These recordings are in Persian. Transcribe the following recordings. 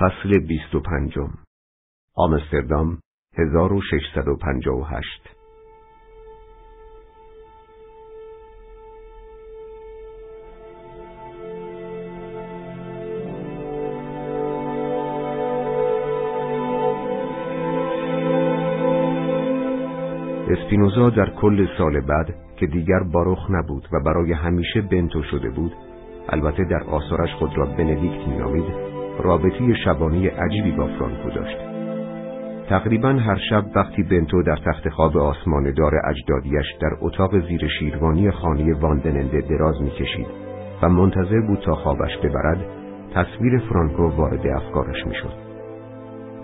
فصل بیست و پنجم. آمستردام 1658 اسپینوزا در کل سال بعد که دیگر باروخ نبود و برای همیشه بنتو شده بود البته در آثارش خود را بندیکت مینامید رابطی شبانی عجیبی با فرانکو داشت. تقریبا هر شب وقتی بنتو در تخت خواب آسمان دار اجدادیش در اتاق زیر شیروانی خانه واندننده دراز می‌کشید و منتظر بود تا خوابش ببرد تصویر فرانکو وارد افکارش می‌شد.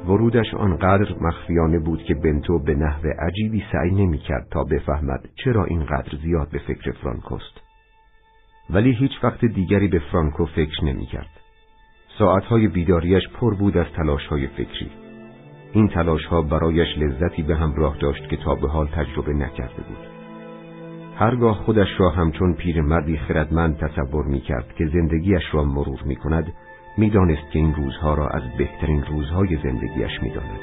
ورودش آنقدر مخفیانه بود که بنتو به نحو عجیبی سعی نمی‌کرد تا بفهمد چرا اینقدر زیاد به فکر فرانکوست. ولی هیچ وقت دیگری به فرانکو فکر نمی‌کرد. ساعتهای بیداریش پر بود از تلاشهای فکری. این تلاشها برایش لذتی به همراه داشت که تا به حال تجربه نکرده بود. هرگاه خودش را همچون پیرمردی خردمند تصور می کرد که زندگیش را مرور می کند، می دانست که این روزها را از بهترین روزهای زندگیش می داند.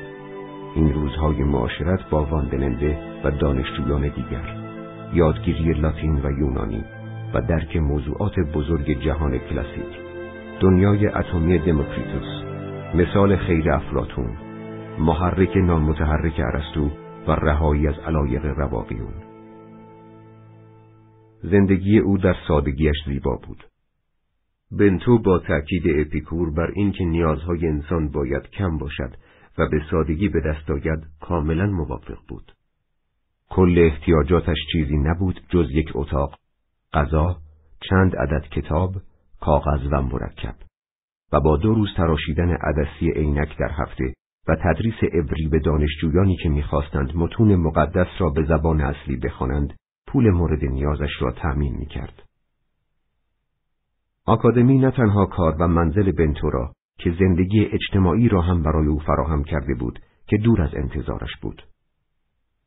این روزهای معاشرت با واندننده و دانشجویان دیگر، یادگیری لاتین و یونانی و درک موضوعات بزرگ جهان کلاسیک دنیای اتمی دموکریتوس. مثال خیر افلاتون محرک نامتحرک ارسطو و رهایی از علایق رواقیون. زندگی او در سادگیش زیبا بود. بنتو با تأکید اپیکور بر اینکه نیازهای انسان باید کم باشد و به سادگی به دست آید کاملا موافق بود. کل احتیاجاتش چیزی نبود جز یک اتاق غذا چند عدد کتاب کاغذ و مرکب و با دو روز تراشیدن عدسی عینک در هفته و تدریس عبری به دانشجویانی که می‌خواستند متون مقدس را به زبان اصلی بخوانند پول مورد نیازش را تأمین می‌کرد. آکادمی نه تنها کار و منزل بنتو را که زندگی اجتماعی را هم برای او فراهم کرده بود که دور از انتظارش بود.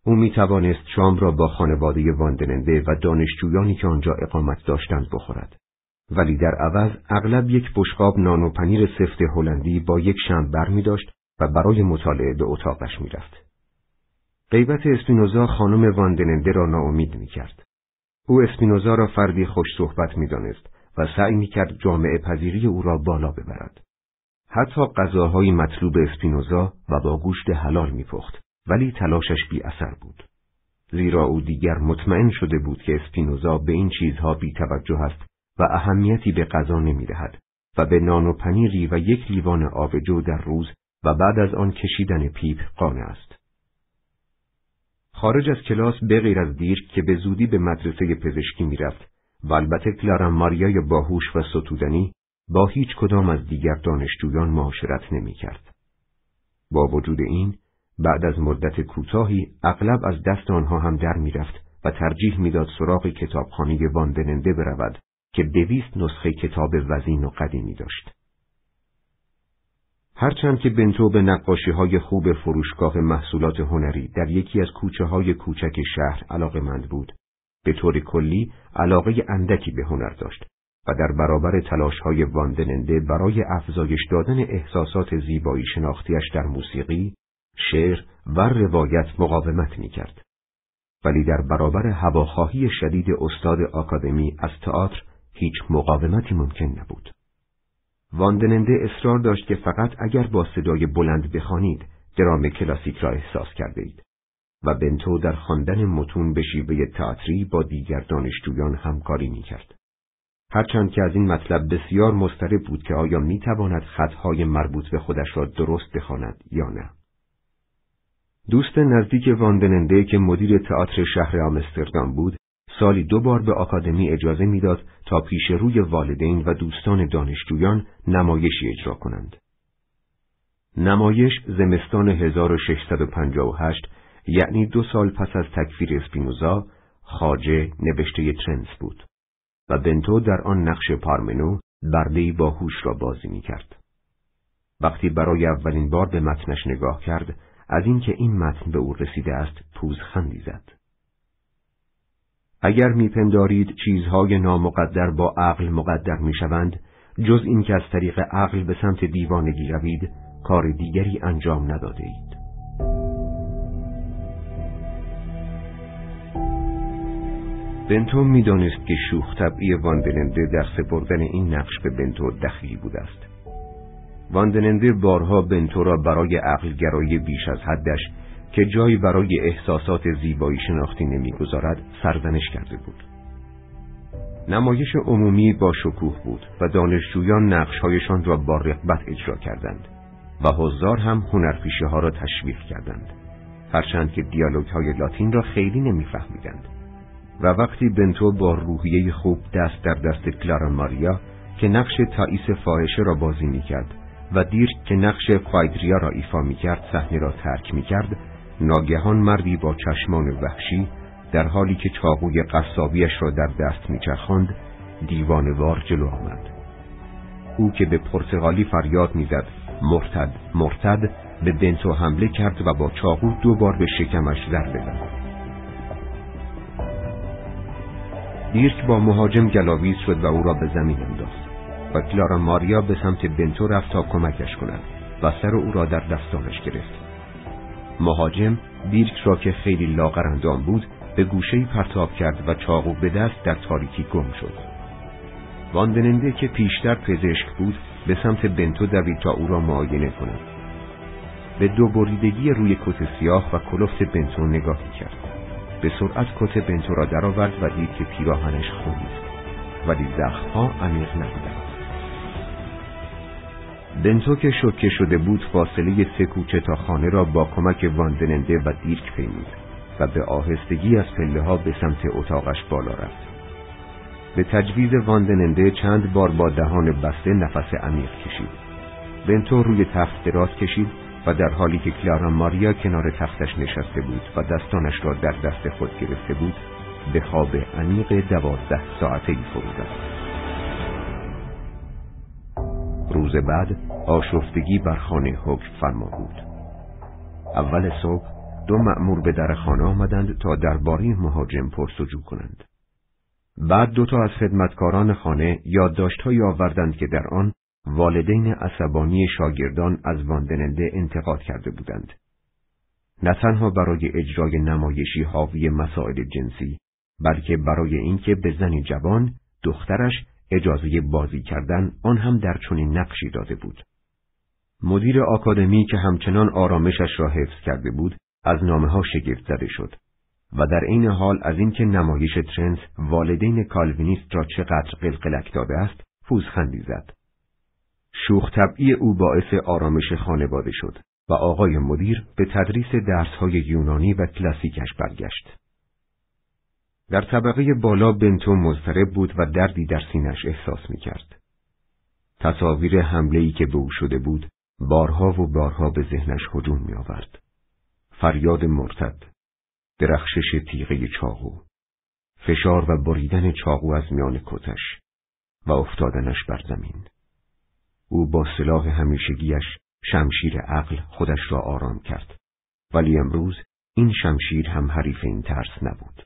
او می توانست شام را با خانواده واندننده و دانشجویانی که آنجا اقامت داشتند بخورد. ولی در عوض اغلب یک بشقاب نان و پنیر سفت هلندی با یک شم بر می داشت و برای مطالعه به اتاقش می رفت. غیبت اسپینوزا خانم واندننده را ناامید می کرد. او اسپینوزا را فردی خوش صحبت می دانست و سعی می کرد جامعه پذیری او را بالا ببرد. حتی غذاهای مطلوب اسپینوزا و با گوشت حلال می پخت ولی تلاشش بی اثر بود. زیرا او دیگر مطمئن شده بود که اسپینوزا به این چیزها بی توجه است و اهمیتی به غذا نمی‌دهد و به نان و پنیری و یک لیوان آبجو در روز و بعد از آن کشیدن پیپ قانع است. خارج از کلاس به غیر از دیر که به زودی به مدرسه پزشکی می‌رفت و البته کلارا ماریای باهوش و ستودنی با هیچ کدام از دیگر دانشجویان معاشرت نمی کرد. با وجود این بعد از مدت کوتاهی اغلب از دست آنها هم در می‌رفت و ترجیح می‌داد سراغ کتابخانه واندننده برود که دویست نسخه کتاب وزین و قدیمی داشت. هرچند که بنتو به نقاشی های خوب فروشگاه محصولات هنری در یکی از کوچه های کوچک شهر علاقه مند بود، به طور کلی علاقه اندکی به هنر داشت و در برابر تلاش های واندننده برای افزایش دادن احساسات زیبایی شناختیش در موسیقی، شعر و روایت مقاومت می کرد. ولی در برابر هواخواهی شدید استاد آکادمی از تئاتر هیچ مقاومتی ممکن نبود. واندننده اصرار داشت که فقط اگر با صدای بلند بخوانید درام کلاسیک را احساس کرده اید و بنتو در خواندن متون به شیوه تئاتری با دیگر دانشجویان همکاری می‌کرد. هرچند که از این مطلب بسیار مضطرب بود که آیا می‌تواند خطهای مربوط به خودش را درست بخواند یا نه. دوست نزدیک واندننده که مدیر تئاتر شهر آمستردام بود سالی دو بار به آکادمی اجازه می‌داد تا پیش روی والدین و دوستان دانشجویان نمایشی اجرا کنند. نمایش زمستان 1658 یعنی دو سال پس از تکفیر اسپینوزا خاجه نوشته ترنس بود و بنتو در آن نقش پارمنو بردهی با هوش را بازی می کرد. وقتی برای اولین بار به متنش نگاه کرد از اینکه این متن به او رسیده است پوزخندی زد. اگر میپندارید چیزهای نامقدر با عقل مقدر می‌شوند جز اینکه از طریق عقل به سمت دیوانگی روید کار دیگری انجام نداده اید. بنتو می‌دانست که شوخ طبعی واندننده در سپردن این نقش به بنتو دخیلی بوده است. واندننده بارها بنتو را برای عقلگرایی بیش از حدش که جایی برای احساسات زیبایی شناختی نمی‌گذارد سرزنش کرده بود. نمایش عمومی با شکوه بود و دانشجویان نقشهایشان را با رغبت اجرا کردند و حضار هم هنرپیشه ها را تشویق کردند هرچند که دیالوگ های لاتین را خیلی نمیفهمیدند و وقتی بنتو با روحیه خوب دست در دست کلارا ماریا که نقش تاییس فاحشه را بازی می‌کرد و دیر که نقش فایدریا را ایفا می‌کرد صحنه را ترک می‌کرد ناگهان مردی با چشمان وحشی در حالی که چاقوی قصابیش را در دست میچرخاند دیوانوار جلو آمد. او که به پرتغالی فریاد می‌زد مرتد مرتد به بنتو حمله کرد و با چاقو دو بار به شکمش ضربه زد دیرک با مهاجم گلاویز شد و او را به زمین انداخت و کلارا ماریا به سمت بنتو رفت تا کمکش کند و سر او را در دستانش گرفت. مهاجم دیرک را که خیلی لاغر اندام بود به گوشه پرتاب کرد و چاقو به دست در تاریکی گم شد. واندننده که پیشتر پزشک بود به سمت بنتو دوید تا او را معاینه کند. به دو بریدگی روی کت سیاه و کلفت بنتو نگاهی کرد. به سرعت کت بنتو را درآورد و دید که پیراهنش خون است. ولی زخمها عمیق نبودند. بنتو که شوکه شده بود فاصله سه کوچه تا خانه را با کمک واندننده و دیرک پیمود و به آهستگی از پله ها به سمت اتاقش بالا رفت. به تجویز واندننده چند بار با دهان بسته نفس عمیق کشید. بنتو روی تخت دراز کشید و در حالی که کلارا ماریا کنار تختش نشسته بود و دستانش را در دست خود گرفته بود به خواب عمیق دوازده ساعته ای فرو روز بعد آشفتگی بر خانه حکم فرما بود. اول صبح دو مأمور به در خانه آمدند تا درباره مهاجم پرسجو کنند. بعد دوتا از خدمتکاران خانه یادداشتهایی آوردند که در آن والدین عصبانی شاگردان از واندننده انتقاد کرده بودند. نه تنها برای اجرای نمایشی حاوی مسائل جنسی، بلکه برای اینکه به زنی جوان دخترش اجازه بازی کردن آن هم در چنین نقشی داده بود. مدیر آکادمی که همچنان آرامشش را حفظ کرده بود از نامه ها شگفت زده شد و در عین حال از اینکه نمایش ترنس والدین کالوینیست را چقدر قلقلک داده است پوزخندی زد. شوخ طبعی او باعث آرامش خانواده شد و آقای مدیر به تدریس درسهای یونانی و کلاسیکش برگشت. در طبقه بالا بنتو مضطرب بود و دردی در سینش احساس می کرد. تصاویر حمله که به او شده بود بارها و بارها به ذهنش هجوم می آورد. فریاد مرتد، درخشش تیغه چاقو، فشار و بریدن چاقو از میان کتش و افتادنش بر زمین. او با سلاح همیشگیش شمشیر عقل خودش را آرام کرد ولی امروز این شمشیر هم حریف این ترس نبود.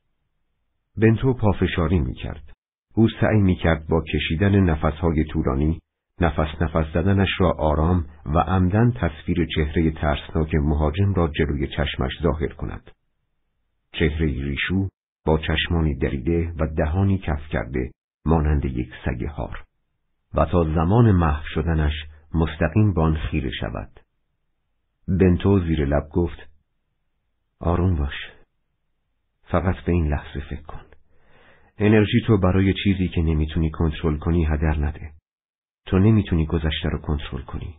بنتو پافشاری می کرد. او سعی می کرد با کشیدن نفسهای طولانی نفس نفس زدنش را آرام و عمدن تصویر چهره ترسناک مهاجم را جلوی چشمش ظاهر کند. چهره ریشو با چشمانی دریده و دهانی کف کرده مانند یک سگ هار و تا زمان محو شدنش مستقیم بان خیره شود. بنتو زیر لب گفت آروم باش. فقط به این لحظه فکر کن. انرژی تو برای چیزی که نمی‌تونی کنترل کنی هدر نده. تو نمی‌تونی گذشته رو کنترل کنی.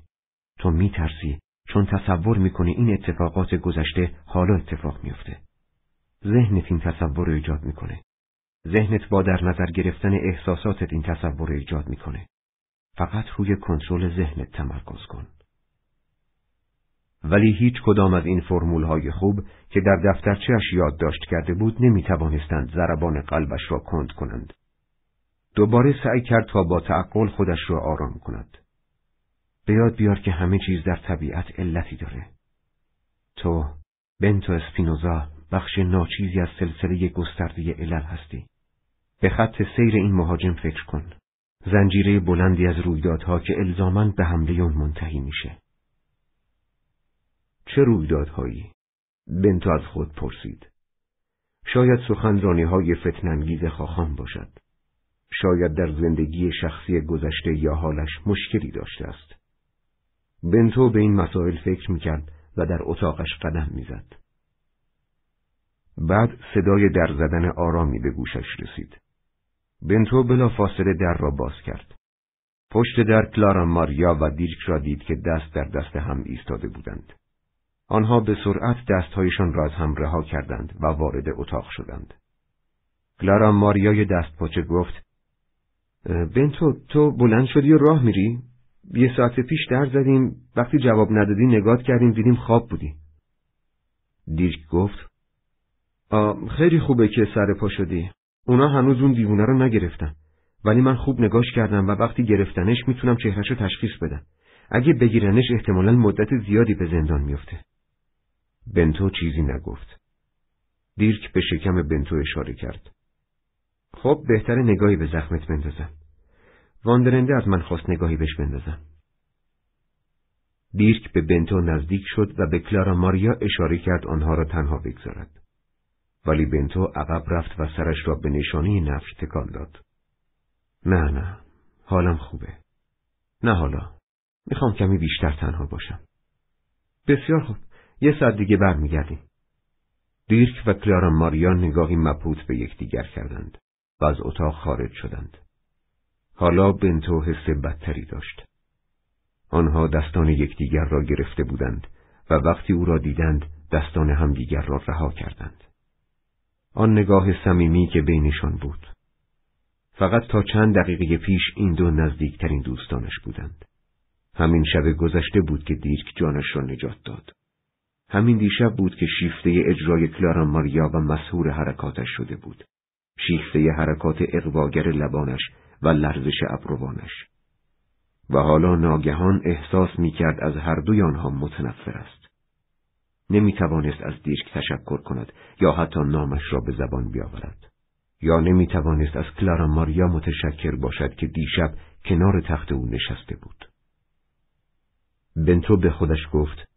تو میترسی چون تصور می‌کنی این اتفاقات گذشته حالا اتفاق میفته. ذهنت این تصور رو ایجاد می‌کنه. ذهنت با در نظر گرفتن احساساتت این تصور رو ایجاد می‌کنه. فقط روی کنترل ذهنت تمرکز کن. ولی هیچ کدام از این فرمول های خوب که در دفترچهش یادداشت کرده بود نمی توانستند ضربان قلبش را کند کنند. دوباره سعی کرد تا با تعقل خودش را آرام کند. به یاد بیار که همه چیز در طبیعت علتی داره. تو، بنتو اسپینوزا، بخش ناچیزی از سلسله گسترده علل هستی. به خط سیر این مهاجم فکر کن. زنجیره بلندی از رویدادها که الزامن به حمله اون منتهی میشه. چه رویدادهایی؟ بنتو از خود پرسید. شاید سخنرانی های فتنانگیز خواخان باشد. شاید در زندگی شخصی گذشته یا حالش مشکلی داشته است. بنتو به این مسائل فکر می‌کرد و در اتاقش قدم می‌زد. بعد صدای در زدن آرامی به گوشش رسید. بنتو بلا فاصله در را باز کرد. پشت در کلارا ماریا و دیرک را دید که دست در دست هم ایستاده بودند. آنها به سرعت دستهایشان را از هم رها کردند و وارد اتاق شدند. کلارا ماریای دست پاچه گفت بنتو تو بلند شدی و راه میری؟ یه ساعت پیش در زدیم وقتی جواب ندادی نگات کردیم دیدیم خواب بودی. دیرک گفت خیلی خوبه که سر پا شدی. اونا هنوز اون دیوونه رو نگرفتن. ولی من خوب نگاش کردم و وقتی گرفتنش می‌تونم چهرش رو تشخیص بدم. اگه بگیرنش احتمالا مدت زیادی به زندان میفته. بنتو چیزی نگفت. دیرک به شکم بنتو اشاره کرد. خب بهتر نگاهی به زخمت بندازم. واندرنده از من خواست نگاهی بهش بندازم. دیرک به بنتو نزدیک شد و به کلارا ماریا اشاره کرد آنها را تنها بگذارد. ولی بنتو عقب رفت و سرش را به نشانه نفش تکان داد. نه نه، حالم خوبه. نه حالا، می‌خوام کمی بیشتر تنها باشم. بسیار خوب، یه ساعت دیگه برمیگردیم. دیرک و کلارا ماریا نگاهی مبهوت به یکدیگر کردند و از اتاق خارج شدند. حالا بنتو حس بدتری داشت. آنها دستان یکدیگر را گرفته بودند و وقتی او را دیدند دستان همدیگر را رها کردند. آن نگاه صمیمی که بینشان بود. فقط تا چند دقیقه پیش این دو نزدیکترین دوستانش بودند. همین شب گذشته بود که دیرک جانش را نجات داد. همین دیشب بود که شیفته اجرای کلارا ماریا و مسهور حرکاتش شده بود. شیفته حرکات اقواگر لبانش و لرزش ابروانش. و حالا ناگهان احساس می کرد از هر دوی آنها متنفر است. نمی توانست از دیرک تشکر کند یا حتی نامش را به زبان بیاورد. یا نمی توانست از کلارا ماریا متشکر باشد که دیشب کنار تخت او نشسته بود. بنتو به خودش گفت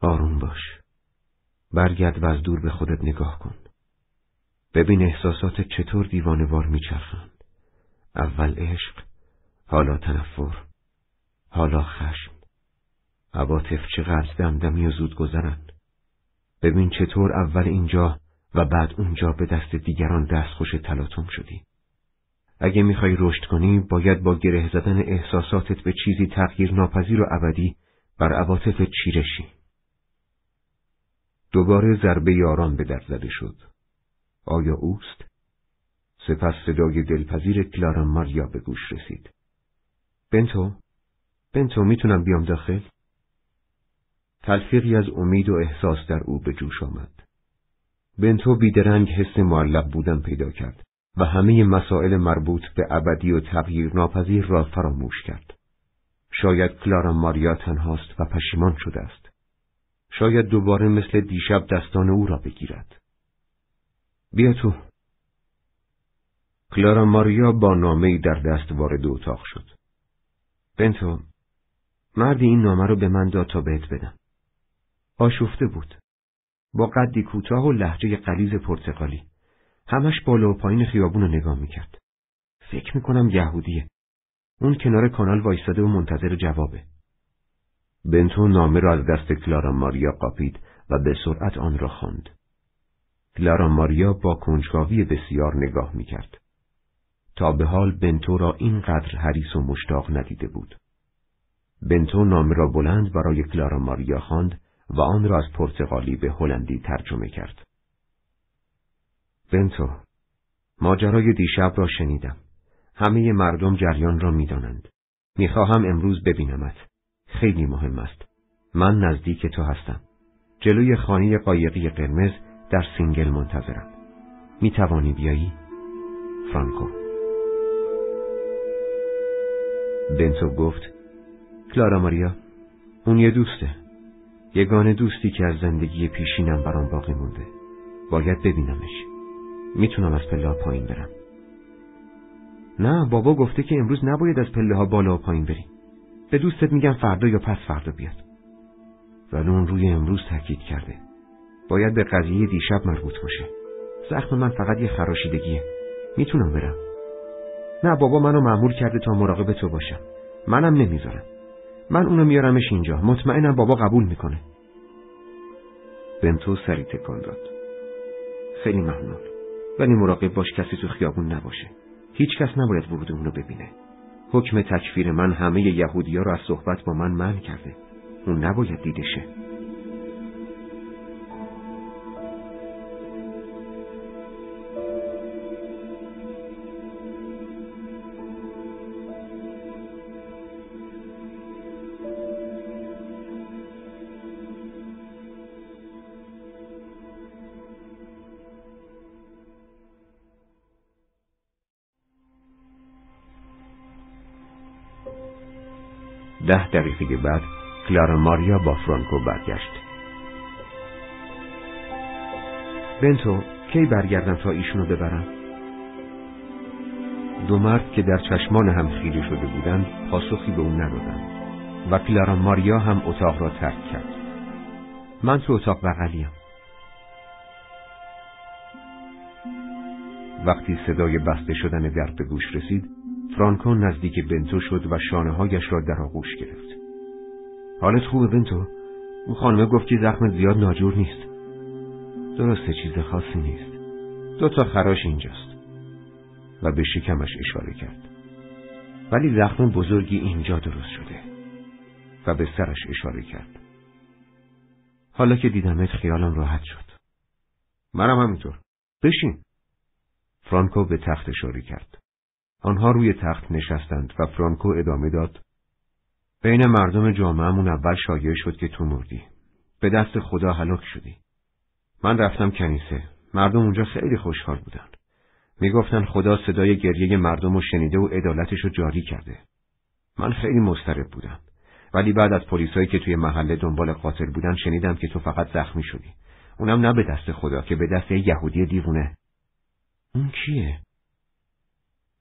آروم باش. برگرد و از دور به خودت نگاه کن. ببین احساسات چطور دیوانوار میچرخند. اول عشق، حالا تنفر، حالا خشم. عواطف چقدر دمدمی و زود گذرند. ببین چطور اول اینجا و بعد اونجا به دست دیگران دستخوش تلاطم شدی. اگه می‌خوای رشد کنی باید با گره زدن احساساتت به چیزی تغییر ناپذیر و ابدی بر عواطف چیرشی. دوباره ضربه یاران به در زده شد. آیا اوست؟ سپس صدای دلپذیر کلارا ماریا به گوش رسید. بنتو؟ بنتو می‌تونم بیام داخل؟ تلفیقی از امید و احساس در او به جوش آمد. بنتو بیدرنگ حس معلق بودن پیدا کرد و همه مسائل مربوط به ابدی و تغییر ناپذیر را فراموش کرد. شاید کلارا ماریا تنهاست و پشیمان شده است. شاید دوباره مثل دیشب دستان او را بگیرد. بیا تو. کلارا ماریا با نامه در دست وارد اتاق شد. بنتو، مردی این نامه رو به من داد تا بهت بدم. آشفته بود. با قدی کوتاه و لحجه قلیز پرتغالی. همش بالا و پایین خیابون رو نگاه می‌کرد. فکر می‌کنم یهودیه. اون کنار کانال وایستاده و منتظر جوابه. بنتو نامه را از دست کلارا ماریا قاپید و به سرعت آن را خواند. کلارا ماریا با کنجکاوی بسیار نگاه می‌کرد. تا به حال بنتو را اینقدر حریص و مشتاق ندیده بود. بنتو نامه را بلند برای کلارا ماریا خواند و آن را از پرتغالی به هلندی ترجمه کرد. بنتو، ماجرای دیشب را شنیدم. همه مردم جریان را می‌دانند. می‌خواهم امروز ببینمت. خیلی مهم است. من نزدیک تو هستم. جلوی خانه قایقی قرمز در سینگل منتظرم. می توانی بیایی؟ فرانکو بنتو گفت کلارا ماریا اون یه دوسته یگانه دوستی که از زندگی پیشینم برام باقی مونده باید ببینمش می‌تونم از پلا پایین برم نه بابا گفته که امروز نباید از پله ها بالا و پایین بریم به دوستت میگم فردا یا پس فردا بیاد. اون روی امروز تاکید کرده. باید به قضیه دیشب مربوط باشه. زخم من فقط یه خراشیدگیه. می‌تونم برم. نه بابا منو معمول کرده تا مراقب تو باشم. منم نمی‌ذارم. من اونو میارمش اینجا. مطمئنم بابا قبول می‌کنه. بنتو سری تکان داد. خیلی ممنون. ولی مراقب باش کسی تو خیابون نباشه. هیچ کس نباید ورود اونو ببینه. حکم تکفیر من همه یهودی ها رو از صحبت با من من کرده. اون نباید دیده شه. ده دقیقه بعد کلارا ماریا با فرانکو برگشت. بنتو کی برگردم تا ایشونو ببرم؟ دو مرد که در چشمان هم خیره شده بودند پاسخی به اون ندادند و کلارا ماریا هم اتاق را ترک کرد. من تو اتاق بغلیم. وقتی صدای بسته شدن در به گوش رسید فرانکو نزدیک بنتو شد و شانه هایش را در آغوش گرفت. حالت خوبه بنتو؟ اون خانمه گفت که زخم زیاد ناجور نیست. درسته چیز خاصی نیست. دو تا خراش اینجاست. و به شکمش اشاره کرد. ولی زخم بزرگی اینجا درست شده. و به سرش اشاره کرد. حالا که دیدمت خیالم راحت شد. منم همینطور. بشین. فرانکو به تخت اشاره کرد. آنها روی تخت نشستند و فرانکو ادامه داد. بین مردم جامعهمون اول شایع شد که تو مردی. به دست خدا هلاک شدی. من رفتم کنیسه. مردم اونجا خیلی خوشحال بودن می‌گفتن خدا صدای گریه مردم رو شنیده و عدالتش رو جاری کرده. من خیلی مضطرب بودم. ولی بعد از پلیسایی که توی محله دنبال قاتل بودن شنیدم که تو فقط زخمی شدی. اونم نه به دست خدا که به دست یهودی دیوونه. اون کیه؟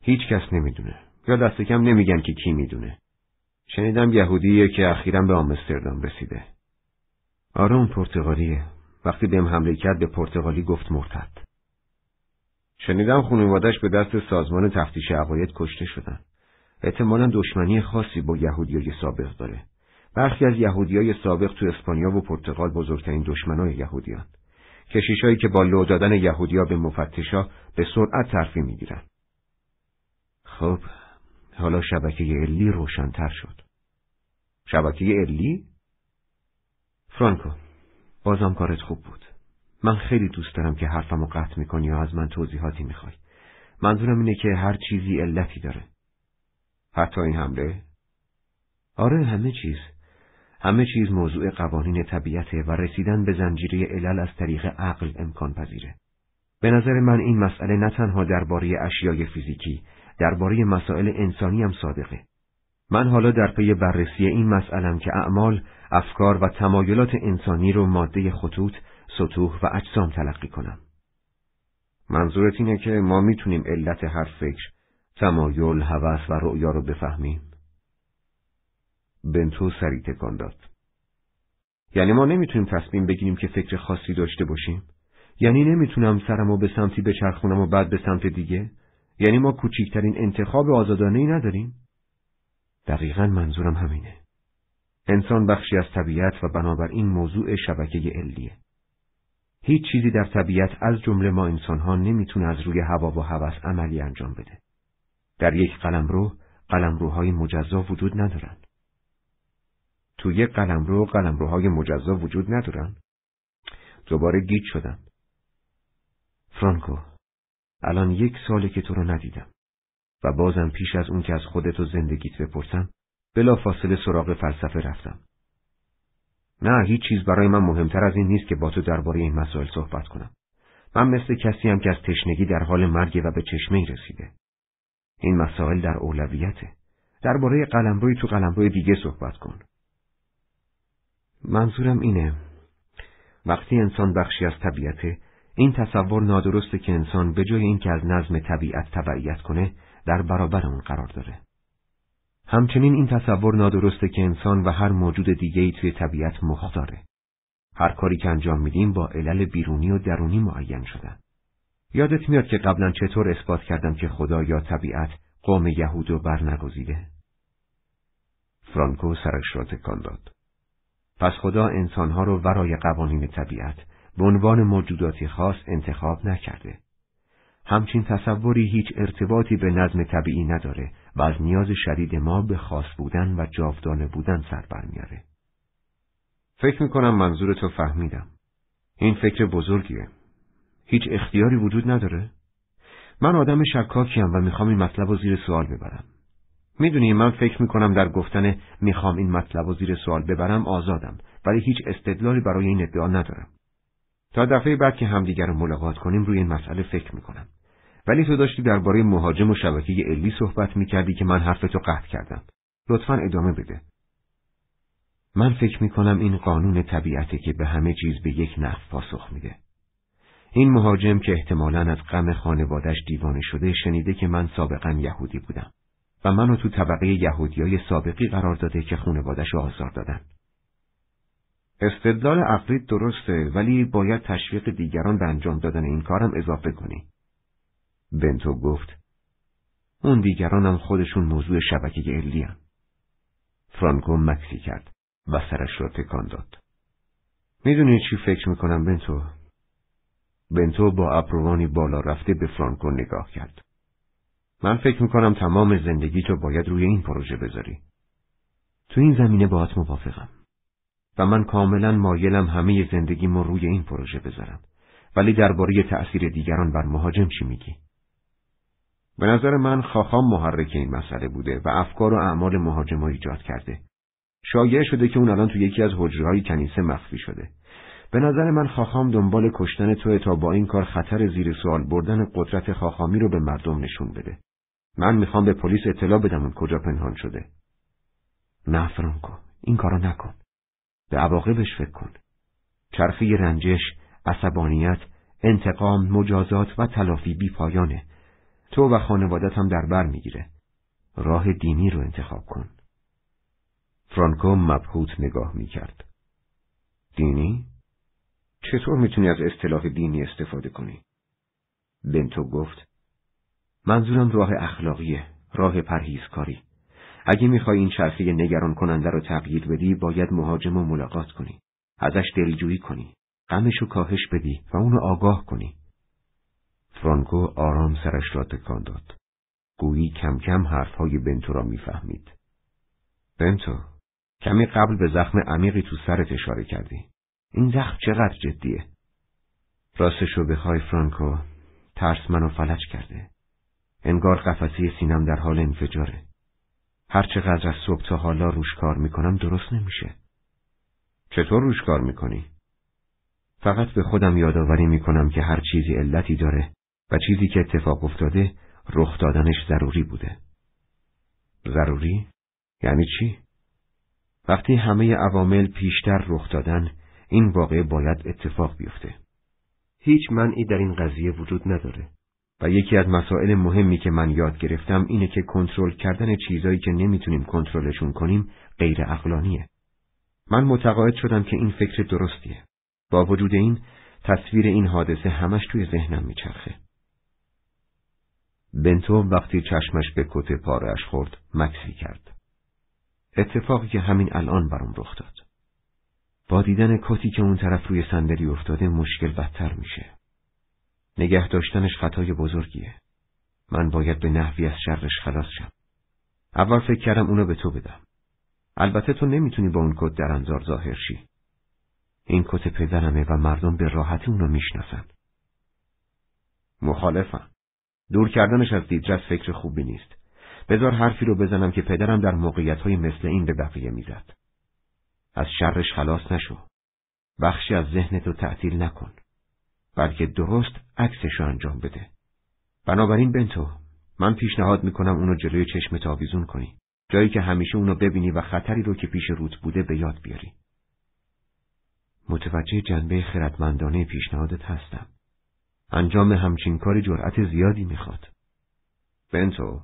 هیچ کس نمی‌دونه. یا دست کم نمیگن که کی می‌دونه. شنیدم یهودیه که اخیرا به آمستردام رسیده. آره اون پرتغالیه. وقتی بهم حمله کرد به پرتغالی گفت مرتد. شنیدم خانوادش به دست سازمان تفتیش عقاید کشته شدن. احتمالا دشمنی خاصی با یهودیای سابق داره. برخی از یهودیای سابق تو اسپانیا و پرتغال بزرگترین دشمنای یهودیان. کشیشایی که با لو دادن یهودیا به مفتشا به سرعت ترفی می‌گیرن. خب حالا شبکه علی روشنتر شد. شبکه علی؟ فرانکو بازم کارت خوب بود. من خیلی دوست دارم که حرفمو قطع می‌کنی و از من توضیحاتی می‌خوای. منظورم اینه که هر چیزی علتی داره. حتی این حمله؟ آره همه چیز. همه چیز موضوع قوانین طبیعته و رسیدن به زنجیره علل از طریق عقل امکان پذیره به نظر من این مسئله نه تنها درباره اشیای فیزیکی درباره مسائل انسانی هم صادقه. من حالا در پی بررسی این مسئلم که اعمال، افکار و تمایلات انسانی رو ماده خطوط، سطوح و اجسام تلقی کنم. منظورت اینه که ما می‌تونیم علت هر فکر، تمایل، هوس و رؤیا رو بفهمیم؟ بنتو سری تکان داد. یعنی ما نمی‌تونیم تصمیم بگیریم که فکر خاصی داشته باشیم؟ یعنی نمی‌تونم سرمو به سمتی بچرخونم و بعد به سمت دیگه؟ یعنی ما کوچکترین انتخاب آزادانه ای نداریم؟ دقیقا منظورم همینه. انسان بخشی از طبیعت و بنابراین موضوع شبکه علیه. هیچ چیزی در طبیعت از جمله ما انسانها نمی‌تونه از روی هوا و هوس عملی انجام بده. در یک قلمرو قلمروهای مجزا وجود ندارن. تو یک قلمرو قلمروهای مجزا وجود ندارن. دوباره گیج شدم. فرانکو الان یک ساله که تو رو ندیدم و بازم پیش از اون که از خودت و زندگیت بپرسم بلا فاصله سراغ فلسفه رفتم. نه هیچ چیز برای من مهمتر از این نیست که با تو درباره این مسائل صحبت کنم. من مثل کسی هم که از تشنگی در حال مرگ و به چشمه رسیده. این مسائل در اولویته. درباره قلمروی تو قلمروی دیگه صحبت کن. منظورم اینه وقتی انسان بخشی از طبیعته این تصور نادرسته که انسان به جای اینکه از نظم طبیعت تبعیت کنه در برابر اون قرار داره. همچنین این تصور نادرسته که انسان و هر موجود دیگه‌ای توی طبیعت مختاره. هر کاری که انجام میدیم با علل بیرونی و درونی معین شدن. یادت میاد که قبلا چطور اثبات کردم که خدا یا طبیعت قوم یهود رو برنگزیده؟ فرانکو سرش را تکان داد. پس خدا انسانها رو ورای قوانین طبیعت به عنوان موجوداتی خاص انتخاب نکرده. همچین تصوری هیچ ارتباطی به نظم طبیعی نداره و از نیاز شدید ما به خاص بودن و جاودانه بودن سر برمیاره. فکر می‌کنم منظور تو فهمیدم. این فکر بزرگیه. هیچ اختیاری وجود نداره؟ من آدم شکاکیم و می‌خوام این مطلب رو زیر سوال ببرم. می‌دونی من فکر می‌کنم در گفتن می‌خوام این مطلب رو زیر سوال ببرم آزادم ولی هیچ استدلالی برای این ادعا ندارم. تا دفعه بعد که همدیگر رو ملاقات کنیم روی این مسئله فکر می‌کنم. ولی تو داشتی درباره مهاجم و شبکه علی صحبت می‌کردی که من حرفتو قطع کردم. لطفا ادامه بده. من فکر می‌کنم این قانون طبیعته که به همه چیز به یک نحو پاسخ میده. این مهاجم که احتمالا از غم خانوادش دیوانه شده شنیده که من سابقا یهودی بودم و منو تو طبقه یهودیای سابقی قرار داده که خانوادش آزار دادن. استدلال عقلی درسته ولی باید تشویق دیگران به انجام دادن این کارم اضافه کنی. بنتو گفت اون دیگرانم خودشون موضوع شبکه علی هم. فرانکو مکسی کرد و سرش را تکان داد. می‌دونی چی فکر می‌کنم بنتو؟ بنتو با ابروانی بالا رفته به فرانکو نگاه کرد. من فکر می‌کنم تمام زندگی تو باید روی این پروژه بذاری. تو این زمینه باهات موافقم. و من کاملا مایلم همه زندگیمو روی این پروژه بذارم. ولی درباره تأثیر دیگران بر مهاجم چی میگی؟ به نظر من خاخام محرک این مسئله بوده و افکار و اعمال مهاجم ایجاد کرده. شایع شده که اون الان تو یکی از حجرهای کنیسه مخفی شده. به نظر من خاخام دنبال کشتن توی تا با این کار خطر زیر سوال بردن قدرت خاخامی رو به مردم نشون بده. من می‌خوام به پلیس اطلاع بدم اون کجا پنهان شده. نه فرانکو، این کارو نکن. به عواقبش فکر کن. چرخه رنجش، عصبانیت، انتقام، مجازات و تلافی بی پایانه. تو و خانوادت هم در بر می‌گیره. راه دینی رو انتخاب کن. فرانکو مبهوت نگاه می‌کرد. دینی؟ چطور می‌تونی از اصطلاح دینی استفاده کنی؟ بنتو گفت منظورم راه اخلاقیه، راه پرهیزکاری. اگه می‌خوای این چرخه نگران کننده رو تغییر بدی باید مهاجم و ملاقات کنی. ازش دلجویی کنی. غمشو کاهش بدی و اونو آگاه کنی. فرانکو آرام سرش را تکان داد. گویی کم کم حرفهای بنتو را می‌فهمید. بنتو، کمی قبل به زخم عمیقی تو سرت اشاره کردی. این زخم چقدر جدیه؟ راستشو بخوای فرانکو، ترس منو فلج کرده. انگار قفسی سینم در حال انفجاره. هر چقدر از صبح تا حالا روش کار می‌کنم درست نمیشه. چطور روش کار می‌کنی؟ فقط به خودم یادآوری می‌کنم که هر چیزی علتی داره و چیزی که اتفاق افتاده رخ دادنش ضروری بوده. ضروری؟ یعنی چی؟ وقتی همه عوامل پیشتر رخ دادن این واقعه باید اتفاق بیفته. هیچ منعی در این قضیه وجود نداره. و یکی از مسائل مهمی که من یاد گرفتم اینه که کنترل کردن چیزایی که نمی‌تونیم کنترلشون کنیم غیر اقلانیه. من متقاعد شدم که این فکر درستیه. با وجود این تصویر این حادثه همش توی ذهنم میچرخه. بنتو وقتی چشمش به کت پارش خورد مکسی کرد. اتفاقی که همین الان برام رخ داد. با دیدن کتی که اون طرف روی صندلی افتاده مشکل بدتر میشه. نگه داشتنش خطای بزرگیه. من باید به نحوی از شرش خلاص شم. اول فکر کردم اونو به تو بدم. البته تو نمی‌تونی با اون کت در انظار ظاهر شی. این کت پدرمه و مردم به راحتی اونو می‌شناسن. مخالفم. دور کردنش از دیدرس فکر خوبی نیست. بذار حرفی رو بزنم که پدرم در موقعیت های مثل این به بقیه می‌زد. از شرش خلاص نشو. بخشی از ذهنت رو تعطیل نکن. بلکه درست عکسش انجام بده. بنابراین بنتو من پیشنهاد می‌کنم اونو جلوی چشم تاویزون کنی. جایی که همیشه اونو ببینی و خطری رو که پیش روت بوده به یاد بیاری. متوجه جنبه خردمندانه پیشنهادت هستم. انجام همچین کاری جرأت زیادی می‌خواد. بنتو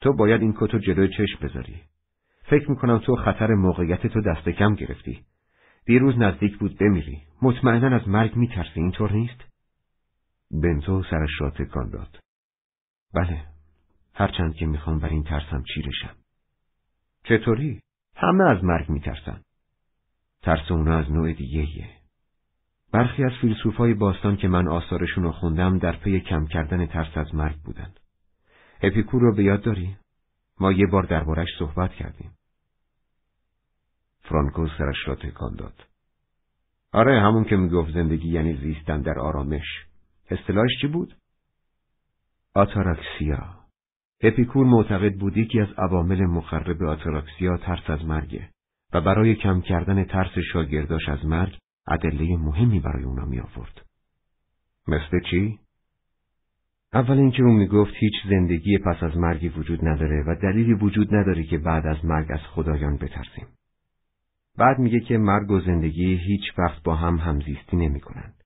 تو باید این کتو جلوی چشم بذاری. فکر می‌کنم تو خطر موقعیت تو دست کم گرفتی. دیروز نزدیک بود بمیری. مطمئنا از مرگ میترسی اینطور نیست؟ بنتو سرش را تکان داد. بله. هرچند که می‌خوام بر این ترسم چیرشم. چطوری؟ همه از مرگ میترسن. ترس اونا از نوع دیگه برخی از فیلسوفای باستان که من آثارشون رو خوندم در پی کم کردن ترس از مرگ بودن. اپیکور رو به یاد داری؟ ما یه بار دربارش صحبت کردیم. فرانکو سرش را تکان داد. آره همون که می‌گفت زندگی یعنی زیستن در آرامش. اصطلاحش چی بود؟ آتاراکسیا. اپیکور معتقد بود یکی از عوامل مخرب آتاراکسیا ترس از مرگه و برای کم کردن ترس شاگرداش از مرگ ادله مهمی برای اونا می آورد. مثل چی؟ اول اینکه اون می‌گفت هیچ زندگی پس از مرگی وجود نداره و دلیلی وجود نداره که بعد از مرگ از خدایان بترسیم. بعد میگه که مرگ و زندگی هیچ وقت با هم همزیستی نمی کنند.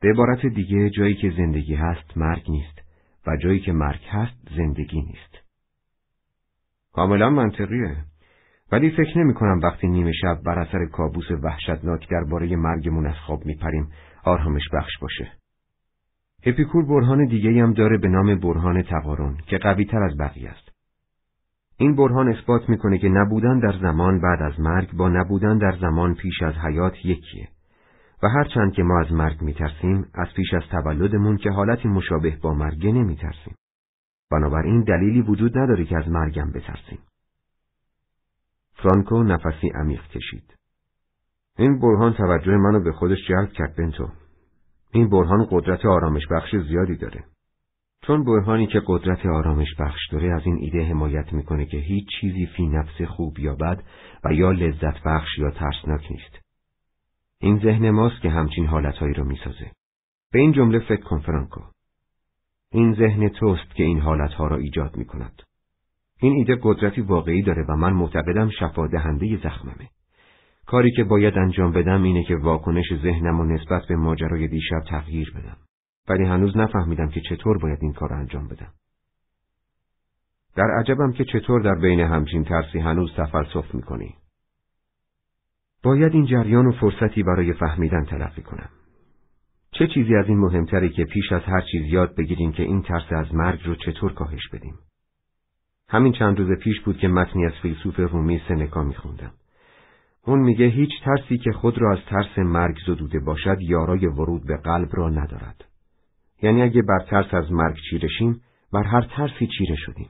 به عبارت دیگه جایی که زندگی هست مرگ نیست و جایی که مرگ هست زندگی نیست. کاملا منطقیه. ولی فکر نمی کنم وقتی نیمه شب بر اثر کابوس وحشتناک درباره مرگمون از خواب میپریم آرامش بخش باشه. اپیکور برهان دیگه هم داره به نام برهان تقارن که قوی تر از بقیه است. این برهان اثبات می‌کنه که نبودن در زمان بعد از مرگ با نبودن در زمان پیش از حیات یکیه و هرچند که ما از مرگ میترسیم از پیش از تولدمون که حالتی مشابه با مرگ نمیترسیم. بنابراین دلیلی وجود نداره که از مرگم بترسیم. فرانکو نفسی عمیق کشید. این برهان توجه منو به خودش جلب کرد بنتو. این برهان قدرت آرامش بخش زیادی داره. چون برهانی که قدرت آرامش بخش داره از این ایده حمایت می‌کنه که هیچ چیزی فی نفس خوب یا بد و یا لذت بخش یا ترسناک نیست. این ذهن ماست که همچین حالتهایی رو می‌سازه. به این جمله فکر کن فرانکو. این ذهن توست که این حالتها را ایجاد می کند. این ایده قدرتی واقعی داره و من معتقدم شفا دهنده زخممه. کاری که باید انجام بدم اینه که واکنش ذهنم و نسبت به ماجرای دیشب تغییر بدم. ولی هنوز نفهمیدم که چطور باید این کار انجام بدم. در عجبم که چطور در بین همچین ترسی هنوز تفلسف می‌کنی. باید این جریان و فرصتی برای فهمیدن تلقی کنم. چه چیزی از این مهمتری که پیش از هر چیز یاد بگیریم که این ترس از مرگ رو چطور کاهش بدیم. همین چند روز پیش بود که متنی از فیلسوف رومی سنکا میخوندم. اون میگه هیچ ترسی که خود را از ترس مرگ زدوده باشد یارای ورود به قلب را ندارد. یعنی اگه بر ترس از مرگ چیرشیم بر هر ترسی چیره شدیم.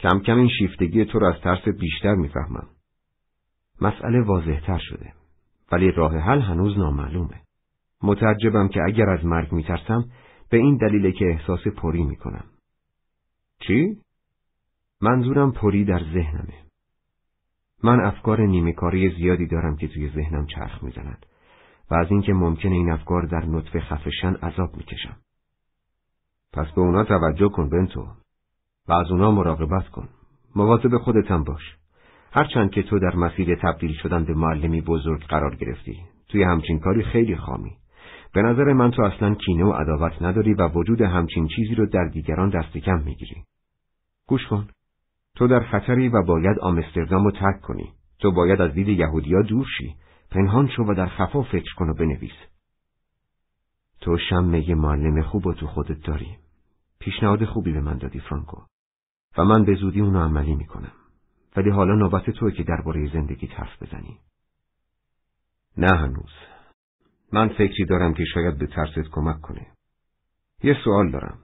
کم کم این شیفتگی تو را از ترس بیشتر می‌فهمم. مسئله واضحتر شده. ولی راه حل هنوز نامعلومه. متعجبم که اگر از مرگ میترسم به این دلیل که احساس پری می‌کنم. چی؟ منظورم پری در ذهنمه. من افکار نیمکاری زیادی دارم که توی ذهنم چرخ می‌زند و از اینکه ممکنه این افکار در نطفه خفشن عذاب می‌کشم. پس به اونا توجه کن بنتو و از اونا مراقبت کن. مواظب خودتم باش. هرچند که تو در مسیر تبدیل شدن به معلمی بزرگ قرار گرفتی توی همچین کاری خیلی خامی. به نظر من تو اصلا کینه و عداوت نداری و وجود همچین چیزی رو در دیگران دست کم می‌گیری. گوش کن. تو در خطری و باید آمستردام رو ترک کنی. تو باید از دید یهودیا دور شی. پنهان شو و در خفا فکر کن و بنویس. تو شمه معلم خوب و تو خودت داری. پیشنهاد خوبی به من دادی فرانکو. و من به زودی اونو عملی می‌کنم. ولی حالا نوبت توی که درباره زندگی حرف بزنی. نه هنوز. من فکری دارم که شاید به ترست کمک کنه. یه سوال دارم.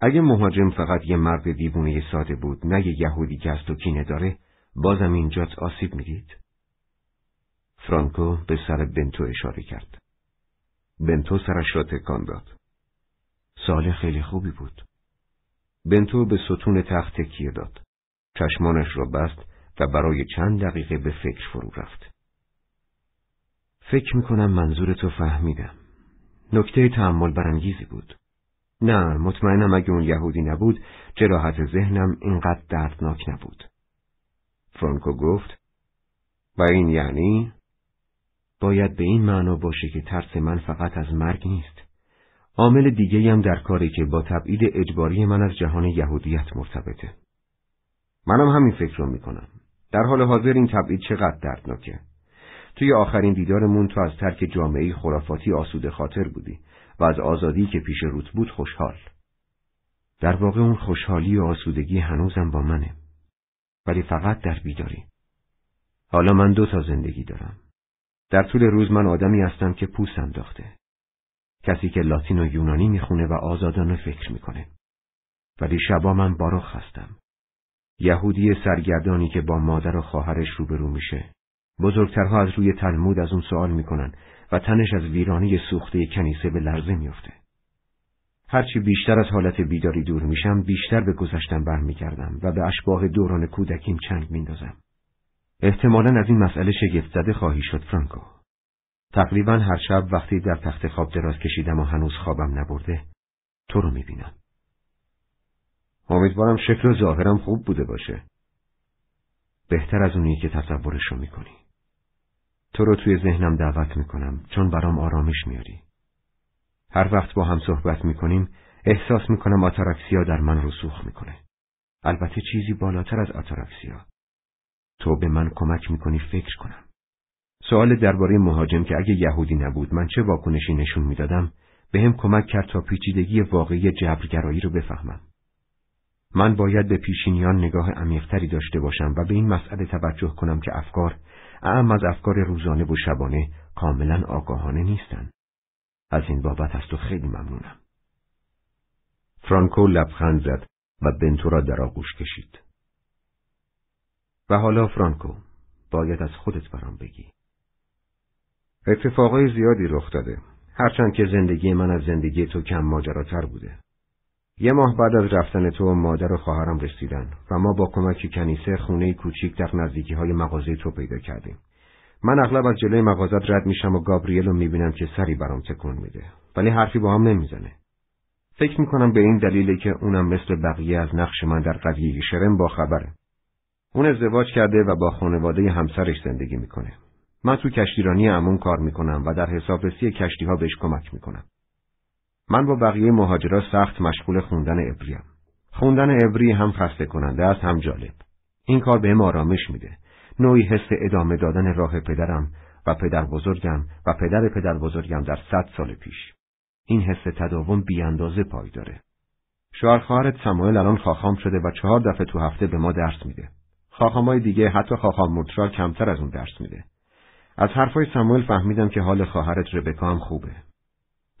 اگه مهاجم فقط یه مرد دیوونه ساده بود نه یه یهودی که از تو کینه داره بازم اینجات آسیب می‌دید؟ فرانکو به سر بنتو اشاره کرد. بنتو سرش را تکان داد. سال خیلی خوبی بود. بنتو به ستون تخت تکیه داد. چشمانش را بست برای چند دقیقه به فکر فرو رفت. فکر می‌کنم منظور تو فهمیدم. نکته تعمل برانگیزی بود. نه مطمئنم اگه اون یهودی نبود جراحت ذهنم اینقدر دردناک نبود. فرانکو گفت و این یعنی باید به این معنا باشه که ترس من فقط از مرگ نیست. عامل دیگه هم در کاری که با تبعید اجباری من از جهان یهودیت مرتبطه. منم همین فکر رو می‌کنم. در حال حاضر این تبعید چقدر دردناکه. توی آخرین دیدارمون تو از ترک جامعه خرافاتی آسوده خاطر بودی و از آزادی که پیش روت بود خوشحال. در واقع اون خوشحالی و آسودگی هنوزم با منه. ولی فقط در بیداری. حالا من دو تا زندگی دارم. در طول روز من آدمی هستم که پوست انداخته. کسی که لاتین و یونانی می‌خونه و آزادانه فکر می‌کنه. ولی شبا من باروخ هستم. یهودی سرگردانی که با مادر و خواهرش روبرو میشه. بزرگترها از روی تلمود از اون سوال می‌کنن و تنش از ویرانی سوخته کنیسه به لرزه میافته. هرچی بیشتر از حالت بیداری دور میشم بیشتر به گذشتم برمیگردم و به اشباه دوران کودکیم چنگ میندازم. احتمالا از این مسئله شگفت زده خواهی شد فرانکو. تقریبا هر شب وقتی در تخت خواب دراز کشیدم و هنوز خوابم نبرده تو رو می‌بینم. امیدوارم شکل و ظاهرم خوب بوده باشه. بهتر از اونی که تصورش رو می‌کنی. تو رو توی ذهنم دعوت می‌کنم چون برام آرامش میاری. هر وقت با هم صحبت می‌کنیم احساس می‌کنم آتارکسیا در من رسوخ می‌کنه. البته چیزی بالاتر از آتارکسیا. تو به من کمک می‌کنی فکر کنم. سوال درباره مهاجم که اگه یهودی نبود من چه واکنشی نشون می‌دادم به هم کمک کرد تا پیچیدگی واقعی جبرگرایی رو بفهمم. من باید به پیشینیان نگاه عمیقتری داشته باشم و به این مسئله توجه کنم که افکار اعم از افکار روزانه و شبانه کاملا آگاهانه نیستند. از این بابت از تو خیلی ممنونم. فرانکو لبخند زد و بنتو را در آغوش کشید. و حالا فرانکو باید از خودت برام بگی. اتفاقای زیادی رخ داده. هرچند که زندگی من از زندگی تو کم ماجراتر بوده. یه ماه بعد از رفتن تو مادر و خواهرم رسیدن و ما با کمک کنیسه خونه کوچیک در نزدیکی های مغازه تو پیدا کردیم. من اغلب از جلوی مغازت رد میشم و گابریل رو می‌بینم که سری برام تکون میده. ولی حرفی با هم نمی‌زنه. فکر می‌کنم به این دلیله که اونم مثل بقیه از نقش من در قضیه شرم با خبره. اون ازدواج کرده و با خانواده همسرش زندگی می‌کنه. من تو کشتیرانی امون کار می‌کنم و در حسابرسی کشتی ها بهش کمک می‌کنم. من با بقیه مهاجرا سخت مشغول خوندن ابریم. خوندن ابری هم خسته کننده است هم جالب. این کار بهم آرامش میده. نوعی حس ادامه دادن راه پدرم و پدر بزرگم و پدر پدر بزرگم در صد سال پیش. این حس تداوم بیاندازه پای داره. شوهر خواهرت سمایل الان خاخام شده و چهار دفعه تو هفته به ما درس میده. خاخامای دیگه حتی خاخام مرتشار کمتر از اون درس میده. از حرفای سموئل فهمیدم که حال خواهرت ربکا هم خوبه.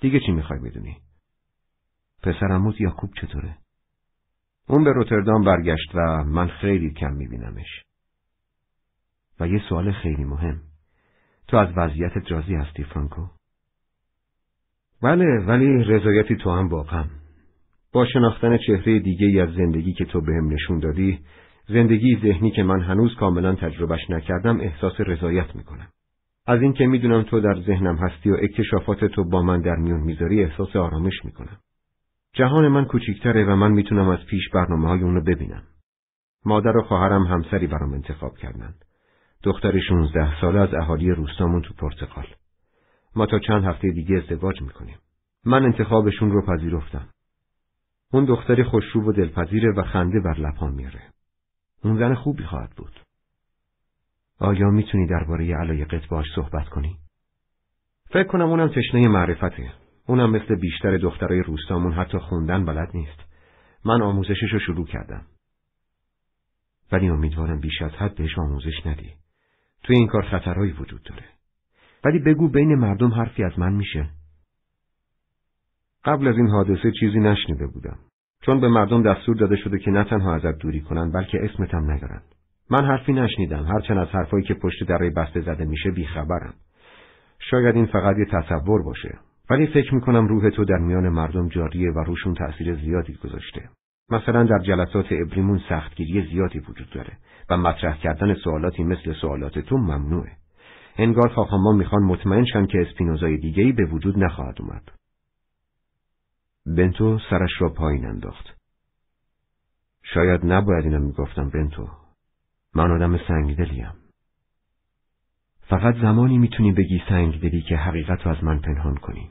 دیگه چی می‌خوای بدونی؟ پسرموز یاکوب چطوره؟ اون به روتردام برگشت و من خیلی کم میبینمش. و یه سوال خیلی مهم. تو از وضعیتت راضی هستی فرانکو؟ بله ولی رضایتی تو هم واقعا. با شناختن چهره دیگه ای از زندگی که تو بهم نشون دادی زندگی ذهنی که من هنوز کاملا تجربهش نکردم احساس رضایت می‌کنم. از اینکه می‌دونم تو در ذهنم هستی و اکتشافات تو با من در میون می‌ذاری احساس آرامش می‌کنم. جهان من کوچیکتره و من می‌تونم از پیش برنامه های اونو ببینم. مادر و خواهرم همسری برام انتخاب کردند. دختر 16 ساله از اهالی روستامون تو پرتغال. ما تا چند هفته دیگه ازدواج می‌کنیم. من انتخابشون رو پذیرفتم. اون دختری خوشرو و دلپذیره و خنده بر لبان میاره. اون زن خوبی خواهد بود. آیا می‌تونی درباره علایقت باش صحبت کنی؟ فکر کنم اونم تشنه معرفته. اونم مثل بیشتر دخترای روستامون حتی خوندن بلد نیست. من آموزشش رو شروع کردم. ولی امیدوارم بیش از حد بهش آموزش ندی. توی این کار خطرهایی وجود داره. ولی بگو بین مردم حرفی از من میشه. قبل از این حادثه چیزی نشنیده بودم. چون به مردم دستور داده شده که نه تنها ازت دوری کنن بلکه اسمتم نگارن. من حرفی نشنیدم هرچند از حرفایی که پشت درای بسته زده میشه بیخبرم. شاید این فقط یه تصور باشه. ولی فکر می‌کنم روح تو در میان مردم جاریه و روشون تأثیر زیادی گذاشته. مثلا در جلسات ابریمون سختگیری زیادی وجود داره و مطرح کردن سوالاتی مثل سوالات تو ممنوعه. انگار خواهاما می‌خوان مطمئن شن که اسپینوزای دیگهی به وجود نخواهد اومد. بنتو سرش را پایین انداخت. شاید نباید اینو می‌گفتم بنتو. من آدم سنگدلیم. فقط زمانی می‌تونی بگی سنگدلی که حقیقت رو از من پنهان کنی.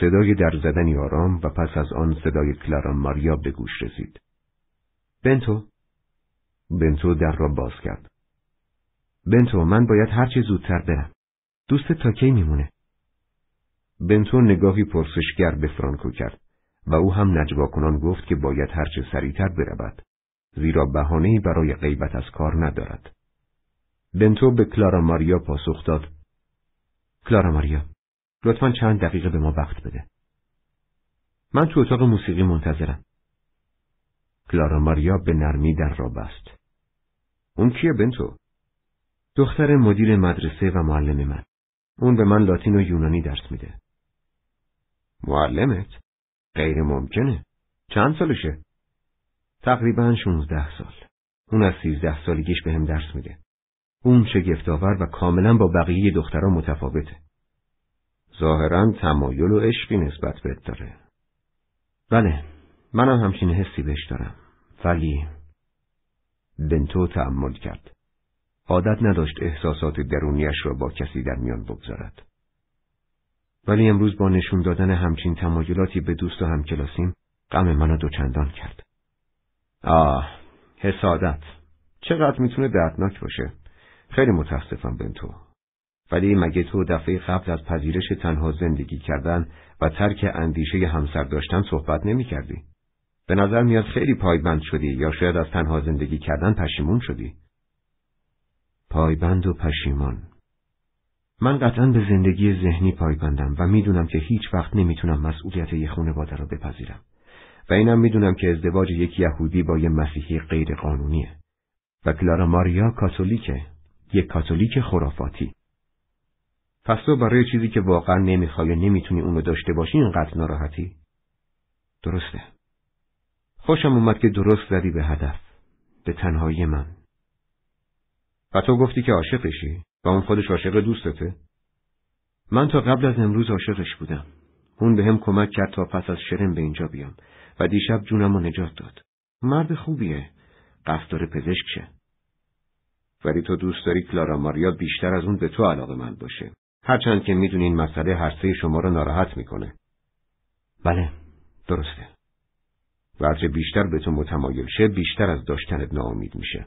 صدای در زدنی آرام و پس از آن صدای کلارا ماریا به گوش رسید. بنتو بنتو در را باز کرد. بنتو من باید هرچه زودتر برم. دوست تا کی میمونه؟ بنتو نگاهی پرسشگر به فرانکو کرد و او هم نجوا کنان گفت که باید هرچه سریعتر برود زیرا بهانه‌ای برای غیبت از کار ندارد. بنتو به کلارا ماریا پاسخ داد کلارا ماریا لطفا چند دقیقه به ما وقت بده. من تو اتاق موسیقی منتظرم. کلارا ماریا به نرمی در را بست. اون کیه بنتو؟ دختر مدیر مدرسه و معلم من. اون به من لاتین و یونانی درس میده. معلمت؟ غیر ممکنه. چند سالشه؟ تقریبا 16 سال. اون از 13 سالگیش به هم درس میده. اون شگفتآور و کاملا با بقیه دخترها متفاوته. ظاهرا تمایل و عشقی نسبت بهت داره. بله، منم همچین حسی بهش دارم. ولی بنتو تعمل کرد. عادت نداشت احساسات درونیش را با کسی در میان بگذارد. ولی امروز با نشون دادن همچین تمایلاتی به دوست و همکلاسیم غم منو دوچندان کرد. آه، حسادت. چقدر می‌تونه دردناک باشه. خیلی متاسفم بنتو. ولی مگه تو دفعه قبل از پذیرش تنها زندگی کردن و ترک اندیشه همسر داشتن صحبت نمی کردی؟ به نظر میاد خیلی پایبند شدی یا شاید از تنها زندگی کردن پشیمون شدی. پایبند و پشیمان من قطعا به زندگی ذهنی پایبندم و می‌دونم که هیچ وقت نمی‌تونم مسئولیت یه خانواده را بپذیرم و اینم می‌دونم که ازدواج یک یهودی با یه مسیحی غیر قانونیه و کلارا ماریا کاتولیکه یک کاتولیک خرافاتی. پس تو برای چیزی که واقعا نمی‌خوای و نمی‌تونی اونو داشته باشی اینقدر ناراحتی؟ درسته. خوشم اومد که درست زدی به هدف به تنهایی من. و تو گفتی که عاشقشی و اون خودش عاشق دوستته؟ من تا قبل از امروز عاشقش بودم. اون به هم کمک کرد تا پس از شرم به اینجا بیام. و دیشب جونم رو نجات داد. مرد خوبیه. داره پزشک شه. ولی تو دوست داری کلارا ماریا بیشتر از اون به تو علاقه من باشه. هرچند که می‌دونی این مسئله هر سه شما رو ناراحت می‌کنه. بله درسته. و بیشتر به تو متمایل شه بیشتر از داشتنت ناامید میشه.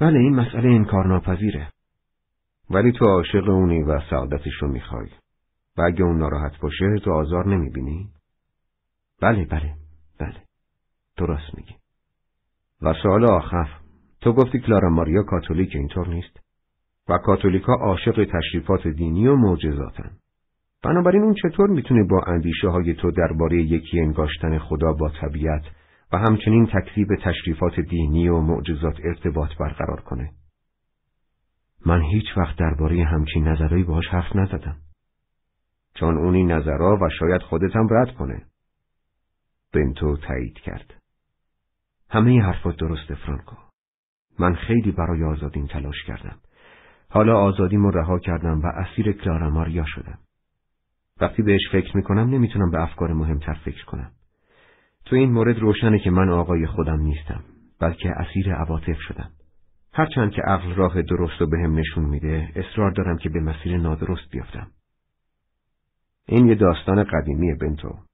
بله این مسئله انکارناپذیره. ولی تو عاشق اونی و سعادتش رو می‌خوای. و اگه اون ناراحت باشه تو آزار نمی‌بینی؟ بله بله بله. درست میگی. و سوال آخر تو گفتی کلارا ماریا کاتولیک اینطور نیست؟ و کاتولیکا عاشق تشریفات دینی و معجزاتن. بنابراین اون چطور می‌تونه با اندیشه های تو درباره یکی انگاشتن خدا با طبیعت و همچنین تکذیب تشریفات دینی و معجزات ارتباط برقرار کنه؟ من هیچ وقت درباره همچین نظرهایی باهاش حرف نزدم. چون اونی نظرها و شاید خودتم رد کنه. بنتو تایید کرد. همه حرفات درسته فرانکو. من خیلی برای آزادیم تلاش کردم. حالا آزادیمو رها کردم و اسیر کلارا ماریا شدم. وقتی بهش فکر می‌کنم نمی‌تونم به افکار مهمتر فکر کنم. تو این مورد روشنه که من آقای خودم نیستم بلکه اسیر عواطف شدم. هرچند که عقل راه درست رو به هم نشون میده اصرار دارم که به مسیر نادرست بیافتم. این یه داستان قدیمی بنتو.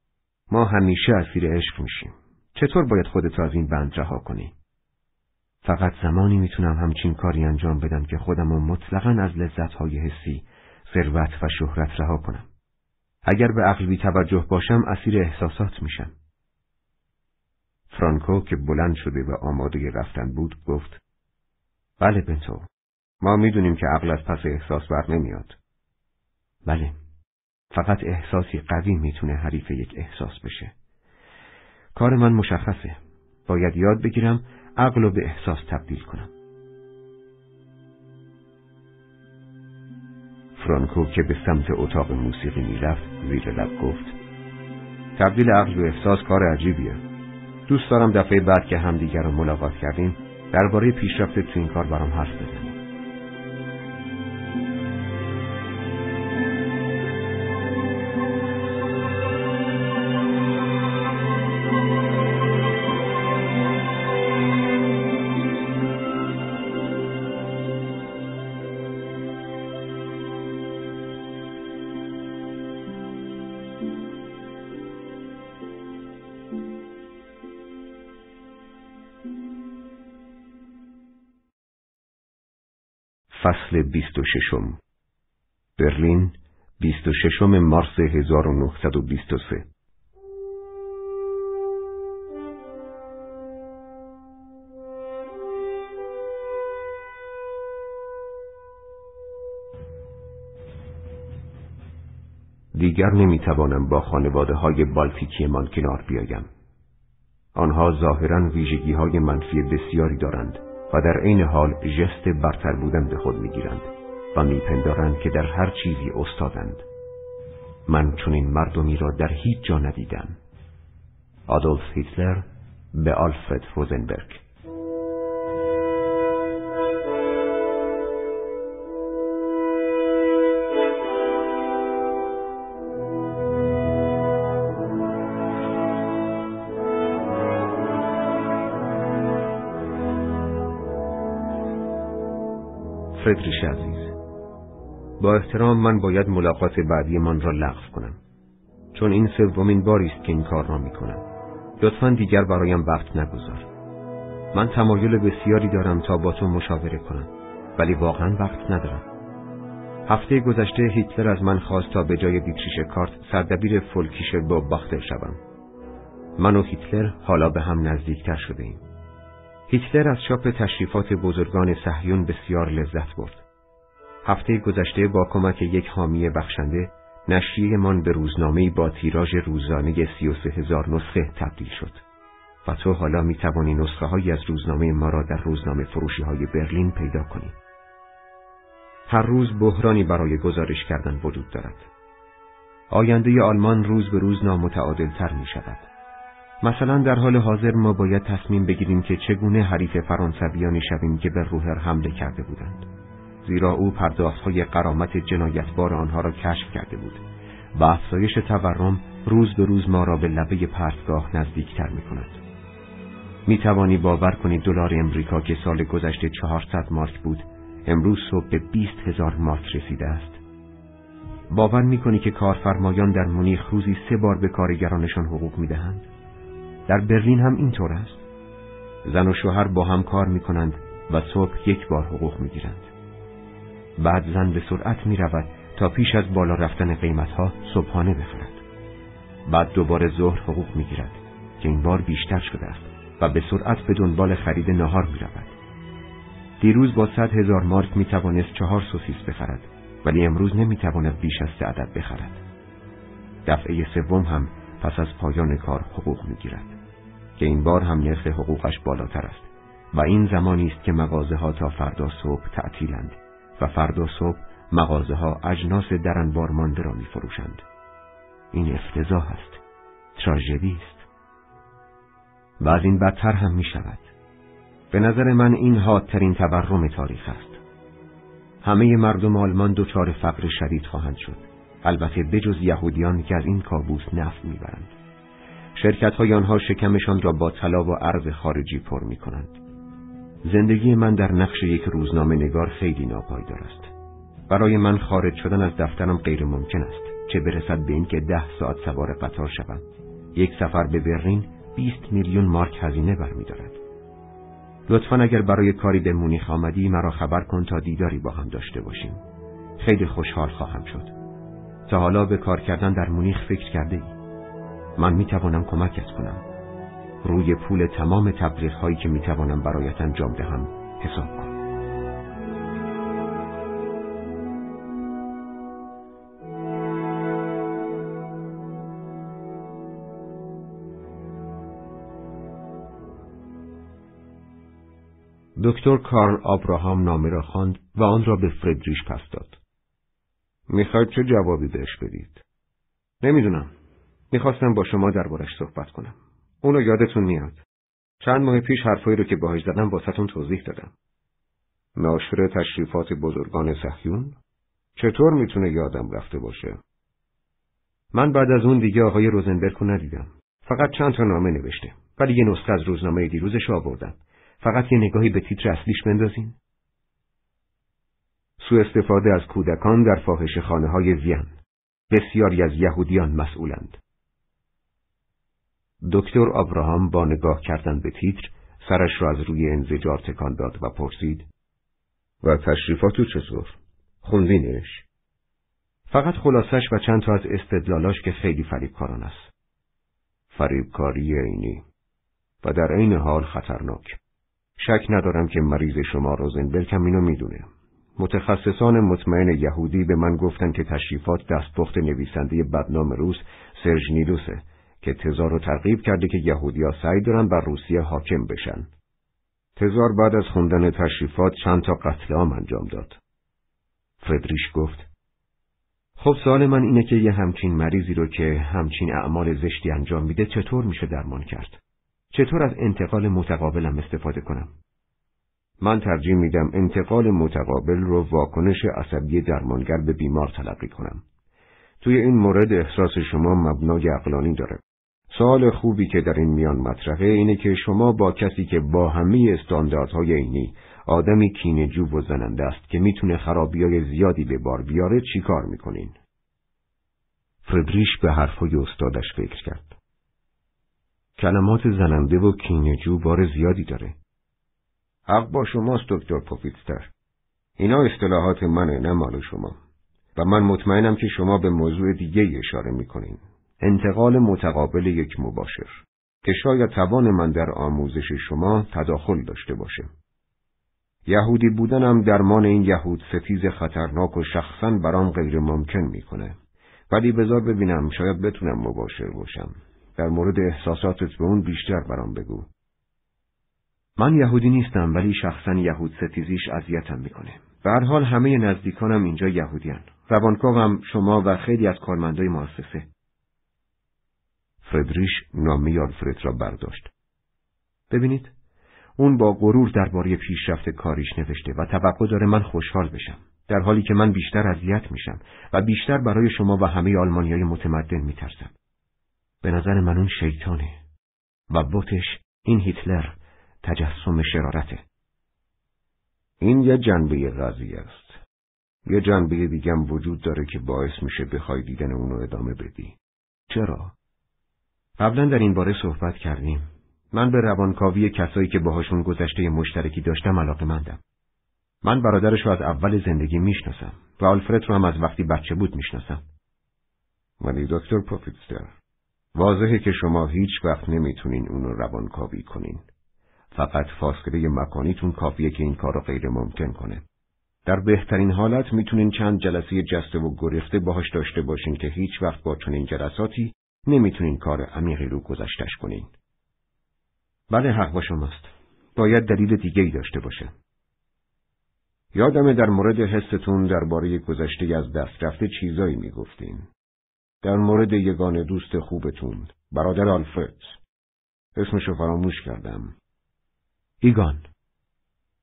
ما همیشه اسیر عشق میشیم. چطور باید خودتو از این بند رها کنی؟ فقط زمانی می‌تونم همچین کاری انجام بدم که خودم رو مطلقا از لذتهای حسی ثروت و شهرت رها کنم. اگر به عقل بی توجه باشم اسیر احساسات میشم. فرانکو که بلند شده و آماده رفتن بود گفت بله بنتو. ما می‌دونیم که عقل از پس احساس بر نمیاد بله. فقط احساسی قوی می‌تونه حریف یک احساس بشه. کار من مشخصه. باید یاد بگیرم عقل رو به احساس تبدیل کنم. فرانکو که به سمت اتاق موسیقی می‌رفت زیر لب گفت تبدیل عقل به احساس کار عجیبیه. دوست دارم دفعه بعد که همدیگر رو ملاقات کردیم درباره پیشرفت تو این کار برام حرف بزنیم. فصل بیست و ششم. برلین بیست و ششم مارس 1923 دیگر نمی‌توانم با خانواده های بالتیکی من کنار بیایم. آنها ظاهرا ویژگی های منفی بسیاری دارند. و در عین حال ژست برتر بودن به خود می‌گیرند و میپندارند که در هر چیزی استادند. من چنین مردمی را در هیچ جا ندیدم. آدولف هیتلر به آلفرد روزنبرگ فردریش عزیز. با احترام من باید ملاقات بعدی من را لغو کنم. چون این سومین باری است که این کار را می کنم لطفا دیگر برایم وقت نگذار. من تمایل بسیاری دارم تا با تو مشاوره کنم ولی واقعا وقت ندارم. هفته گذشته هیتلر از من خواست تا به جای دیتریش کارت سردبیر فولکیش با باختر شوم. من و هیتلر حالا به هم نزدیکتر شده ایم هیتلر از چاپ تشریفات بزرگان صهیون بسیار لذت برد. هفته گذشته با کمک یک حامی بخشنده من به روزنامه با تیراژ روزانه سی و سه هزار نسخه تبدیل شد و تو حالا می توانی نسخه هایی از روزنامه ما را در روزنامه فروشی های برلین پیدا کنی. هر روز بحرانی برای گزارش کردن وجود دارد. آینده آلمان روز به روز نامتعادل تر می شود. مثلا در حال حاضر ما باید تصمیم بگیریم که چگونه حریف فرانسویانی شویم که به روهر حمله کرده بودند زیرا او پرداختهای قرامت جنایتبار آنها را کشف کرده بود و افزایش تورم روز به روز ما را به لبه پرتگاه نزدیکتر می کند. می توانی باور کنید دلار امریکا که سال گذشته 400 مارک بود امروز صبح به 20 هزار مارک رسیده است. باور می کنی که کارفرمایان در مونیخ روزی سه بار به کارگرانشان حقوق می دهند؟ در برلین هم اینطور است زن و شوهر با هم کار می کنند و صبح یک بار حقوق می گیرند. بعد زن به سرعت می رود تا پیش از بالا رفتن قیمتها صبحانه بخرد بعد دوباره ظهر حقوق می گیرد که این بار بیشتر شده است و به سرعت به دنبال خرید نهار می رود. دیروز با صد هزار مارک می توانست چهار سوسیس بخرد ولی امروز نمی تواند بیش از سه عدد بخرد. دفعه سوم هم پس از پایان کار حقوق می گیرد. که این بار هم نرخ حقوقش بالاتر است. و این زمانی است که مغازه ها تا فردا صبح تعطیلند و فردا صبح مغازه ها اجناس درنبار مانده را می فروشند. این افتضاح است. تراژدی است. و از این بدتر هم می شود به نظر من این حادترین تورم تاریخ است. همه مردم آلمان دچار فقر شدید خواهند شد. البته بجز یهودیان که از این کابوس نفت می‌برند. شرکت های آنها شکمشان را با طلا و عرض خارجی پر می کنند. زندگی من در نقش یک روزنامه نگار خیلی ناپایدار است. برای من خارج شدن از دفترم غیر ممکن است. چه برسد به اینکه ده ساعت سوار قطار شوم. یک سفر به برلین 20 میلیون مارک هزینه برمیدارد. لطفا اگر برای کاری به مونیخ آمدی مرا خبر کن تا دیداری با هم داشته باشیم. خیلی خوشحال خواهم شد. تا حالا به کار کردن در مونیخ فکر کرده ای؟ من می توانم کمکت کنم روی پول تمام تبلیغ هایی که می توانم برایت انجام دهم حساب کن دکتر کارل آبراهام نامه را خواند و آن را به فردریش پس داد. می‌خواید چه جوابی بهش بدید؟ نمی‌دونم. می‌خواستم با شما دربارش صحبت کنم. اونو یادتون میاد. چند ماه پیش حرفایی رو که باهاش زدم واسهتون توضیح دادم. ناشر تشریفات بزرگان صهیون چطور می‌تونه یادم رفته باشه؟ من بعد از اون دیگه آقای روزنبرگ رو ندیدم. فقط چند تا نامه نوشته. ولی یه نسخه از روزنامه دیروزش آوردم. فقط یه نگاهی به تیتر اصلیش بندازین. سوء استفاده از کودکان در فاحش خانه های وین. بسیاری از یهودیان مسئولند. دکتر آبراهام با نگاه کردن به تیتر سرش را از روی انزجار تکان داد و پرسید و تشریفاتو چطور؟ خوندینش؟ فقط خلاصش و چند تا از استدلالاش که خیلی فریبکاران است. فریبکاری عینی و در عین حال خطرناک. شک ندارم که مریض شما روزنبرگ اینو می‌دونه. متخصصان مطمئن یهودی به من گفتن که تشریفات دستپخت نویسنده بدنام روس سرژ نیلوسه که تزار رو ترغیب کرده که یهودیا سعی دارن بر روسیه حاکم بشن. تزار بعد از خوندن تشریفات چند تا قتل عام انجام داد. فردریش گفت خب سوال من اینه که یه همچین مریضی رو که همچین اعمال زشتی انجام میده چطور میشه درمان کرد؟ چطور از انتقال متقابلم استفاده کنم؟ من ترجیح میدم انتقال متقابل رو واکنش عصبی درمانگر به بیمار تلقی کنم. توی این مورد احساس شما مبنای عقلانی داره. سوال خوبی که در این میان مطرحه اینه که شما با کسی که با همه استانداردهای عینی آدمی کینجو و زننده است که می‌تونه خرابیای زیادی به بار بیاره چی کار می‌کنین؟ فردریش به حرفای استادش فکر کرد. کلمات زننده و کینجو بار زیادی داره. حق با شماست دکتر پوفیتستر. اینا اصطلاحات منه نه مال شما. و من مطمئنم که شما به موضوع دیگه اشاره می‌کنین. انتقال متقابل یک مباشر که شاید توان من در آموزش شما تداخل داشته باشه. یهودی بودنم درمان این یهود ستیز خطرناک و شخصا برام غیر ممکن می‌کنه. ولی بذار ببینم شاید بتونم مباشر باشم. در مورد احساساتت به اون بیشتر برام بگو. من یهودی نیستم ولی شخصا یهود ستیزیش اذیتم می‌کنه. به هر حال همه نزدیکانم اینجا یهودیان. روانکاوم شما و خیلی از کارمندای مؤسسه. فردریش نامی آلفرد را برداشت. ببینید اون با غرور درباره پیشرفت کاریش نوشته و توقع داره من خوشحال بشم. در حالی که من بیشتر اذیت میشم و بیشتر برای شما و همه آلمانیای متمدن میترسم. به نظر من اون شیطانه و بوتش این هیتلر تجسم شرارته. این یه جنبه قضیه است. یه جنبه دیگم وجود داره که باعث میشه بخوای دیدن اونو ادامه بدی. چرا؟ قبلا در این باره صحبت کردیم من به روانکاوی کسایی که باهاشون گذشته مشترکی داشتم علاقه مندم. من برادرش رو از اول زندگی می‌شناسم و آلفرد رو هم از وقتی بچه بود می‌شناسم. ولی دکتر پروفیتستر واضحه که شما هیچ وقت نمی‌تونین اونو روانکاوی کنین. فقط فاصله مکانیتون کافیه که این کار رو غیر ممکن کنه. در بهترین حالت می‌تونین چند جلسه جسته و گریخته باهاش داشته باشین که هیچ وقت با چنین جلساتی نمی‌تونین کار عمیقی رو گذشتش کنین. بله حق با شماست. باید دلیل دیگه ای داشته باشه. یادم در مورد حستون درباره گذشته از دست رفته چیزایی می‌گفتین. در مورد یگان دوست خوبتون، برادر آلفرد. اسمشو فراموش کردم. ایگان.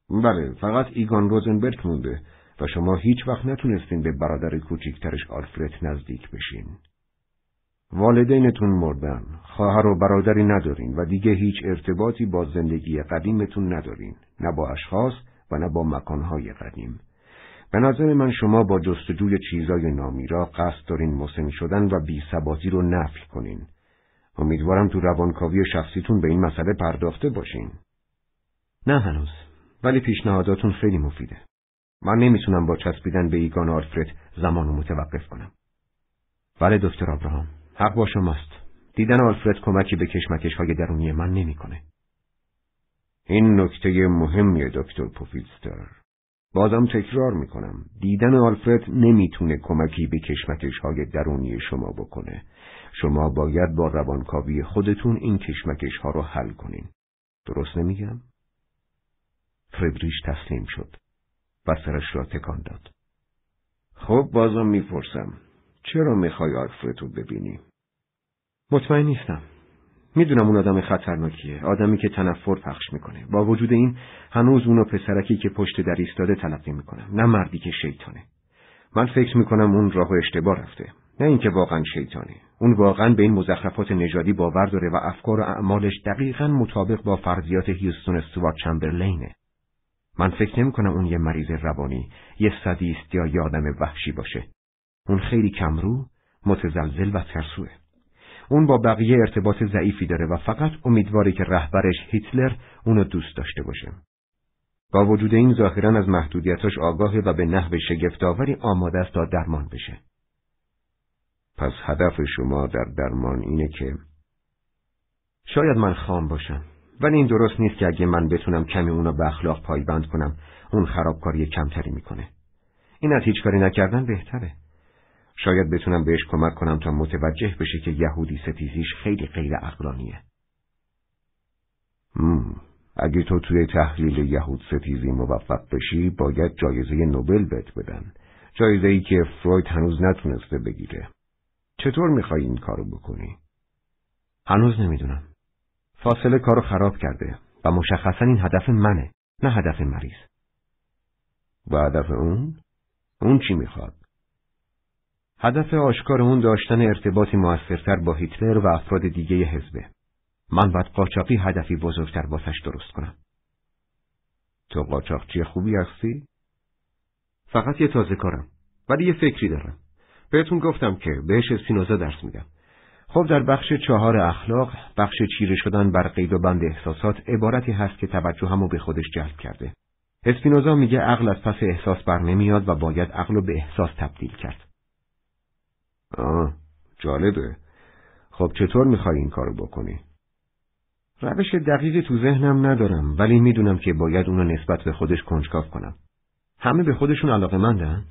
بله، فقط ایگان روزنبرگ مونده و شما هیچ وقت نتونستین به برادر کوچیکترش آلفرد نزدیک بشین. والدینتون مردن، خواهر و برادری ندارین و دیگه هیچ ارتباطی با زندگی قدیمتون ندارین، نه با اشخاص و نه با مکانهای قدیم. به نظر من شما با جستجوی چیزای نامیرا قصد دارین مسن شدن و بی ثباتی رو نفی کنین. امیدوارم تو روانکاوی شخصیتون به این مسئله پرداخته باشین. نه هنوز، ولی پیشنهاداتون خیلی مفیده. من نمی‌تونم با چسبیدن به ایگان آلفرد زمان متوقف کنم. بله دکتر ابراهام حق با شماست. دیدن آلفرد کمکی به کشمکش های درونی من نمی‌کنه. این نکته مهمیه دکتر پوفیلستر. بازم تکرار می‌کنم. دیدن آلفرد نمی‌تونه کمکی به کشمکش های درونی شما بکنه. شما باید با روانکاوی خودتون این کشمکش ها رو حل کنین. درست نمیگم؟ فردریش تسلیم شد و سرش را تکان داد. خب بازم می‌پرسم. چرا می‌خوای آلفرد رو ببینی؟ مطمئن نیستم. می‌دونم اون آدم خطرناکیه، آدمی که تنفر پخش می‌کنه. با وجود این هنوز اونو پسرکی که پشت در ایستاده تلقی می‌کنم، نه مردی که شیطانه. من فکر می‌کنم اون راه اشتباه رفته. نه اینکه واقعا شیطانه. اون واقعا به این مزخرفات نژادی باور داره و افکار و اعمالش دقیقا مطابق با فرضیات هیوستون استوارت چمبرلینه. من فکر نمی کنم اون یه مریض روانی، یه سادیست یا یه آدم وحشی باشه. اون خیلی کمرو، متزلزل و ترسوه. اون با بقیه ارتباط ضعیفی داره و فقط امیدواره که رهبرش هیتلر اونو دوست داشته باشه. با وجود این ظاهرا از محدودیتاش آگاه و به نحو شگفتآوری آماده است تا درمان بشه. پس هدف شما در درمان اینه که شاید من خام باشم ولی این درست نیست که اگه من بتونم کمی اونو به اخلاق پایبند کنم اون خرابکاری کمتری می‌کنه این از هیچ کاری نکردن بهتره شاید بتونم بهش کمک کنم تا متوجه بشه که یهودی ستیزیش خیلی غیر اقلانیه اگه تو توی تحلیل یهود ستیزی موفق بشی باید جایزه نوبل بهت بدن جایزه ای که فروید هنوز نتونسته بگیره چطور می‌خوای این کارو بکنی؟ هنوز نمی‌دونم فاصله کارو خراب کرده و مشخصا این هدف منه نه هدف مریض و هدف اون؟ اون چی می‌خواد؟ هدف آشکار اون داشتن ارتباطی موثرتر با هیتلر و افراد دیگه حزبه من باید قاچاقی هدفی بزرگتر باسش درست کنم. تو قاچاقچی خوبی هستی؟ فقط یه تازه کارم ولی یه فکری دارم. بهتون گفتم که بهش اسپینوزا درس میدم. خب در بخش چهار اخلاق بخش چیره شدن بر قید و بند احساسات عبارتی هست که توجه همو به خودش جلب کرده. اسپینوزا میگه عقل از پس احساس بر نمیاد و باید عقل رو به احساس تبدیل کرد. آه جالبه. خب چطور می‌خوای این کارو بکنی؟ روش دقیقی تو ذهنم ندارم ولی می‌دونم که باید اونو نسبت به خودش کنجکاف کنم. همه به خودشون علاقه مندن؟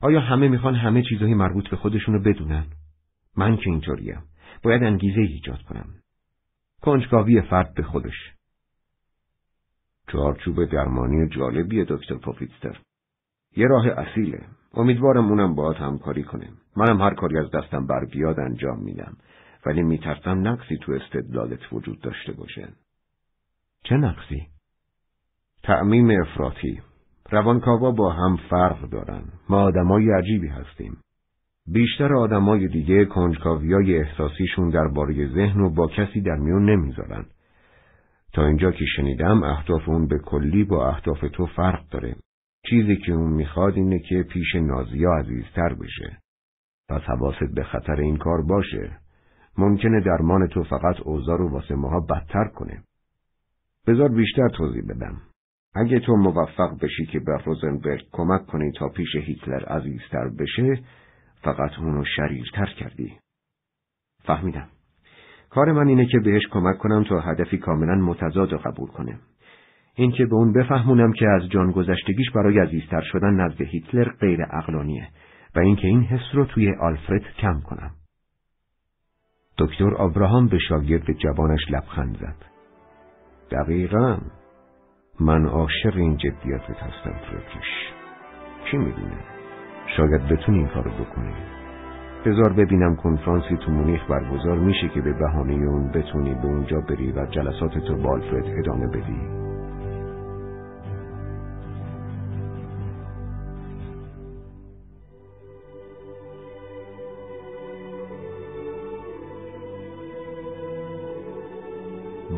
آیا همه می‌خوان همه چیزهایی مربوط به خودشونو بدونن؟ من که اینطوریم باید انگیزه ایجاد کنم. کنجکاوی فرد به خودش. چارچوب درمانی جالبیه دکتر پوفیتستر یه راه اصیله. امیدوارم اونم باید همکاری کنه منم هر کاری از دستم بر بیاد انجام میدم. ولی میترسم نقصی تو استدلالت وجود داشته باشه. چه نقصی؟ تعمیم افراطی. روانکاوا با هم فرق دارن. ما آدمای عجیبی هستیم. بیشتر آدمای دیگه کنجکاویای احساسیشون درباره ذهن و با کسی در میون نمی‌ذارن. تا اینجا که شنیدم اهداف اون به کلی با اهداف تو فرق داره. چیزی که اون می‌خواد اینه که پیش نازیا عزیزتر بشه پس حواست به خطر این کار باشه. ممکنه درمان تو فقط اوضاع رو واسه ماها بدتر کنه. بذار بیشتر توضیح بدم. اگه تو موفق بشی که به روزنبرگ کمک کنی تا پیش هیتلر عزیزتر بشه فقط اونو شریرتر کردی. فهمیدم. کار من اینه که بهش کمک کنم تا هدفی کاملا متضاد قبول کنه. این که به اون بفهمونم که از جان گذشتگیش برای عزیزتر شدن نزد هیتلر غیر اقلانیه و اینکه این حس رو توی آلفرد کم کنم. دکتر آبراهام به شاگرد جوانش لبخند زد. دقیقا. من عاشق این جدیتت هستم فرکش کی می‌دونه؟ شاید بتونی این کارو بکنی بذار ببینم کنفرانسی تو مونیخ برگزار میشه که به بهانه اون بتونی به اونجا بری و جلسات تو بالفرد ادامه بدی.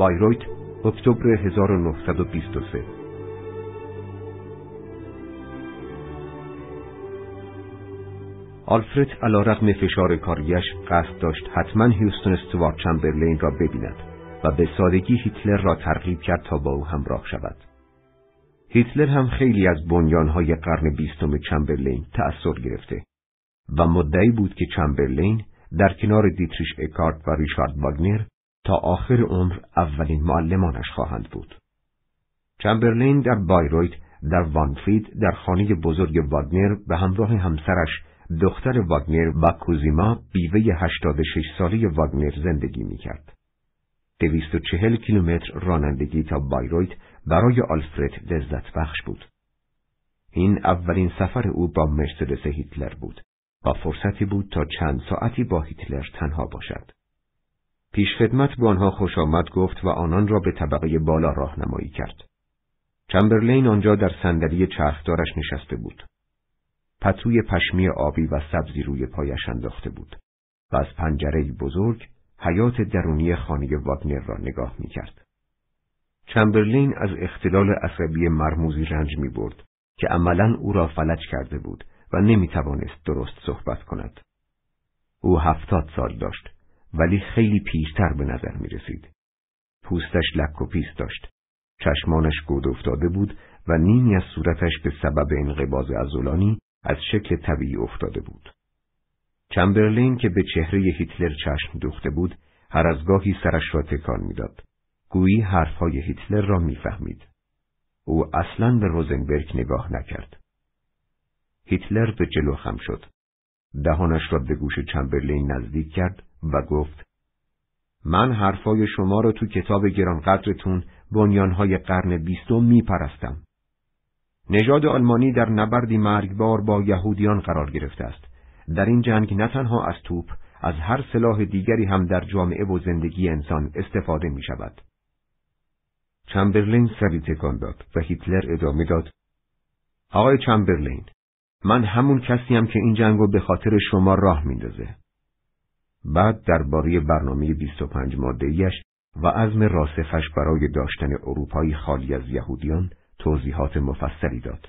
بایرویت اکتبر 1923 آلفرد علا رقم فشار کاریش قصد داشت حتما هیوستون استوارت چمبرلین را ببیند و به سادگی هیتلر را ترغیب کرد تا با او همراه شود. هیتلر هم خیلی از بنیانهای قرن بیستم چمبرلین تأثیر گرفته و مدعی بود که چمبرلین در کنار دیتریش اکارت و ریشارد واگنر تا آخر عمر اولین معلمانش خواهند بود. چمبرلین در بایرویت در وانفرید در خانه بزرگ واگنر به همراه همسرش دختر واگنر و کوزیما بیوه 86 ساله واگنر زندگی می کرد. دویست و چهل کیلومتر رانندگی تا بایرویت برای آلفرد لذت بخش بود. این اولین سفر او با مرسدس هیتلر بود و فرصتی بود تا چند ساعتی با هیتلر تنها باشد. پیشخدمت به آنها خوش آمد گفت و آنان را به طبقه بالا راهنمایی کرد. چمبرلین آنجا در صندلی چرخدارش نشسته بود. پتوی پشمی آبی و سبزی روی پایش انداخته بود و از پنجره بزرگ حیات درونی خانه واگنر را نگاه می کرد. چمبرلین از اختلال عصبی مرموزی رنج می برد که عملا او را فلج کرده بود و نمی توانست درست صحبت کند. او هفتاد سال داشت ولی خیلی پیرتر به نظر می رسید. پوستش لک و پیست داشت. چشمانش گود افتاده بود و نیمی از صورتش به سبب انقباز ازولانی از شکل طبیعی افتاده بود. چمبرلین که به چهره هیتلر چشم دوخته بود، هر از گاهی سرش را تکان می‌داد. گویی حرفهای هیتلر را می‌فهمید. او اصلا به روزنبرگ نگاه نکرد. هیتلر به جلو خم شد. دهانش را به گوش چمبرلین نزدیک کرد و گفت من حرفای شما را تو کتاب گرانقدرتون بنیانهای قرن بیستم می پرستم. نژاد آلمانی در نبردی مرگبار با یهودیان قرار گرفته است. در این جنگ نه تنها از توپ، از هر سلاح دیگری هم در جامعه و زندگی انسان استفاده می شود. چمبرلین سری تکان داد و هیتلر ادامه داد. آقای چمبرلین، من همون کسیم که این جنگو به خاطر شما راه میندازه. بعد درباره برنامه 25 مادهیش و عزم راسخش برای داشتن اروپایی خالی از یهودیان توضیحات مفصلی داد.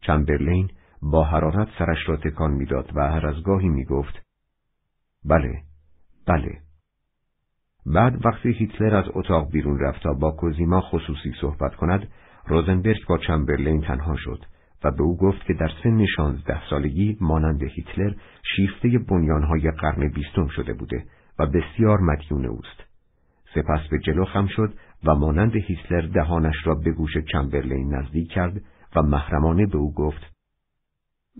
چمبرلین با حرارت سرش را تکان می‌داد و هر از گاهی می گفت بله، بله. بعد وقتی هیتلر از اتاق بیرون رفت تا با کوزیما خصوصی صحبت کند، روزنبرگ با چمبرلین تنها شد به او گفت که در سن شانزده سالگی مانند هیتلر شیفته بنیانهای قرن بیستم شده بوده و بسیار مدیون اوست. سپس به جلو خم شد و مانند هیتلر دهانش را به گوش چمبرلین نزدیک کرد و محرمانه به او گفت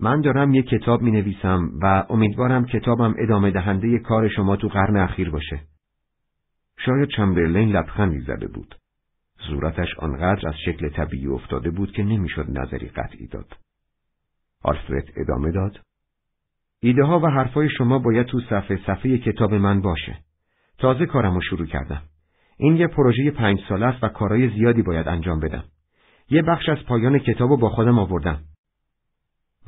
من دارم یک کتاب می نویسم و امیدوارم کتابم ادامه دهنده کار شما تو قرن اخیر باشه. شاید چمبرلین لبخندی زده بود. صورتش آنقدر از شکل طبیعی افتاده بود که نمی‌شد نظری قطعی داد. آلفرد ادامه داد. ایده ها و حرفای شما باید تو صفحه صفحه کتاب من باشه. تازه کارم رو شروع کردم. این یه پروژه پنج ساله است و کارهای زیادی باید انجام بدم. یه بخش از پایان کتاب با خودم آوردم.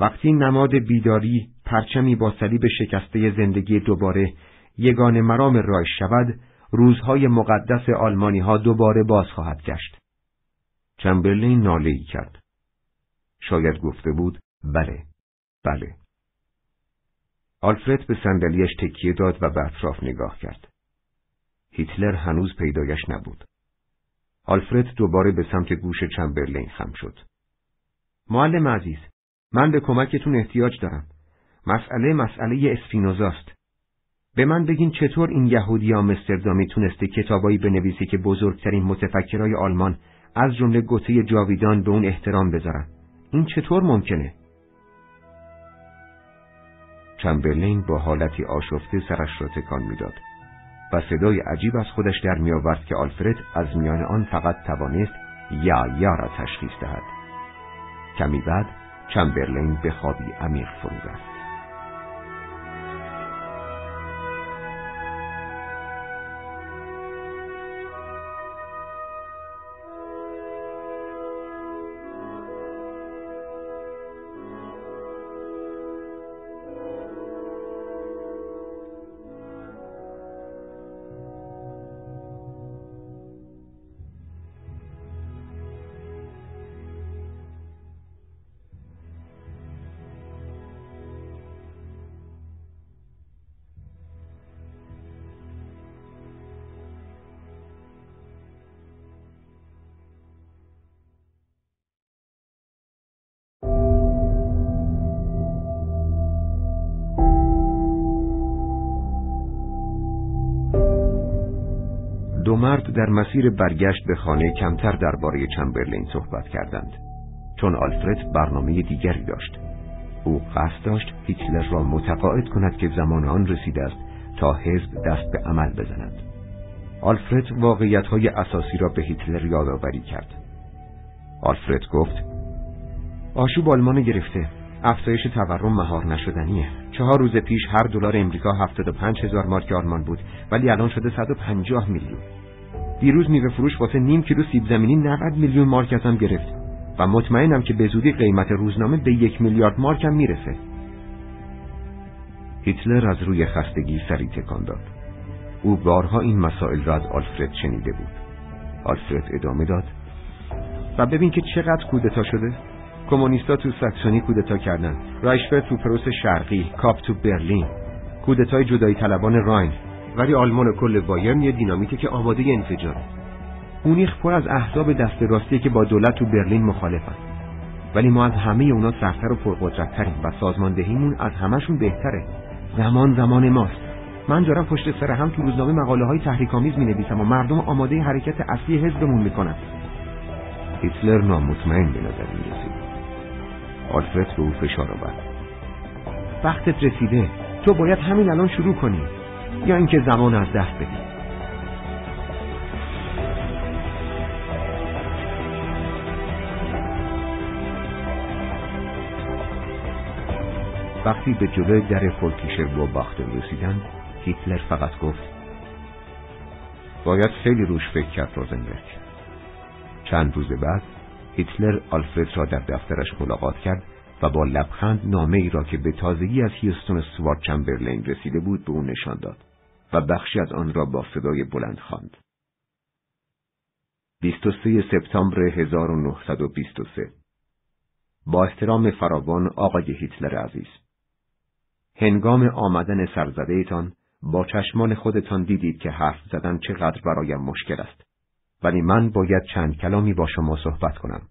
وقتی نماد بیداری پرچمی با صلیب شکسته زندگی دوباره یگان مرام رای شود روزهای مقدس آلمانی ها دوباره باز خواهد گشت. چمبرلین ناله ای کرد. شاید گفته بود بله، بله. آلفرد به صندلیاش تکیه داد و به اطراف نگاه کرد. هیتلر هنوز پیدایش نبود. آلفرد دوباره به سمت گوش چمبرلین خم شد. معلم عزیز، من به کمکتون احتیاج دارم. مسئله مسئله اسپینوزاست. به من بگین چطور این یهودی آمستردامی تونسته کتابایی بنویسه که بزرگترین متفکرای آلمان از جمله گوته جاویدان به اون احترام بذارن. این چطور ممکنه؟ چمبرلین با حالتی آشفته سرش را تکان می‌داد و صدای عجیب از خودش در میآورد که آلفرد از میان آن فقط توانست یا یا را تشخیص دهد. کمی بعد چمبرلین به خوابی عمیق فرو رفت مرد در مسیر برگشت به خانه کمتر درباره چمبرلین صحبت کردند. چون آلفرد برنامه دیگری داشت. او قصد داشت هیتلر را متقاعد کند که زمان آن رسیده است تا حزب دست به عمل بزند. آلفرد واقعیت های اساسی را به هیتلر یادآوری کرد. آلفرد گفت آشوب آلمان گرفته. افزایش تورم مهار نشدنیه. چهار روز پیش هر دلار امریکا هفتاد و پنج هزار مارک آلمان بود ولی الان شده صد و پنجاه میلیون. دیروز میوه فروش واسه نیم کیلو سیب زمینی 90 میلیون مارک ازم گرفت و مطمئنم که به زودی قیمت روزنامه به یک میلیارد مارک هم می‌رسه. هیتلر از روی خستگی سری تکان داد. او بارها این مسائل را از آلفرد شنیده بود. آلفرد ادامه داد. و ببین که چقدر کودتا شده. کمونیستا تو ساکسونی کودتا کردن. رایشفر تو پروس شرقی. کاپ تو برلین. کودتای جدایی طلبان راین. ولی آلمان و کل بایرن یه دینامیته که آماده انفجاره مونیخ پر از احزاب دست راستی که با دولت تو برلین مخالفن. ولی ما از همه اونا سرتر و پرقدرتتریم و سازماندهیمون از همهشون بهتره. زمان زمان ماست. من دارم پشت سر هم تو روزنامه مقاله های تحریکامیز می نویسم و مردم آماده حرکت اصلی حزبمون می‌کنن. هیتلر نامطمئن به نظر می آلفرد به او فشار آورد. وقتت رسیده. تو باید همین الان شروع کنی. یا اینکه زمان از دست بدی. وقتی به جلوی در فولکیشر و باختن رسیدند هیتلر فقط گفت باید خیلی روش فکر کرد روزنبرگ چند روز بعد هیتلر آلفرد را در دفترش ملاقات کرد و با لبخند نامه ای را که به تازگی از هیستون سوارد چمبرلین رسیده بود به او نشان داد. و بخشی از آن را با صدای بلند خواند. 23 سپتامبر 1923 با احترام فراوان آقای هیتلر عزیز. هنگام آمدن سرزده ایتان با چشمان خودتان دیدید که حرف زدن چقدر برایم مشکل است. ولی من باید چند کلامی با شما صحبت کنم.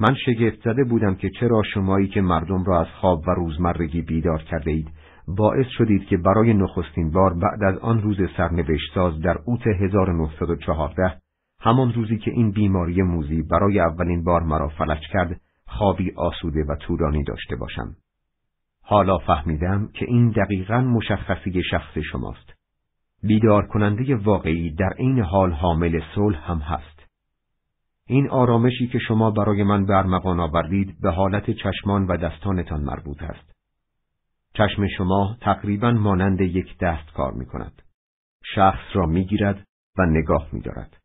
من شگفت زده بودم که چرا شمایی که مردم را از خواب و روزمرگی بیدار کرده اید باعث شدید که برای نخستین بار بعد از آن روز سرنوشت ساز در اوت 1914 همان روزی که این بیماری موزی برای اولین بار مرا فلج کرد خوابی آسوده و طولانی داشته باشم حالا فهمیدم که این دقیقا مشخصی شخص شماست. بیدار کننده واقعی در این حال حامل صلح هم هست. این آرامشی که شما برای من برمغان آوردید به حالت چشمان و دستانتان مربوط است. چشم شما تقریبا مانند یک دست کار می کند. شخص را می گیرد و نگاه می دارد.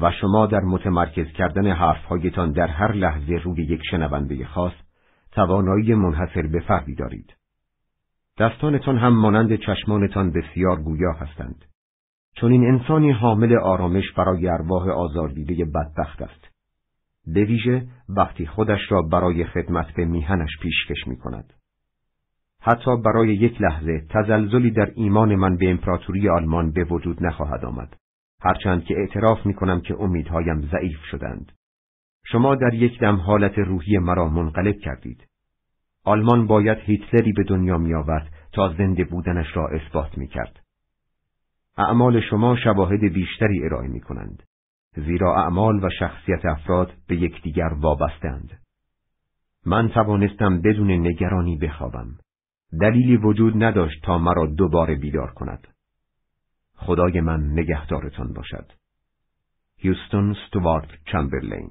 و شما در متمرکز کردن حرفهایتان در هر لحظه روی یک شنونده خاص توانایی منحصر به فردی دارید. دستانتان هم مانند چشمانتان بسیار گویا هستند. چون این انسانی حامل آرامش برای ارواح آزاردیده بدبخت است. به ویژه وقتی خودش را برای خدمت به میهنش پیشکش می کند. حتی برای یک لحظه تزلزلی در ایمان من به امپراتوری آلمان به وجود نخواهد آمد. هرچند که اعتراف می کنم که امیدهایم ضعیف شدند. شما در یک دم حالت روحی مرا منقلب کردید. آلمان باید هیتلری به دنیا می آورد تا زنده بودنش را اثبات می کرد. اعمال شما شواهد بیشتری ارائه می کنند. زیرا اعمال و شخصیت افراد به یکدیگر وابستند. من توانستم بدون نگرانی بخوابم. دلیلی وجود نداشت تا مرا دوباره بیدار کند. خدای من نگهدارتان باشد. هیوستون ستوارت چمبرلین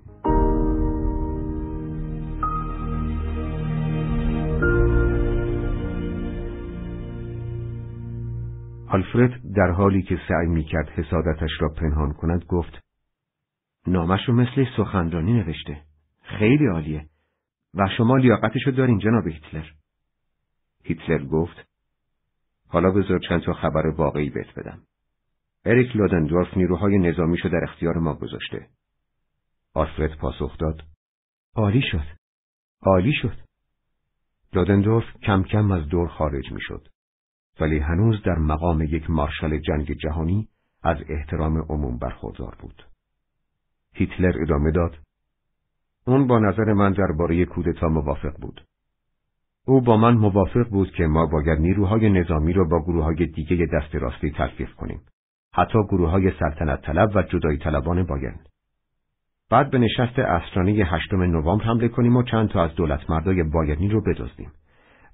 آلفرد در حالی که سعی می‌کرد حسادتش را پنهان کند گفت نامش رو مثل سخنرانی نوشته خیلی عالیه و شما لیاقتشو دارین جناب هیتلر هیتلر گفت حالا بذار چند تا خبر واقعی بهت بدم. اریک لودندورف نیروهای نظامیشو در اختیار ما گذاشته. آلفرد پاسخ داد. عالی شد. عالی شد. لودندورف کم کم از دور خارج می‌شد. ولی هنوز در مقام یک مارشال جنگ جهانی از احترام عموم برخوردار بود. هیتلر ادامه داد. اون با نظر من درباره کودتا موافق بود. او با من موافق بود که ما باید نیروهای نظامی را با گروه های دیگه دست راستی تلفیق کنیم. حتی گروه های سلطنت طلب و جدای طلبان بایند. بعد به نشست اسرانی هشتم نوامبر حمله کنیم و چند تا از دولت مردای بایرنی رو بدزدیم.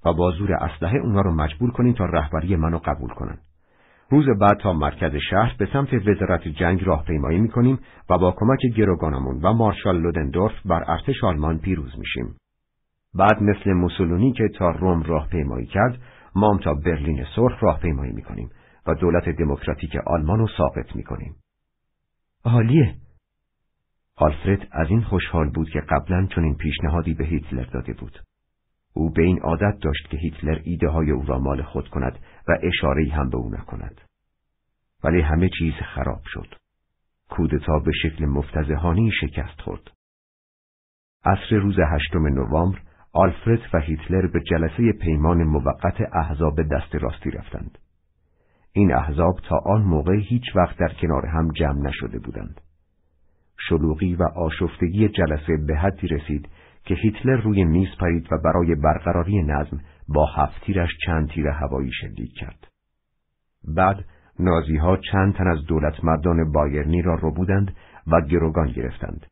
و با زور اسلحه اونا رو مجبور کنیم تا رهبری منو قبول کنن. روز بعد تا مرکز شهر به سمت وزارت جنگ راهپیمایی می‌کنیم و با کمک گروگانمون و مارشال لودندورف بر ارتش آلمان پیروز میشیم. بعد مثل موسولونی که تا روم راهپیمایی کرد، ما تا برلین سرخ راهپیمایی می‌کنیم و دولت دموکراتیک آلمان رو ساقط می‌کنیم. عالیه. آلفرد از این خوشحال بود که قبلا چنین پیشنهادی به هیتلر داده بود. او به این عادت داشت که هیتلر ایده های او را مال خود کند و اشاره هم به او نکند. ولی همه چیز خراب شد. کودتا به شکل مفتزهانی شکست خورد. عصر روز هشتم نوامبر آلفرد و هیتلر به جلسه پیمان موقت احزاب دست راستی رفتند. این احزاب تا آن موقع هیچ وقت در کنار هم جمع نشده بودند. شلوغی و آشفتگی جلسه به حدی رسید که هیتلر روی میز پرید و برای برقراری نظم با هفت تیرش چند تیر هوایی شلیک کرد. بعد نازی ها چند تن از دولت مردان بایرنی را بودند و گروگان گرفتند.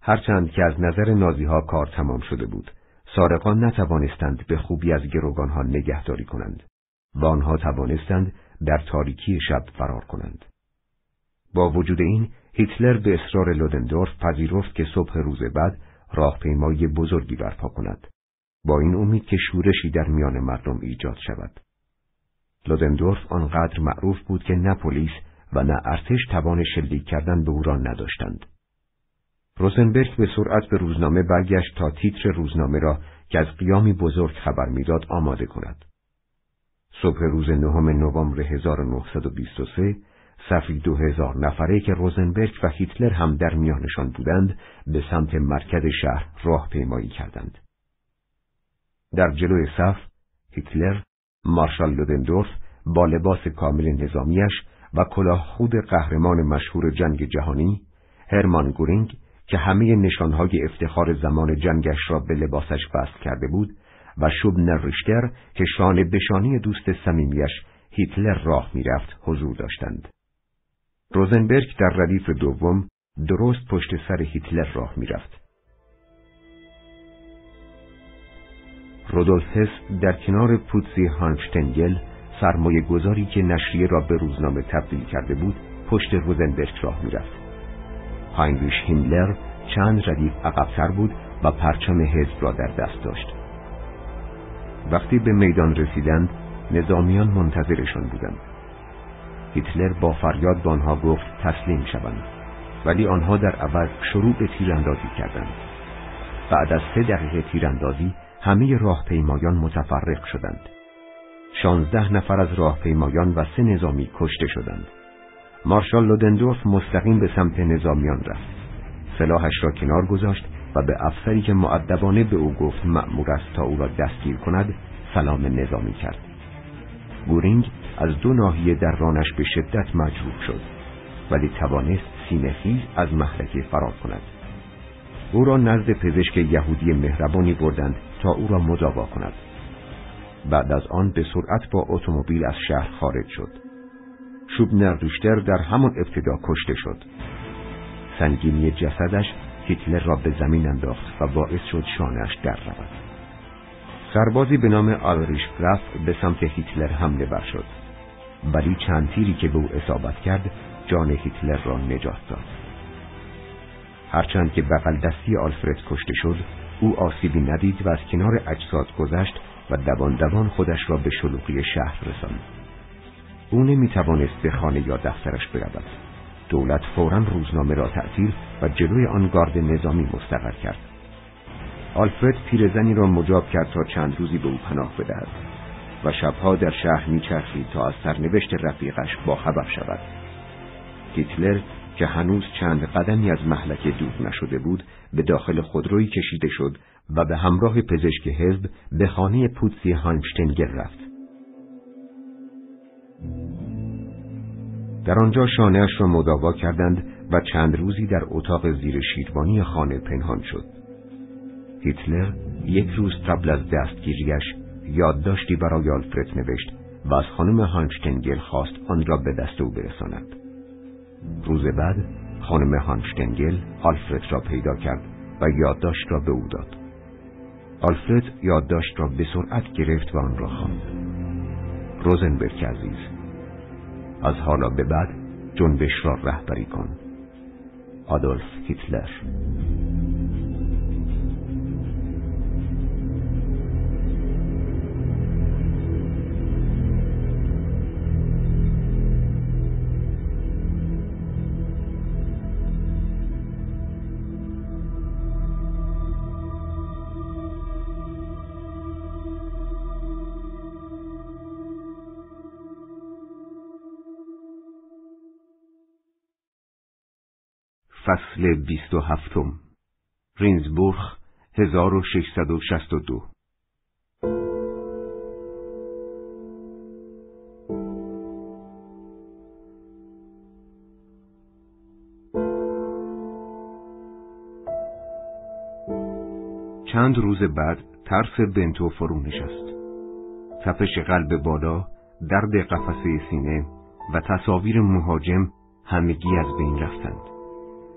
هرچند که از نظر نازی ها کار تمام شده بود، سارقان نتوانستند به خوبی از گروگان ها نگهداری کنند و آنها توانستند در تاریکی شب فرار کنند. با وجود این هیتلر به اصرار لودندورف پذیرفت که صبح روز بعد راهپیمایی بزرگی برپا کند. با این امید که شورشی در میان مردم ایجاد شود. لودندورف آنقدر معروف بود که نه پلیس و نه ارتش توان شلیک کردن به او را نداشتند. روزنبرگ به سرعت به روزنامه برگشت تا تیتر روزنامه را که از قیامی بزرگ خبر می‌داد آماده کند صبح روز نهم نوامبر 1923 صفی دو هزار نفره که روزنبرگ و هیتلر هم در میانشان بودند به سمت مرکز شهر راه پیمایی کردند. در جلوی صف هیتلر، مارشال لودندورف با لباس کامل نظامیش و کلاه خود قهرمان مشهور جنگ جهانی، هرمان گورینگ که همه نشانهای افتخار زمان جنگش را به لباسش وصل کرده بود و شوبنر ریشتر که شانه بشانی دوست صمیمیش هیتلر راه می‌رفت حضور داشتند. روزنبرگ در ردیف دوم درست پشت سر هیتلر راه می‌رفت. رودولف هس در کنار پوتسی هانشتنگل سرمایه گذاری که نشریه را به روزنامه تبدیل کرده بود پشت روزنبرگ راه می‌رفت. هاینریش هیملر چند ردیف عقبتر بود و پرچم حزب را در دست داشت. وقتی به میدان رسیدند نظامیان منتظرشان بودند. هیتلر با فریاد به آنها گفت تسلیم شوند ولی آنها در عوض شروع به تیراندازی کردند بعد از سه دقیقه تیراندازی همه راهپیمایان متفرق شدند شانزده نفر از راهپیمایان و سه نظامی کشته شدند مارشال لودندورف مستقیم به سمت نظامیان رفت. سلاحش را کنار گذاشت و به افسری که معدبانه به او گفت مأمور است تا او را دستگیر کند سلام نظامی کرد. گورینگ از دو ناحیه در رانش به شدت مجروح شد ولی توانست سینهخیز از محرکه فرار کند. او را نزد پزشک یهودی مهربانی بردند تا او را مداوا کند. بعد از آن به سرعت با اتومبیل از شهر خارج شد. شوبنر دوشتر در همان ابتدا کشته شد. سنگینی جسدش هیتلر را به زمین انداخت و باعث شد شانهاش در رود. سربازی به نام آلریش گراف به سمت هیتلر حمله بر شد ولی چند تیری که به او اصابت کرد جان هیتلر را نجات داد. هرچند که بغل دستی آلفرد کشته شد او آسیبی ندید و از کنار اجساد گذشت و دوان دوان خودش را به شلوغی شهر رساند. او نمی توانست به خانه یا دفترش برود. دولت فورا روزنامه را تعطیل و جلوی آن گارد نظامی مستقر کرد. آلفرد پیرزنی را مجاب کرد تا چند روزی به او پناه بدهد و شبها در شهر میچرخید تا از سرنوشت رفیقش با خبر شود. هیتلر که هنوز چند قدمی از محلکه دور نشده بود به داخل خودرویی کشیده شد و به همراه پزشک حزب به خانه پوتسی هایمشتنگر رفت. در آنجا شانهاش را مداوا کردند و چند روزی در اتاق زیر شیروانی خانه پنهان شد. هیتلر یک روز قبل از دستگیریش یادداشتی برای آلفرد نوشت و از خانم هانشتنگل خواست آن را به دست او برساند. روز بعد خانم هانشتنگل آلفرد را پیدا کرد و یادداشت را به او داد. آلفرد یادداشت را به سرعت گرفت و آن را خواند. روزنبرگ عزیز. از حالا به بعد جنبش را رهبری کن. آدولف هیتلر. فصل بیست و هفتم. رینزبورخ 1662 چند روز بعد طرف بنتو فرو نشست تپش قلب بالا درد قفسه سینه و تصاویر مهاجم همگی از بین رفتند.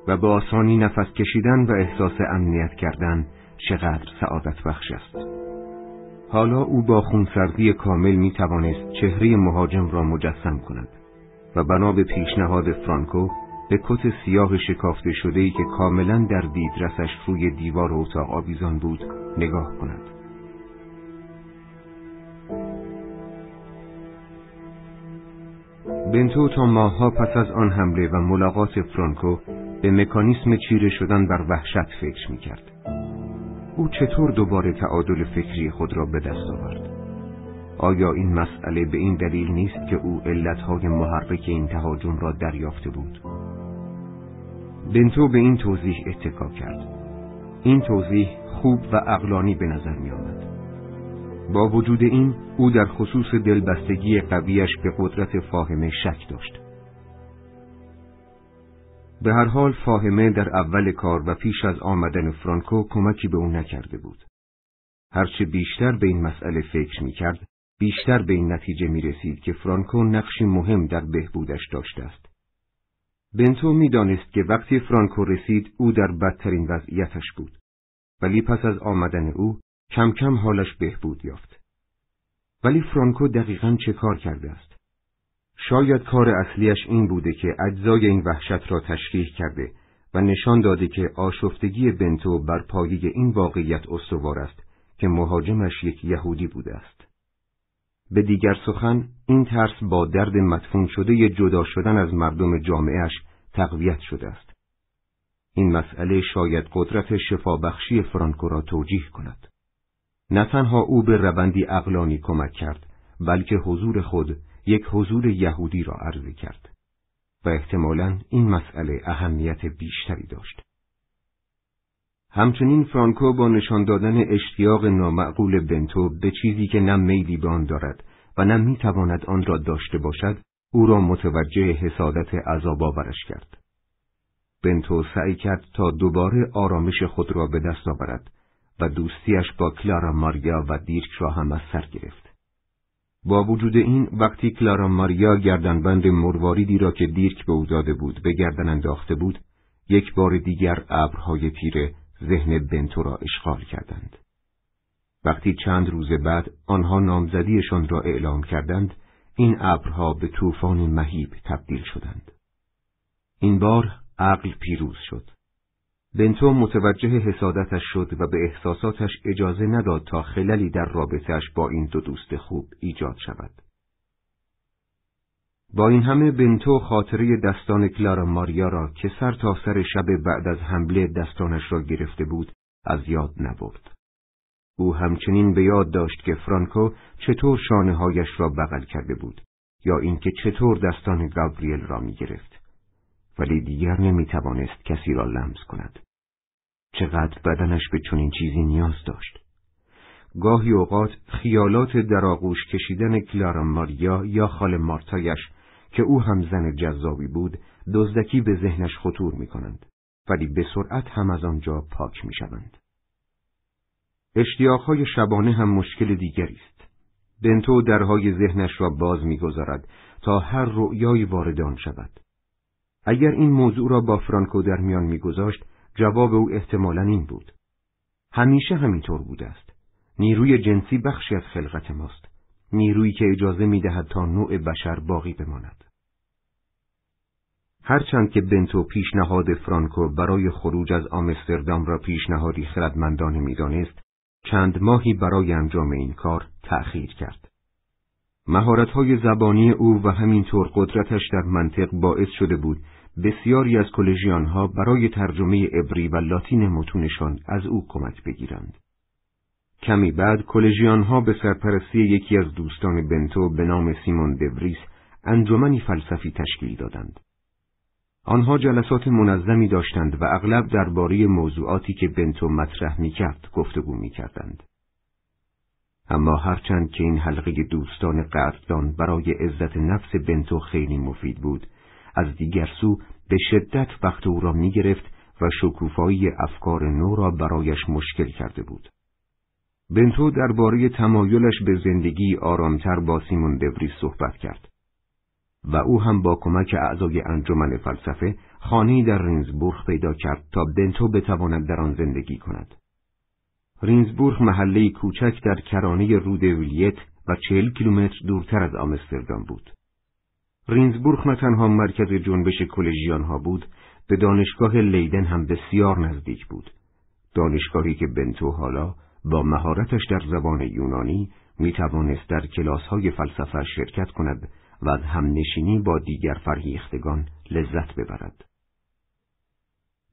و به آسانی نفس کشیدن و احساس امنیت کردن چقدر سعادت بخش است. حالا او با خونسردی کامل می توانست چهره مهاجم را مجسم کند و بنا به پیشنهاد فرانکو به کت سیاه شکافته شده ای که کاملا در دیدرسش روی دیوار اتاق آویزان بود نگاه کند. بنتو تا ماهها پس از آن حمله و ملاقات فرانکو به مکانیسم چیره شدن بر وحشت فکر می کرد. او چطور دوباره تعادل فکری خود را به دست آورد؟ آیا این مسئله به این دلیل نیست که او علتهای محرک این تهاجم را دریافته بود؟ بنتو به این توضیح اتکا کرد. این توضیح خوب و اقلانی به نظر می آمد. با وجود این او در خصوص دلبستگی قویش به قدرت فاهمه شک داشت. به هر حال فاهمه در اول کار و پیش از آمدن فرانکو کمکی به او نکرده بود. هرچه بیشتر به این مسئله فکر می کرد، بیشتر به این نتیجه می رسید که فرانکو نقشی مهم در بهبودش داشته است. بنتو می دانست که وقتی فرانکو رسید او در بدترین وضعیتش بود. ولی پس از آمدن او کم کم حالش بهبود یافت. ولی فرانکو دقیقا چه کار کرده است؟ شاید کار اصلیش این بوده که اجزای این وحشت را تشریح کرده و نشان داده که آشفتگی بنتو بر پایه این واقعیت استوار است که مهاجمش یک یهودی بوده است. به دیگر سخن این ترس با درد مدفون شده جدا شدن از مردم جامعهش تقویت شده است. این مسئله شاید قدرت شفابخشی فرانکو را توجیه کند. نه تنها او به روندی اقلانی کمک کرد، بلکه حضور خود یک حضور یهودی را عرضه کرد و احتمالا این مسئله اهمیت بیشتری داشت. همچنین فرانکو با نشان دادن اشتیاق نامعقول بنتو به چیزی که نه میلی به آن دارد و نه می‌تواند آن را داشته باشد او را متوجه حسادت عذاب آورش کرد. بنتو سعی کرد تا دوباره آرامش خود را به دست آورد و دوستیش با کلارا ماریا و دیرک را هم از سر گرفت. با وجود این وقتی کلارا ماریا گردنبند مرواریدی را که دیرک به او داده بود به گردن انداخته بود یک بار دیگر ابرهای تیره ذهن بنتو را اشغال کردند. وقتی چند روز بعد آنها نامزدیشان را اعلام کردند، این ابرها به طوفان مهیب تبدیل شدند. این بار عقل پیروز شد. بنتو متوجه حسادتش شد و به احساساتش اجازه نداد تا خللی در رابطهش با این دو دوست خوب ایجاد شود. با این همه بنتو خاطره دستان کلارا ماریا را که سر تا سر شب بعد از حمله دستانش را گرفته بود از یاد نبرد. او همچنین به یاد داشت که فرانکو چطور شانه هایش را بغل کرده بود یا اینکه چطور دستان گابریل را می گرفت. ولی دیگر نمی توانست کسی را لمس کند. چقدر بدنش به چنین چیزی نیاز داشت. گاهی اوقات خیالات در آغوش کشیدن کلارا ماریا یا خال مارتایش که او هم زن جذابی بود دزدکی به ذهنش خطور می کنند ولی به سرعت هم از آنجا پاک می شوند. اشتیاقهای شبانه هم مشکل دیگری است. بنتو درهای ذهنش را باز می‌گذارد تا هر رؤیایی وارد آن شود. اگر این موضوع را با فرانکو در میان میگذاشت جواب او احتمالا این بود. همیشه همینطور بوده است. نیروی جنسی بخشی از خلقت ماست. نیرویی که اجازه می‌دهد تا نوع بشر باقی بماند. هرچند که بنتو پیشنهاد فرانکو برای خروج از آمستردام را پیشنهادی خردمندانه می‌دانست، چند ماهی برای انجام این کار تأخیر کرد. مهارت‌های زبانی او و همینطور قدرتش در منطق باعث شده بود بسیاری از کلژیانها برای ترجمه عبری و لاتین متونشان از او کمک بگیرند. کمی بعد کلژیانها به سرپرستی یکی از دوستان بنتو به نام سیمون دوریس انجمنی فلسفی تشکیل دادند. آنها جلسات منظمی داشتند و اغلب درباره موضوعاتی که بنتو مطرح می‌کرد گفتگو می‌کردند. اما هرچند که این حلقه دوستان قدردان برای عزت نفس بنتو خیلی مفید بود، از دیگر سو به شدت وقت او را می‌گرفت و شکوفایی افکار نو را برایش مشکل کرده بود. بنتو درباره تمایلش به زندگی آرامتر با سیمون دوریس صحبت کرد و او هم با کمک اعضای انجمن فلسفه خانه‌ای در رینزبورگ پیدا کرد تا بنتو بتواند در آن زندگی کند. رینزبورگ محله کوچک در کرانه رود ویلیت و چهل کیلومتر دورتر از آمستردام بود. رینزبورگ نه تنها مرکز جنبش کلژیان ها بود، به دانشگاه لیدن هم بسیار نزدیک بود. دانشگاهی که بنتو حالا با مهارتش در زبان یونانی می توانست در کلاس های فلسفه شرکت کند و از همنشینی با دیگر فرهیختگان لذت ببرد.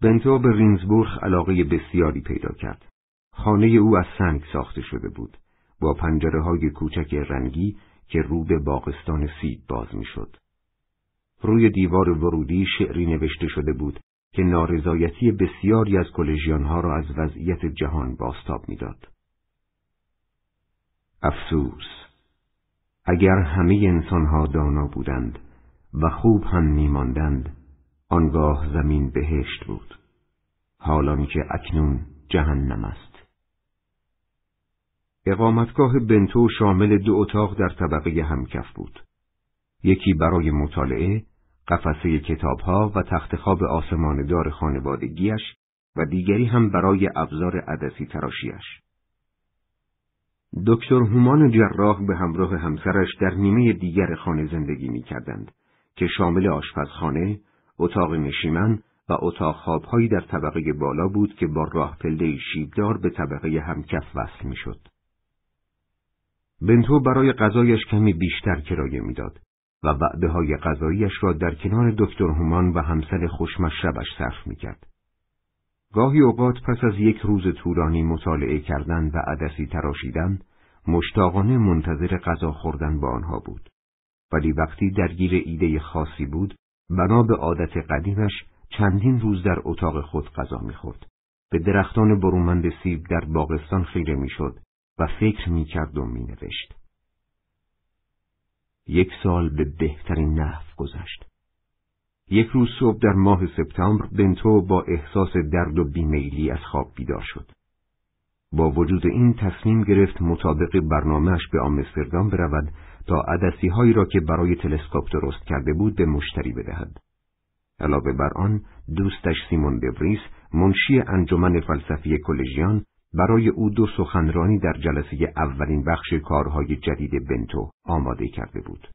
بنتو به رینزبورگ علاقه بسیاری پیدا کرد. خانه او از سنگ ساخته شده بود، با پنجره های کوچک رنگی که رو به باغستان سیب باز می‌شد. روی دیوار ورودی شعری نوشته شده بود که نارضایتی بسیاری از کلژیانها را از وضعیت جهان باستاب می‌داد. افسوس اگر همه انسانها دانا بودند و خوب هم میماندند آنگاه زمین بهشت بود. حالان که اکنون جهنم است. اقامتگاه بنتو شامل دو اتاق در طبقه همکف بود. یکی برای مطالعه قفسه کتابها و تخت خواب آسمان دار خانوادگیش و دیگری هم برای ابزار عدسی تراشیش. دکتر هومان جراح به همراه همسرش در نیمه دیگر خانه زندگی می کردند که شامل آشپزخانه، اتاق نشیمن و اتاق خوابهایی در طبقه بالا بود که با راه پله شیبدار به طبقه همکف وصل می شد. بنتو برای غذایش کمی بیشتر کرایه می‌داد و وعده های غذاییش را در کنار دکتر هومان و همسر خوشمشربش صرف می‌کرد. گاهی اوقات پس از یک روز طولانی مطالعه کردن و عدسی تراشیدن، مشتاقانه منتظر غذا خوردن با آنها بود. ولی وقتی درگیر ایده خاصی بود، بنا به عادت قدیمش چندین روز در اتاق خود غذا می‌خورد. به درختان برومند سیب در باغستان خیره می‌شد و فکر می‌کرد و مینوشت. یک سال به بهترین نحو گذشت. یک روز صبح در ماه سپتامبر بنتو با احساس درد و بیمیلی از خواب بیدار شد. با وجود این تصمیم گرفت مطابق برنامهش به آمستردام برود تا عدسی هایی را که برای تلسکوپ درست کرده بود به مشتری بدهد. علاوه بر آن دوستش سیمون دبریس منشی انجمن فلسفی کلژیان برای او دو سخنرانی در جلسه اولین بخش کارهای جدید بنتو آماده کرده بود.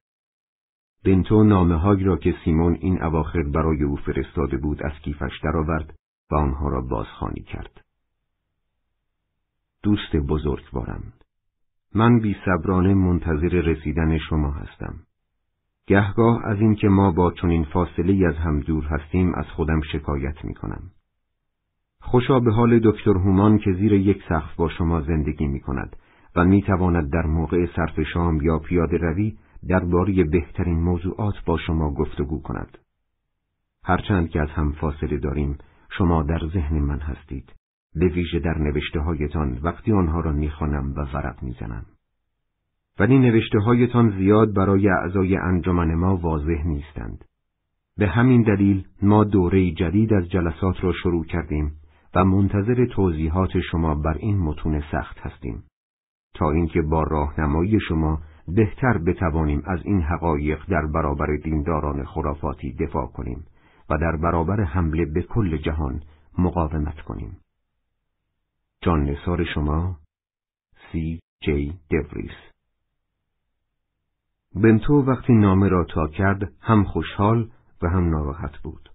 بنتو نامه را که سیمون این اواخر برای او فرستاده بود از کیفش درآورد و آنها را بازخوانی کرد. دوست بزرگوارم من بی صبرانه منتظر رسیدن شما هستم. گهگاه از اینکه ما با چنین فاصله از هم دور هستیم از خودم شکایت می کنم. خوشا به حال دکتر هومان که زیر یک سقف با شما زندگی می کند و می تواند در موقع صرف شام یا پیاده روی درباره بهترین موضوعات با شما گفتگو کند. هرچند که از هم فاصله داریم، شما در ذهن من هستید. به ویژه در نوشته هایتان وقتی آنها را می‌خوانم و ورق می‌زنم. ولی نوشته هایتان زیاد برای اعضای انجمن ما واضح نیستند. به همین دلیل ما دوره جدید از جلسات را شروع کردیم و منتظر توضیحات شما بر این متون سخت هستیم تا اینکه با راهنمایی شما بهتر بتوانیم از این حقایق در برابر دینداران خرافاتی دفاع کنیم و در برابر حمله به کل جهان مقاومت کنیم. جان نثار شما سی جی دوریس بنتو وقتی نامه را تا کرد هم خوشحال و هم ناراحت بود.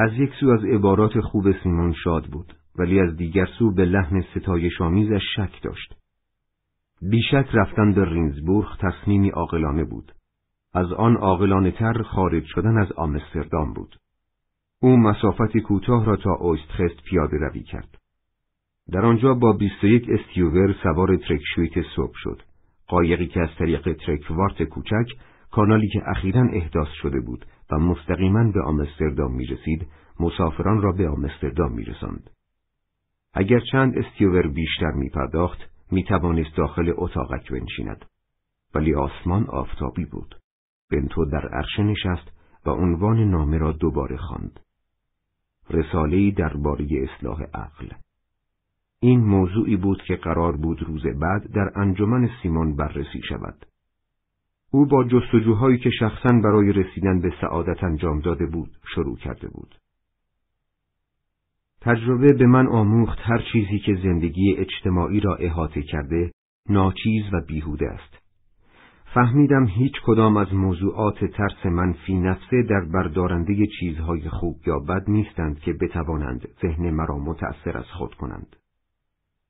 از یک سو از عبارات خوب سیمون شاد بود ولی از دیگر سو به لحن ستایش آمیزش شک داشت. بیشک رفتن به رینزبورگ تصمیمی عاقلانه بود. از آن عاقلانه تر خارج شدن از آمستردام بود. او مسافتی کوتاه را تا اوستخست پیاده روی کرد. در آنجا با 21 استیوور سوار ترکشویت صبح شد. قایقی که از طریق ترکوارت کوچک کانالی که اخیرا احداث شده بود و مستقیما به آمستردام می رسید، مسافران را به آمستردام می رسند. اگر چند استیوور بیشتر می پرداخت، می توانست داخل اتاقک بنشیند. ولی آسمان آفتابی بود. بنتو در عرشه نشست و عنوان نامه را دوباره خواند. رساله‌ای درباره اصلاح عقل. این موضوعی بود که قرار بود روز بعد در انجمن سیمون بررسی شود. او با جستجوهایی که شخصا برای رسیدن به سعادت انجام داده بود شروع کرده بود. تجربه به من آموخت هر چیزی که زندگی اجتماعی را احاطه کرده ناچیز و بیهوده است. فهمیدم هیچ کدام از موضوعات ترس من فی نفسه در بردارنده چیزهای خوب یا بد نیستند که بتوانند ذهن مرا متأثر از خود کنند.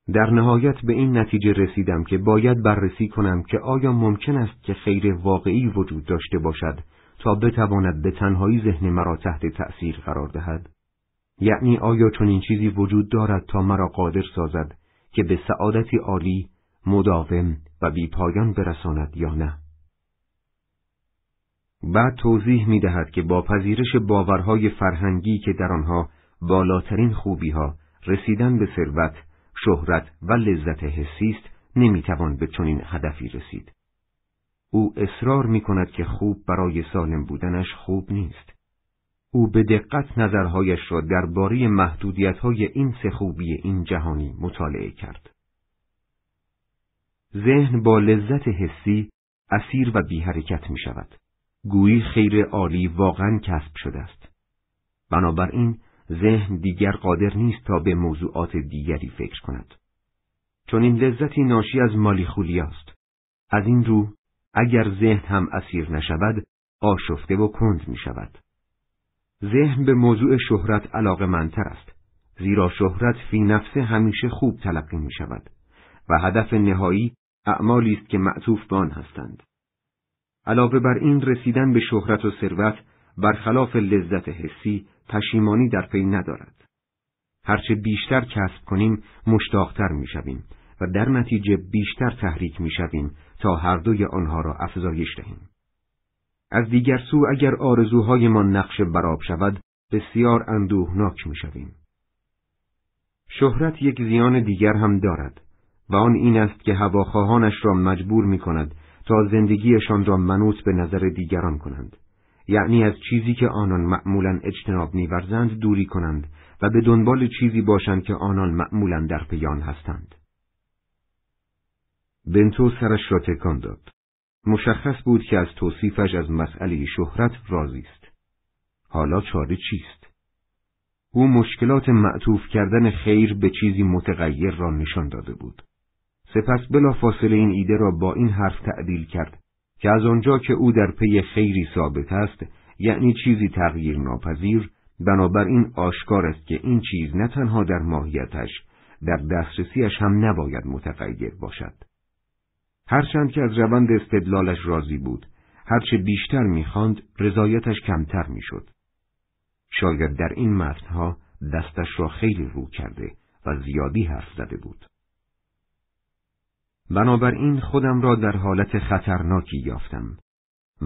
در نهایت به این نتیجه رسیدم که باید بررسی کنم که آیا ممکن است که خیر واقعی وجود داشته باشد تا بتواند به تنهایی ذهن مرا تحت تأثیر قرار دهد؟ یعنی آیا چنین چیزی وجود دارد تا مرا قادر سازد که به سعادتی عالی، مداوم و بیپایان برساند یا نه؟ بعد توضیح می دهد که با پذیرش باورهای فرهنگی که در آنها بالاترین خوبیها رسیدن به ثروت شهرت و لذت حسی است نمی‌توان به چنین هدفی رسید. او اصرار می کند که خوب برای سالم بودنش خوب نیست. او به دقت نظرهایش را درباره محدودیت‌های این سه خوبی این جهانی مطالعه کرد. ذهن با لذت حسی اسیر و بی حرکت می شود. گویی خیر عالی واقعا کسب شده است. بنابراین ذهن دیگر قادر نیست تا به موضوعات دیگری فکر کند. چون این لذتی ناشی از مالی است. از این رو اگر ذهن هم اسیر نشود آشفته و کند می شود. ذهن به موضوع شهرت علاقه منتر است زیرا شهرت فی نفسه همیشه خوب تلقی می شود و هدف نهایی اعمالی است که معطوف به آن هستند. علاوه بر این رسیدن به شهرت و ثروت برخلاف لذت حسی پشیمانی در پی ندارد. هرچه بیشتر کسب کنیم مشتاقتر می‌شویم و در نتیجه بیشتر تحریک می‌شویم تا هر دوی آنها را افزایش دهیم. از دیگر سو اگر آرزوهایمان نقش براب شود بسیار اندوهناک می‌شویم. شهرت یک زیان دیگر هم دارد و آن این است که هواخواهانش را مجبور می کند تا زندگیشان را منوط به نظر دیگران کنند. یعنی از چیزی که آنان معمولا اجتناب میورزند دوری کنند و به دنبال چیزی باشند که آنان معمولا در پیان هستند. بنتو سرش را تکان داد. مشخص بود که از توصیفش از مسئله شهرت راضی است. حالا چاره چیست؟ او مشکلات معطوف کردن خیر به چیزی متغیر را نشان داده بود. سپس بلا فاصله این ایده را با این حرف تعدیل کرد که از آنجا که او در پی خیری ثابت است یعنی چیزی تغییر ناپذیر بنابراین آشکار است که این چیز نه تنها در ماهیتش در دسترسیش هم نباید متغیر باشد. هرچند که از روند استدلالش راضی بود هرچه بیشتر می‌خواند رضایتش کمتر می‌شد. شاید در این متنها دستش را خیلی رو کرده و زیادی حرف زده بود. بنابراین خودم را در حالت خطرناکی یافتم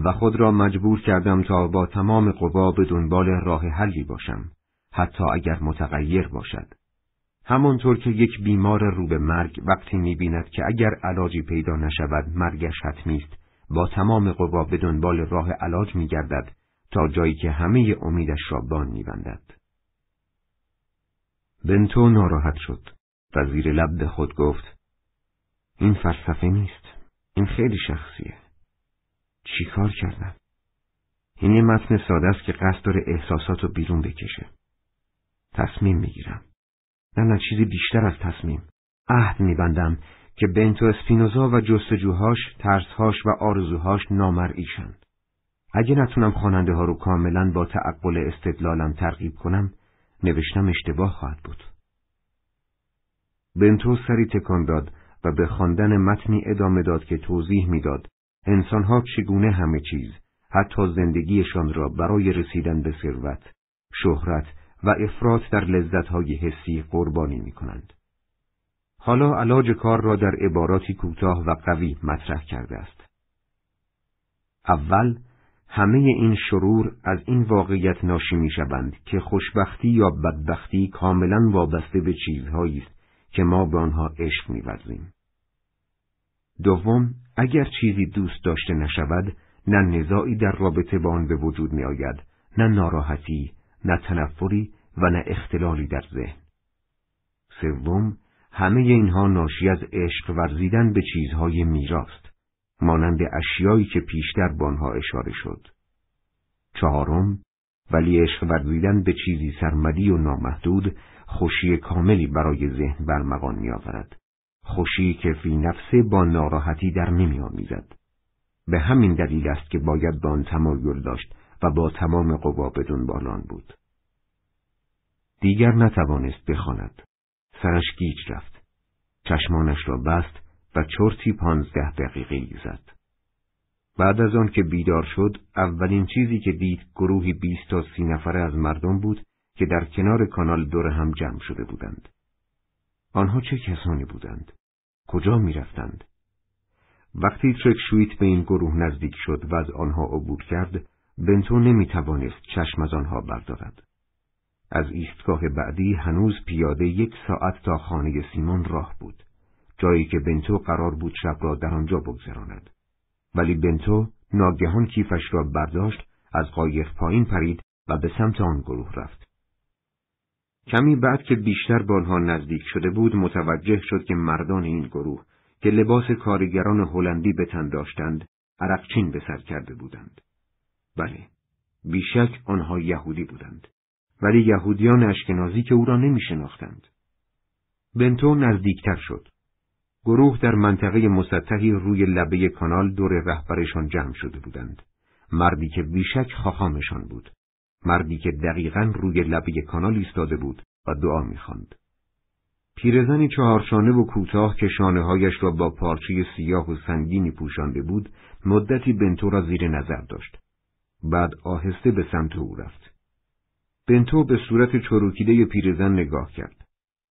و خود را مجبور کردم تا با تمام قوا به دنبال راه حلی باشم حتی اگر متغیر باشد. همانطور که یک بیمار رو به مرگ وقتی می‌بیند که اگر علاجی پیدا نشود مرگش حتمی است با تمام قوا به دنبال راه علاج میگردد تا جایی که همه امیدش را بان میبندد. بنتو ناراحت شد و زیر لب به خود گفت این فلسفه نیست این خیلی شخصیه چی کار کردم؟ این یه متن ساده است که قصد داره احساسات رو بیرون بکشه تصمیم می‌گیرم نه نه چیزی بیشتر از تصمیم عهد میبندم که بنتو اسپینوزا و جستجوهاش، ترسهاش و آرزوهاش نامرئیشن. اگه نتونم خواننده ها رو کاملا با تعقل استدلالم ترغیب کنم، نوشتم اشتباه خواهد بود. بنتو سری تکان داد و به خواندن متنی ادامه داد که توضیح می‌داد انسانها چگونه همه چیز حتی زندگیشان را برای رسیدن به ثروت، شهرت و افراط در لذتهای حسی قربانی می کنند. حالا علاج کار را در عباراتی کوتاه و قوی مطرح کرده است. اول همه این شرور از این واقعیت ناشی می شوند که خوشبختی یا بدبختی کاملا وابسته به چیزهایی است که ما به آنها عشق می‌ورزیم. دوم، اگر چیزی دوست داشته نشود، نه نزاعی در رابطه با آن به وجود می آید، نه ناراحتی، نه تنفری و نه اختلالی در ذهن. سوم، همه اینها ناشی از عشق ورزیدن به چیزهای میراست، مانند اشیایی که پیشتر به آنها اشاره شد. چهارم، ولی عشق ورزیدن به چیزی سرمدی و نامحدود خوشی کاملی برای ذهن برمغان می آورد. خوشی که فی نفسه با ناراحتی در نمی آمیزد. به همین دلیل است که باید به آن داشت و با تمام قوا به دنبال بود. دیگر نتوانست بخواند. سرش گیج رفت. چشمانش را بست و چرتی پانزده دقیقه زد. بعد از آن که بیدار شد، اولین چیزی که دید گروهی بیست تا سی نفره از مردم بود که در کنار کانال دور هم جمع شده بودند. آنها چه کسانی بودند؟ کجا می رفتند؟ وقتی ترک شویت به این گروه نزدیک شد و از آنها عبور کرد، بنتو نمی توانست چشم از آنها بردارد. از ایستگاه بعدی هنوز پیاده یک ساعت تا خانه سیمون راه بود، جایی که بنتو قرار بود شب را در آنجا بگذراند. ولی بنتو ناگهان کیفش را برداشت، از قایق پایین پرید و به سمت آن گروه رفت. کمی بعد که بیشتر به آنها نزدیک شده بود متوجه شد که مردان این گروه که لباس کارگران هلندی به تن داشتند عرقچین به سر کرده بودند. بله، بیشک آنها یهودی بودند. ولی یهودیان اشکنازی که او را نمی شناختند. بنتو نزدیکتر شد. گروه در منطقه مسطحی روی لبه کانال دور رهبرشان جمع شده بودند. مردی که بیشک خاخامشان بود. مردی که دقیقا روی لبه کانال ایستاده بود و دعا می‌خواند. پیرزنی چهارشانه و کوتاه که هایش را با پارچه سیاه و سنگینی پوشانده بود، مدتی بنتو را زیر نظر داشت. بعد آهسته به سمت او رفت. بنتو به صورت چروکیده پیرزن نگاه کرد.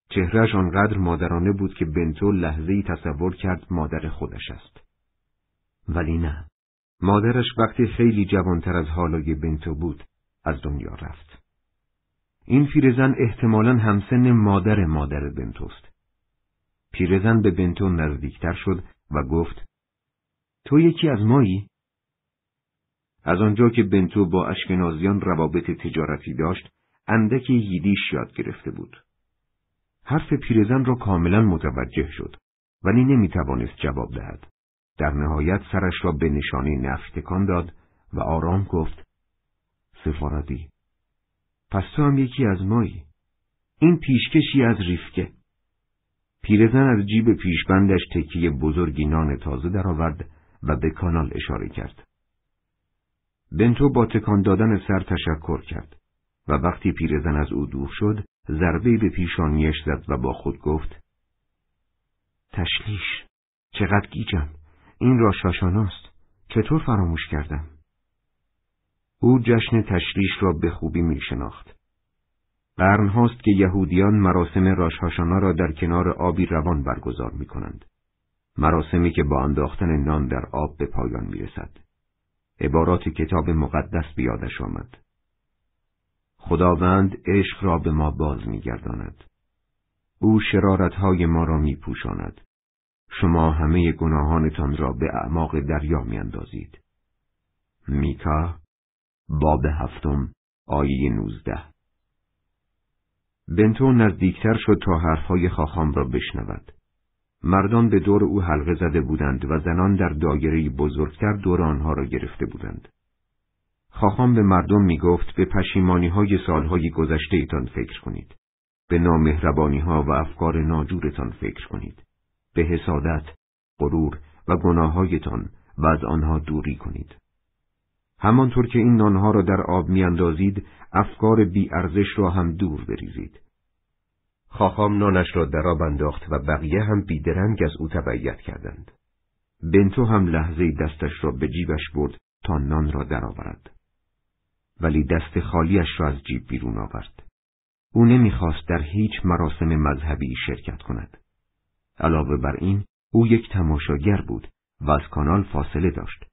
چهرش آنقدر مادرانه بود که بنتو لحظه‌ای تصور کرد مادر خودش است. ولی نه. مادرش وقتی خیلی جوانتر از حالای بنتو بود از دنیا رفت. این پیرزن احتمالا همسن مادر مادر بنتوست. پیرزن به بنتو نزدیکتر شد و گفت تو یکی از مایی؟ از آنجا که بنتو با اشکنازیان روابط تجارتی داشت، اندکی ییدیش یاد گرفته بود. حرف پیرزن را کاملا متوجه شد، ولی نمی توانست جواب دهد. در نهایت سرش را به نشانه نفی تکان داد و آرام گفت سفارتی پس تو هم یکی از مایی. این پیشکشی از ریفکه. پیرزن از جیب پیشبندش تکیه بزرگی نان تازه درآورد و به کانال اشاره کرد. بنتو با تکان دادن سر تشکر کرد و وقتی پیرزن از او دور شد ضربه به پیشانیش زد و با خود گفت تشلیش چقدر گیجم. این را شاشاناست. چطور فراموش کردم؟ او جشن تشریش را به خوبی می شناخت. قرن هاست که یهودیان مراسم راشهاشانا را در کنار آبی روان برگزار می کنند. مراسمی که با انداختن نان در آب به پایان می رسد. عبارات کتاب مقدس بیادش آمد. خداوند عشق را به ما باز می گرداند. او شرارتهای ما را می پوشاند. شما همه گناهانتان را به اعماق دریا می اندازید. میکا باب هفتم آیه نوزده بنتو نزدیکتر شد تا حرفهای خاخام را بشنود. مردان به دور او حلقه زده بودند و زنان در دایره بزرگتر دور آنها را گرفته بودند. خاخام به مردم می گفت به پشیمانی های سالهای گذشته ایتان فکر کنید. به نامهربانی ها و افکار ناجورتان فکر کنید. به حسادت، غرور و گناههایتان و از آنها دوری کنید. همانطور که این نانها را در آب میاندازید افکار بی ارزش را هم دور بریزید. خاخام نانش را در آب انداخت و بقیه هم بیدرنگ از او تبعیت کردند. بنتو هم لحظه دستش را به جیبش برد تا نان را درآورد. ولی دست خالیش را از جیب بیرون آورد. او نمی‌خواست در هیچ مراسم مذهبی شرکت کند. علاوه بر این، او یک تماشاگر بود و از کانال فاصله داشت.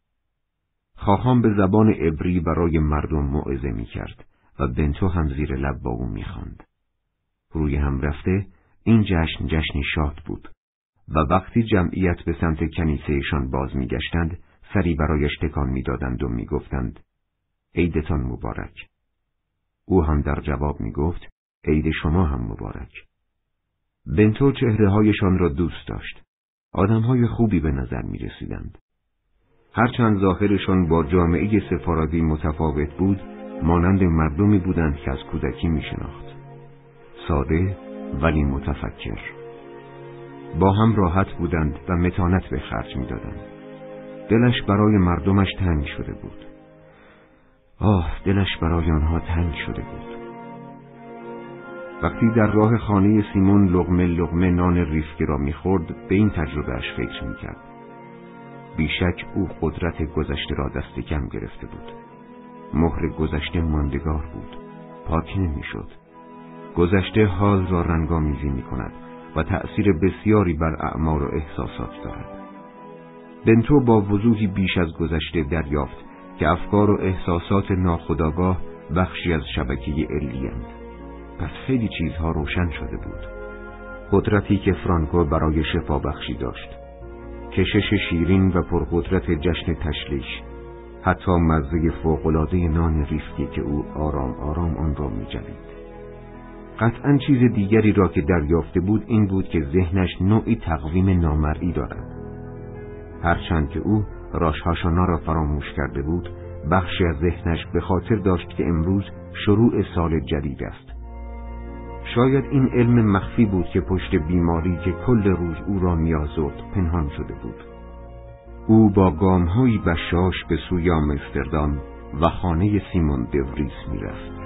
خواهان به زبان عبری برای مردم موعظه می کرد و بنتو هم زیر لب با او می خاند. روی هم رفته این جشن جشنی شاد بود و وقتی جمعیت به سمت کنیسهشان باز می گشتند سری برایش تکان می دادند و می گفتند عیدتان مبارک. او هم در جواب می گفت عید شما هم مبارک. بنتو چهره هایشان را دوست داشت. آدمهای خوبی به نظر می رسیدند. هرچند ظاهرشان با جامعه سفارادی متفاوت بود، مانند مردمی بودند که از کودکی می شناخت. ساده ولی متفکر. با هم راحت بودند و متانت به خرج می دادند. دلش برای مردمش تنگ شده بود. آه دلش برای آنها تنگ شده بود. وقتی در راه خانه سیمون لغمه لغمه نان ریفکی را می‌خورد به این تجربهش فکر می‌کرد. بیشک او قدرت گذشته را دست کم گرفته بود. مهر گذشته ماندگار بود. پاک نمی‌شد. گذشته حال را رنگامیزی می کند و تأثیر بسیاری بر اعمار و احساسات دارد. بنتو با وضوحی بیش از گذشته دریافت که افکار و احساسات ناخداگاه بخشی از شبکه علیند. پس خیلی چیزها روشن شده بود. قدرتی که فرانکو برای شفا بخشی داشت. کشش شیرین و پرقدرت جشن تشلیش. حتی مزه فوقلاده نان ریفتی که او آرام آرام آن را می جلید. قطعا چیز دیگری را که دریافته بود این بود که ذهنش نوعی تقویم نامرئی دارد. هرچند که او راشهاشانا را فراموش کرده بود، بخشی از ذهنش به خاطر داشت که امروز شروع سال جدید است. شاید این علم مخفی بود که پشت بیماری که کل روز او را میازرد پنهان شده بود. او با گامهایی بشاش به سوی آمستردام و خانه سیمون دوریس می‌رفت.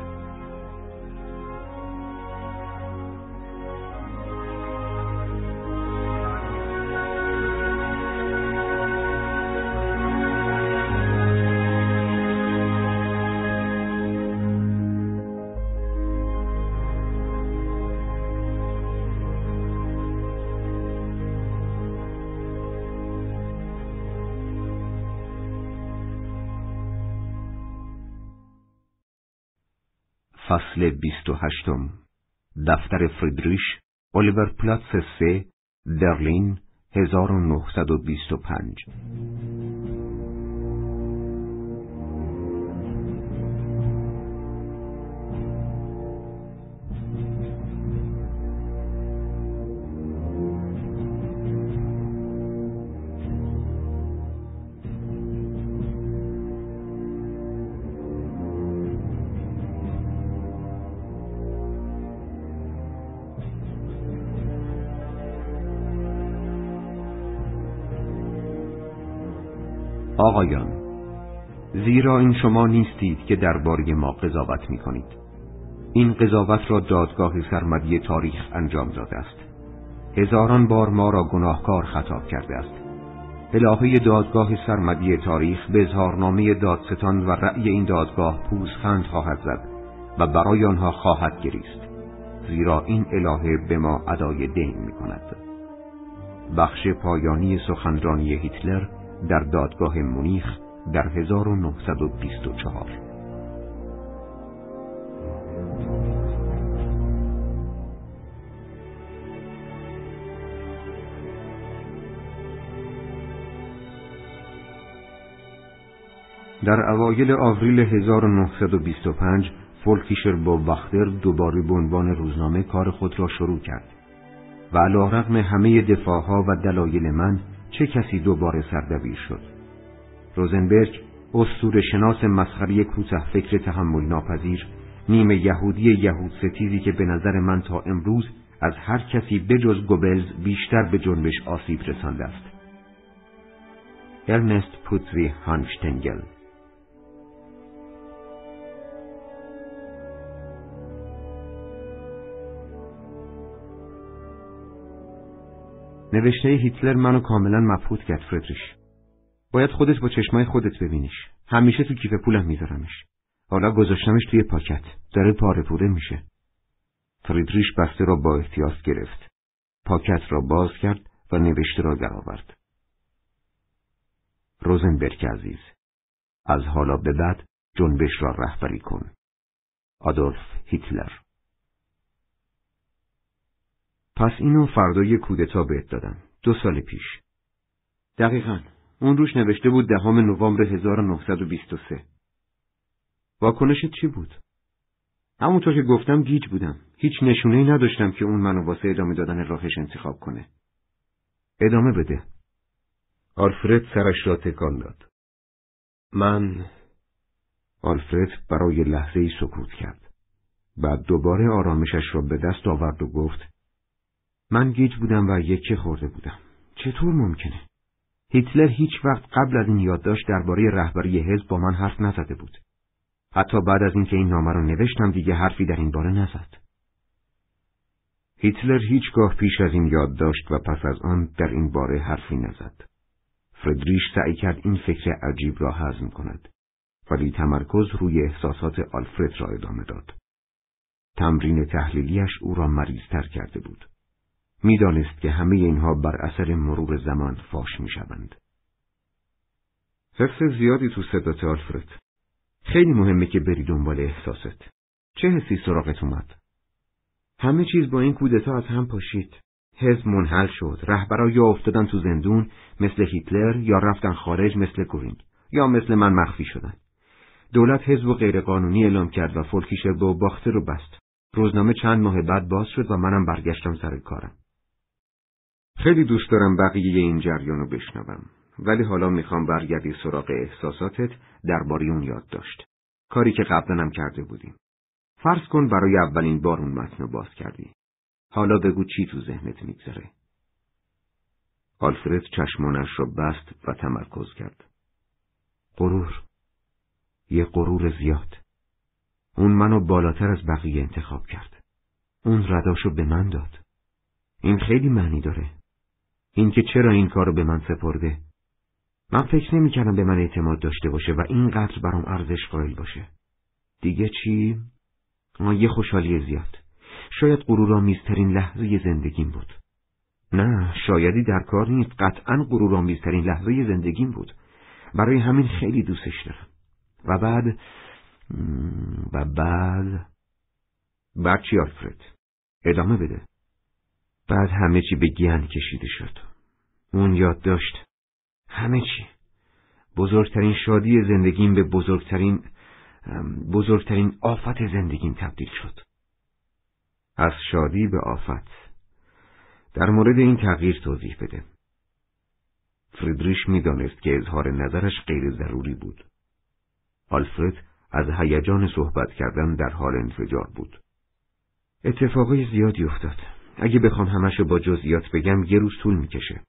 فصل 28 دفتر فریدریش الیور پلاتس 3 درلین 1925 زیرا این شما نیستید که درباره ما قضاوت می کنید این قضاوت را دادگاه سرمدی تاریخ انجام داده است. هزاران بار ما را گناهکار خطاب کرده است. الهه دادگاه سرمدی تاریخ به اظهارنامه دادستان و رأی این دادگاه پوزخند خواهد زد و برای آنها خواهد گریست. زیرا این الهه به ما ادای دین می کند بخش پایانی سخنرانی هیتلر در دادگاه مونیخ در 1924 در اوایل آوریل 1925 فولکیشر با بختر دوباره به عنوان روزنامه کار خود را شروع کرد و علا رقم همه دفاعها و دلایل من چه کسی دوباره سردبیر شد؟ روزنبرگ استور شناس مسخری کوته فکر تحمل ناپذیر نیمه یهودی یهود ستیزی که به نظر من تا امروز از هر کسی بجز گوبلز بیشتر به جنبش آسیب رسانده است. ارنست پوتری هانشتنگل نوشته هیتلر منو کاملا مبهوت کرد فردریش. باید خودت با چشمای خودت ببینیش. همیشه تو کیف پولم میذارمش. حالا گذاشتمش توی پاکت. داره پاره پوره میشه. فریدریش بسته را با احتیاط گرفت. پاکت را باز کرد و نوشته را درآورد. روزنبرگ عزیز از حالا به بعد جنبش را رهبری کن. آدولف هیتلر. پس اینو فردای کودتا بهت دادم. دو سال پیش. دقیقا. اون روش نوشته بود دهم نوامبر 1923 واکنشت چی بود؟ همونطور که گفتم گیج بودم. هیچ نشونه نداشتم که اون منو واسه ادامه دادن راهش انتخاب کنه. ادامه بده. آلفرد سرش را تکان داد. من آلفرد برای لحظه ای سکوت کرد. بعد دوباره آرامشش را به دست آورد و گفت من گیج بودم و یکی خورده بودم. چطور ممکنه؟ هیتلر هیچ وقت قبل از این یادداشت درباره رهبری حزب با من حرف نزده بود. حتی بعد از اینکه این نامه را نوشتم دیگه حرفی در این باره نزد. هیتلر هیچگاه پیش از این یادداشت و پس از آن در این باره حرفی نزد. فردریش سعی کرد این فکر عجیب را هضم کند. ولی تمرکز روی احساسات آلفرد را ادامه داد. تمرین تحلیلیش او را مریضتر کرده بود. می‌دانست که همه اینها بر اثر مرور زمان فاش می‌شوند. حفظ زیادی تو صدات آلفرد. خیلی مهمه که بری دنبال احساست. چه حسی سراغت اومد؟ همه چیز با این کودتا از هم پاشید. حزب منحل شد. رهبرا یا افتادن تو زندون مثل هیتلر یا رفتن خارج مثل گورینگ یا مثل من مخفی شدن. دولت حزب و غیرقانونی اعلام کرد و فولکیشر به باخته رو بست. روزنامه چند ماه بعد باز شد و منم برگشتم سر کارم. خیلی دوست دارم بقیه این جریان رو بشنوم. ولی حالا می‌خوام برگردی سراغ احساساتت درباره اون یاد داشت. کاری که قبلا کرده بودیم. فرض کن برای اولین بار اون متن باز کردی. حالا بگو چی تو ذهنت میگذره. آلفرد چشمانش را بست و تمرکز کرد. غرور. یه غرور زیاد. اون منو بالاتر از بقیه انتخاب کرد. اون رداشو به من داد. این خیلی معنی داره. اینکه چرا این کارو به من سپرده من فکر نمی کردم به من اعتماد داشته باشه و اینقدر برام ارزش قائل باشه. دیگه چی؟ یه خوشحالی زیاد. شاید غرورآمیزترین لحظه زندگیم بود. نه، شایدی در کار نیست. قطعا غرورآمیزترین لحظه زندگیم بود. برای همین خیلی دوستش دارم. و بعد و بعد بعد چی آلفرد؟ ادامه بده. بعد همه چی به گیان کشیده شد. اون یاد داشت. همه چی. بزرگترین شادی زندگیم به بزرگترین بزرگترین آفت زندگیم تبدیل شد. از شادی به آفت. در مورد این تغییر توضیح بده. فریدریش می‌دانست که اظهار نظرش غیر ضروری بود. آلفرد از هیجان صحبت کردن در حال انفجار بود. اتفاقای زیادی افتاد. اگه بخوام همش با جزئیات بگم یه روز طول می‌کشه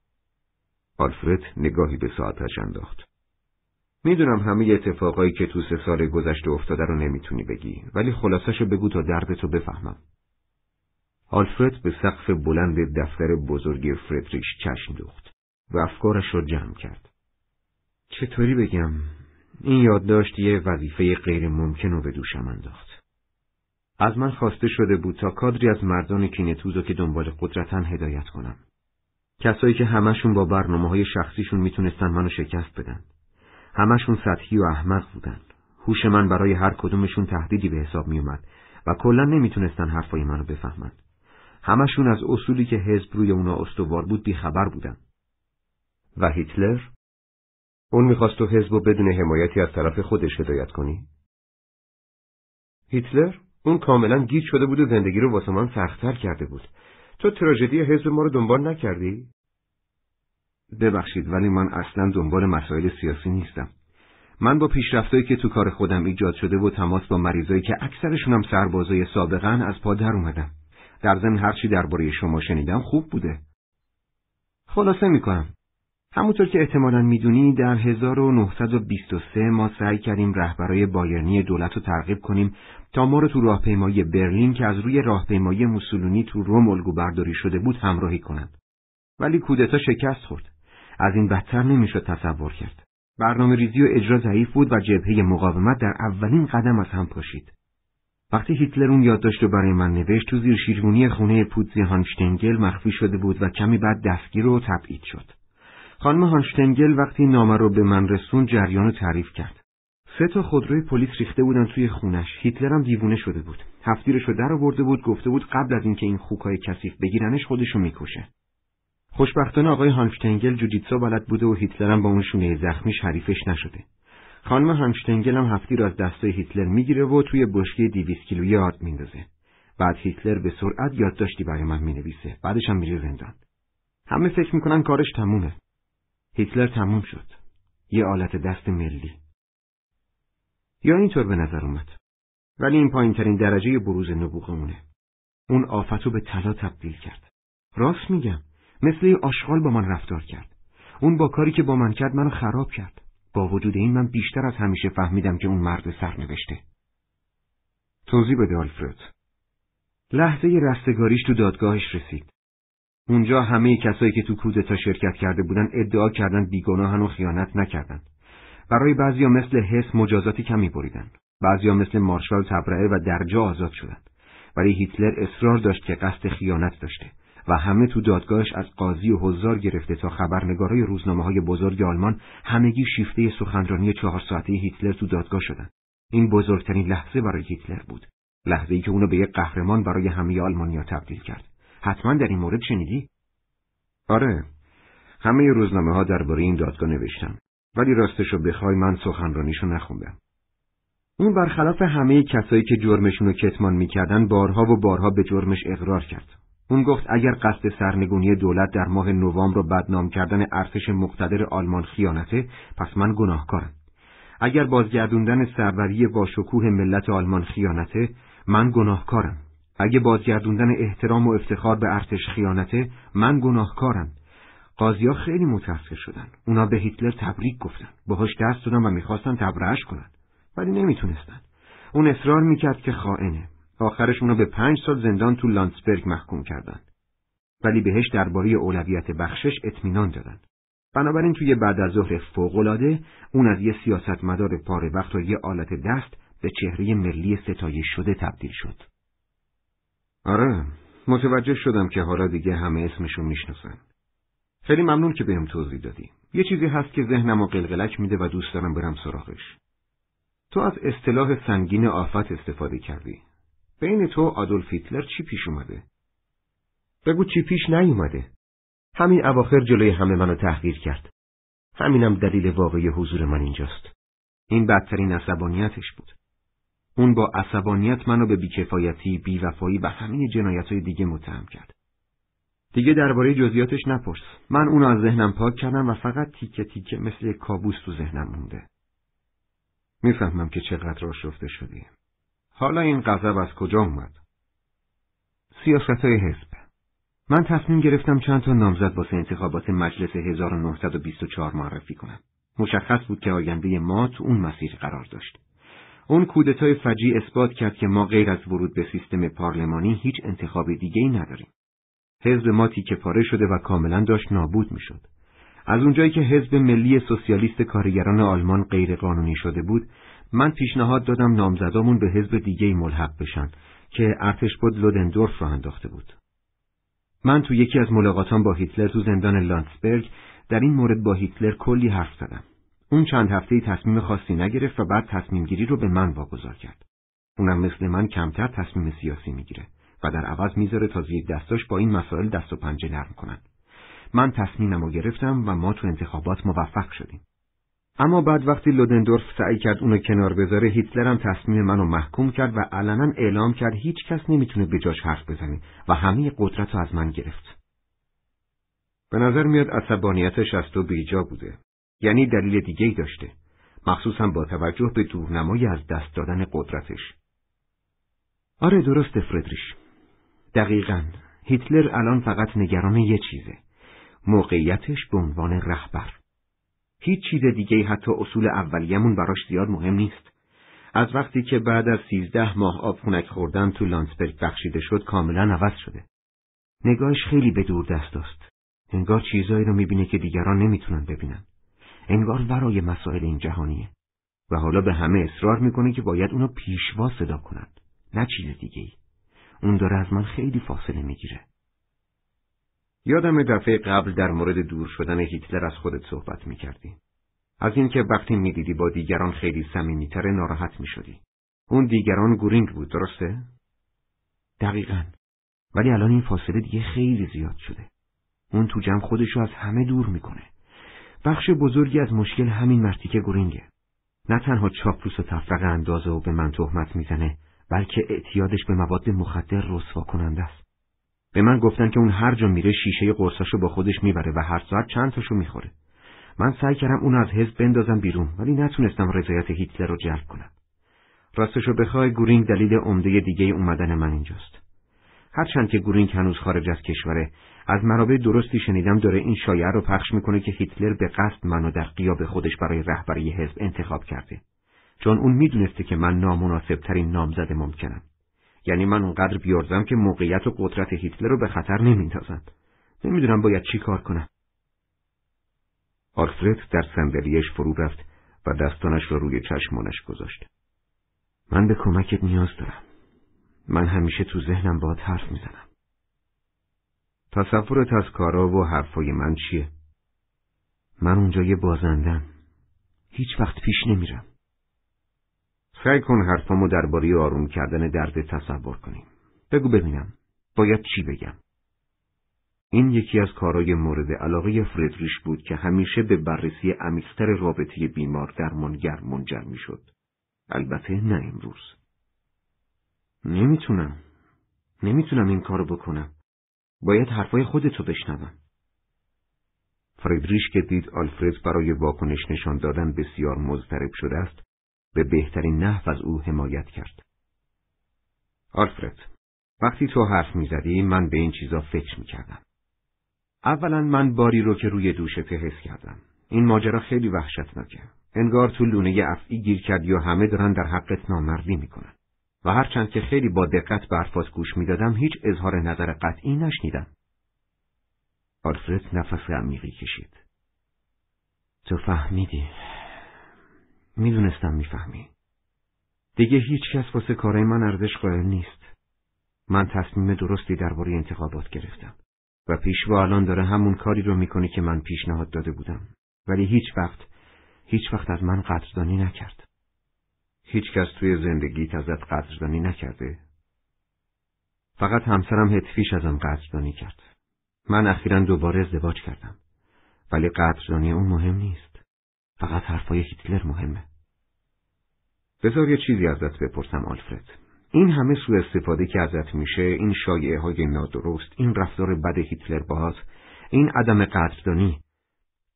آلفرد نگاهی به ساعتش انداخت. می‌دونم همه اتفاقایی که تو سه سال گذشته افتاده رو نمی‌تونی بگی ولی خلاصشو بگو تا دردتو بفهمم. آلفرد به سقف بلند دفتر بزرگی فردریش چشم دوخت و افکارش را جمع کرد. چطوری بگم؟ این یادداشت یه وظیفه غیر ممکن رو به دوشم انداخت. از من خواسته شده بود تا کادری از مردان کینتوزو که دنبال قدرتن هدایت کنم. کسایی که همشون با برنامه های شخصیشون می‌تونستن منو شکست بدن. همشون سطحی و احمق بودن. هوش من برای هر کدومشون تهدیدی به حساب میومد و کلا نمی‌تونستن حرفای منو بفهمن. همشون از اصولی که حزب روی اونا استوار بود بیخبر بودن. و هیتلر؟ اون می‌خواست تو حزب و بدون حمایتی از طرف خودش هدایت کنی؟ هیتلر؟ اون کاملا گیج شده بود و زندگی رو واسه من سختتر کرده بود. تو تراژدی حزب ما رو دنبال نکردی؟ ببخشید ولی من اصلا دنبال مسائل سیاسی نیستم. من با پیشرفتایی که تو کار خودم ایجاد شده و تماس با مریضایی که اکثرشون هم سربازای سابقن از پا در اومدم. در ضمن هرچی درباره شما شنیدم خوب بوده. خلاصه می‌کنم. همونطور که احتمالا می‌دونی در 1923 ما سعی کردیم رهبرای بایرنی دولت رو ترغیب کنیم تا ما رو تو راهپیمایی برلین که از روی راهپیمایی موسولونی تو روم الگو برداری شده بود همراهی کنند. ولی کودتا شکست خورد. از این بدتر نمی‌شد تصور کرد. برنامه ریزی و اجرا ضعیف بود و جبهه مقاومت در اولین قدم از هم پاشید. وقتی هیتلر اون یادداشت رو برای من نوشت تو زیر شیرمونی خونه پودزی هانشتنگل مخفی شده بود و کمی بعد دستگیر و تبعید شد. خانم هانشتنگل وقتی نامه رو به من رسون جریان تعریف کرد. سه تا خودروی پلیس ریخته بودن توی خونش. هیتلر هم دیوونه شده بود. هفتیرش رو در آورده بود گفته بود قبل از اینکه این خوکای کثیف بگیرنش خودشو می‌کشه. خوشبختانه آقای هانشتنگل جوجیتسو بلد بوده و هیتلر هم با اون شونه زخمی حریفش نشده. خانم هانشتنگل هم هفتی را از دستای هیتلر می‌گیره و توی بشکه دیویس کیلویی آرد میندازه. بعد هیتلر به سرعت یادداشتی برای من می‌نویسه. بعدش هم میره زندان. همه فکر می‌کنن کارش تمومه. هیتلر تموم شد. یه آلت دست ملی. یا اینطور به نظر اومد. ولی این پایین ترین درجه بروز نبوغمونه. اون آفتو به طلا تبدیل کرد. راست میگم. مثل آشغال با من رفتار کرد. اون با کاری که با من کرد منو خراب کرد. با وجود این من بیشتر از همیشه فهمیدم که اون مرد سرنوشته. توضیح بده آلفرد. لحظه رستگاریش تو دادگاهش رسید. اونجا همه کسایی که تو کودتا شرکت کرده بودن ادعا کردن بیگناهن و خیانت نکردن. برای بعضیا مثل حس مجازاتی کمی بریدن. بعضیا مثل مارشال تبرعه و درجا آزاد شدند. ولی هیتلر اصرار داشت که قصد خیانت داشته و همه تو دادگاهش از قاضی و حضار گرفته تا خبرنگارای روزنامه های بزرگ آلمان همگی شیفته سخنرانی چهار ساعته هیتلر تو دادگاه شدند. این بزرگترین لحظه برای هیتلر بود. لحظه ای که اونو به یک قهرمان برای همه آلمانیا تبدیل کرد. حتما در این مورد شنیدی؟ آره. همه روزنامه ها درباره این دادگاه نوشتم. ولی راستشو بخوای من سخنرانیشو نخوندم. اون برخلاف همه کسایی که جرمشون رو کتمان می‌کردن بارها و بارها به جرمش اقرار کرد. اون گفت اگر قصد سرنگونی دولت در ماه نوامبر رو بدنام کردن ارتش مقتدر آلمان خیانته پس من گناهکارم. اگر بازگردوندن سروری با شکوه ملت آلمان خیانته من گناهکارم. اگه بازگردوندن احترام و افتخار به ارتش خیانته من گناهکارم. قاضیا خیلی متأثر شدن. اونا به هیتلر تبریک گفتن. باهاش دست دادن و می‌خواستن تبرعش کنن. ولی نمی‌تونستن. اون اصرار می‌کرد که خائنه. آخرش اونو به پنج سال زندان تو لانسبرگ محکوم کردند. ولی بهش درباره اولویت بخشش اطمینان دادن. بنابراین توی بعد از ظهر فوقالعاده اون از یه سیاستمدار پاره وقت و یه آلت دست به چهره ملی ستایش شده تبدیل شد. آره، متوجه شدم که حالا دیگه همه اسمشون می‌شناسن. خیلی ممنون که بهم توضیح دادی. یه چیزی هست که ذهنم و قلقلک میده و دوست دارم برم سراغش. تو از اصطلاح سنگین آفت استفاده کردی. بین تو آدولف هیتلر چی پیش اومده؟ بگو چی پیش نیومده؟ همین اواخر جلوی همه منو تحقیر کرد. همینم دلیل واقعی حضور من اینجاست. این بدترین عصبانیتش بود. اون با عصبانیت منو به بیکفایتی، بیوفایی و همین جنایتهای دیگه متهم کرد. دیگه درباره جزئیاتش نپرس. من اونو از ذهنم پاک کردم و فقط تیکه تیکه مثل کابوس تو ذهنم مونده. می‌فهمم که چقدر آشفته شدی. حالا این غضب از کجا اومد؟ سیاست های حزب من تصمیم گرفتم چند تا نامزد واسه انتخابات مجلس 1924 معرفی کنم. مشخص بود که آینده ما تو اون مسیر قرار داشت. اون کودتای فجی اثبات کرد که ما غیر از ورود به سیستم پارلمانی هیچ انتخاب دیگه ای نداریم. حزب ما تیکه پاره شده و کاملا داشت نابود می‌شد. از اونجایی که حزب ملی سوسیالیست کارگران آلمان غیر قانونی شده بود، من پیشنهاد دادم نامزدامون به حزب دیگه ملحق بشن که ارتش بود لودندورف را انداخته بود. من تو یکی از ملاقاتان با هیتلر تو زندان لانسبرگ در این مورد با هیتلر کلی حرف زدم. اون چند هفته تصمیم خاصی نگرفت و بعد تصمیم گیری رو به من واگذار کرد. اونم مثل من کمتر تصمیم سیاسی می‌گیره و در عوض می‌ذاره تا زیر دستاش با این مسائل دست و پنجه نرم کنن. من تصمیمم رو گرفتم و ما تو انتخابات موفق شدیم. اما بعد وقتی لودندورف سعی کرد اونو کنار بذاره هیتلر هم تصمیم منو محکوم کرد و علنا اعلام کرد هیچ کس نمی‌تونه به جاش حرف بزنه و همه قدرت رو از من گرفت. به نظر میاد عصبانیتش از تو بیجا بوده. یعنی دلیل دیگه ای داشته. مخصوصا با توجه به دورنمایی از دست دادن قدرتش. آره درست فردریش. دقیقا. هیتلر الان فقط نگران یه چیزه. موقعیتش به عنوان رهبر. هیچ چیز دیگه حتی اصول اولیمون براش زیاد مهم نیست. از وقتی که بعد از سیزده ماه آب خونک خوردن تو لانسبرگ بخشیده شد کاملا عوض شده. نگاهش خیلی به دور دست است. انگار چیزایی رو می‌بینه که دیگران نمی‌تونن ببینن. انگار ورای مسائل این جهانیه. و حالا به همه اصرار می‌کنه که باید اونو پیشوا صدا کنند. نه چیز دیگه ای. اون داره از من خیلی فاصله می‌گیره. یادم دفعه قبل در مورد دور شدن هیتلر از خودت صحبت می‌کردی. از اینکه وقتی می‌دیدی با دیگران خیلی صمیمیتر ناراحت می‌شدی. اون دیگران گورینگ بود درسته؟ دقیقا. ولی الان این فاصله دیگه خیلی زیاد شده. اون تو جمع خودشو از همه دور می‌کنه. بخش بزرگی از مشکل همین مرتیکه گورینگه. نه تنها چاپلوس و تفرق اندازه و به من تهمت می‌زنه بلکه اعتیادش به مواد مخدر رسوا کننده است. به من گفتن که اون هر جا میره شیشه قرصاشو با خودش می‌بره و هر ساعت چند تاشو می‌خوره. من سعی کردم اون از حزب بندازم بیرون ولی نتونستم رضایت هیتلر رو جلب کنم. راستشو بخوای گورینگ دلیل عمده دیگه اومدن من اینجاست. هرچند که گورینگ هنوز خارج از کشوره از منابع درستی شنیدم داره این شایعه رو پخش می‌کنه که هیتلر به قصد منو در قیاب خودش برای رهبری حزب انتخاب کرده. چون اون می‌دونسته که من نامناسب ترین نامزد ممکنم. یعنی من اونقدر بیارزم که موقعیت و قدرت هیتلر رو به خطر نمیندازم نمی‌دونم باید چی کار کنم. آلفرد در صندلیاش فرو رفت و دستانش را روی چشمانش گذاشت. من به کمکت نیاز دارم. من همیشه تو ذهنم باید حرف می‌زنم. تصورت از کارا و حرفای من چیه؟ من اونجا یه بازندم هیچ وقت پیش نمیرم سعی کن حرفامو درباره آروم کردن درد تصور کنیم بگو ببینم باید چی بگم این یکی از کارهای مورد علاقه فردریش بود که همیشه به بررسی عمیقتر رابطه بیمار درمانگر منجر می‌شد. البته نه امروز. نمی‌تونم. نمی‌تونم این کارو بکنم. باید حرفای خودتو بشنوم. فردریش که دید آلفرد برای واکنش نشان دادن بسیار مضطرب شده است، به بهترین نحو از او حمایت کرد. آلفرد، وقتی تو حرف می‌زدی من به این چیزا فکر می‌کردم. اولا من باری رو که روی دوشت حس کردم. این ماجرا خیلی وحشتناکه. انگار تو لونه افعی گیر کرد یا همه دارن در حقت نامردی می‌کنن. و هرچند که خیلی با دقت برفات گوش می‌دادم هیچ اظهار نظر قطعی نشنیدم. آلفرد نفس عمیقی کشید. تو فهمیدی. می‌دونستم می‌فهمی. دیگه هیچ کس واسه کارای من ارزش قائل نیست. من تصمیم درستی درباره انتخابات گرفتم. و پیشوا الان داره همون کاری رو می‌کنه که من پیشنهاد داده بودم ولی هیچ وقت هیچ وقت از من قدردانی نکرد هیچ کس توی زندگیت ازت قدردانی نکرده. فقط همسرم هتفیش ازم قدردانی کرد. من اخیرا دوباره ازدواج کردم. ولی قدردانی اون مهم نیست. فقط حرفای هیتلر مهمه. بذار یه چیزی ازت بپرسم آلفرد. این همه سوء استفاده که ازت میشه این شایعه های نادرست این رفتار بد هیتلر باز این عدم قدردانی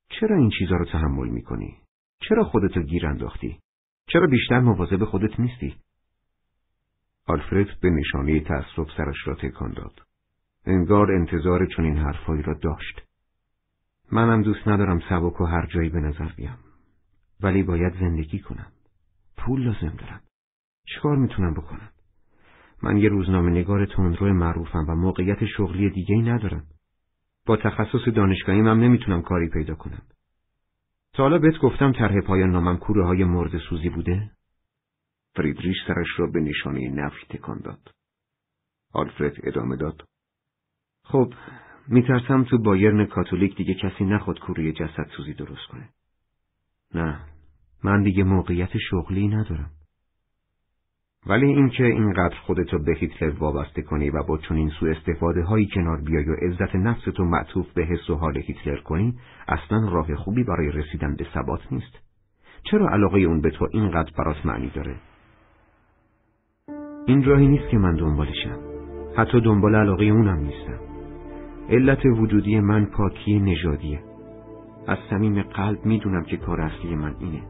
چرا این چیزا رو تحمل می‌کنی؟ چرا خودتو گیر انداختی؟ چرا بیشتر مواظب خودت نیستی؟ آلفرد به نشانه تعصب سرش را تکان داد. انگار انتظار چنین حرفایی را داشت. منم دوست ندارم سبک و هر جایی به نظر بیام. ولی باید زندگی کنم. پول لازم دارم. چیکار می‌تونم بکنم؟ من یه روزنامه نگار تندرو معروفم و موقعیت شغلی دیگه ای ندارم. با تخصص دانشگاهیم هم نمی‌تونم کاری پیدا کنم. تا حالا بهت گفتم طرح پایان نامم کوره های مرد سوزی بوده؟ فریدریش سرش را به نشانه نفی تکان داد. آلفرد ادامه داد. خب، میترسم تو بایرن کاتولیک دیگه کسی نخواد کوره جسد سوزی درست کنه. نه، من دیگه موقعیت شغلی ندارم. ولی اینکه اینقدر خودتو به هیتلر وابسته کنی و با چنین سوء استفاده هایی کنار بیای و عزت نفستو معطوف به حس و حال هیتلر کنی اصلا راه خوبی برای رسیدن به ثبات نیست. چرا علاقه اون به تو اینقدر برات معنی داره؟ این راهی نیست که من دنبالشم. حتی دنبال علاقه اونم نیستم. علت وجودی من پاکی نژادیه. از صمیم قلب می‌دونم که کار اصلی من اینه.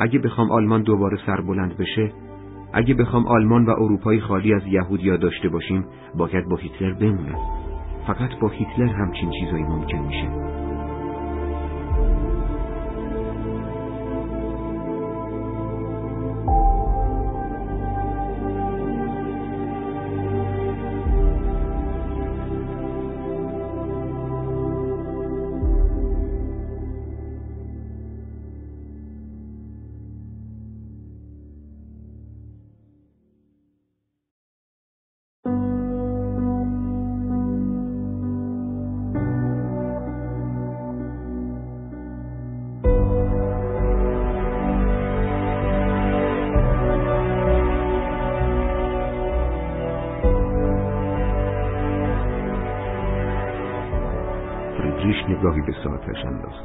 اگه بخوام آلمان دوباره سربلند بشه اگه بخوام آلمان و اروپای خالی از یهودیا داشته باشیم باید با هیتلر بمونم. فقط با هیتلر همچین چیزایی ممکن میشه. نگاهی به ساعتش انداخت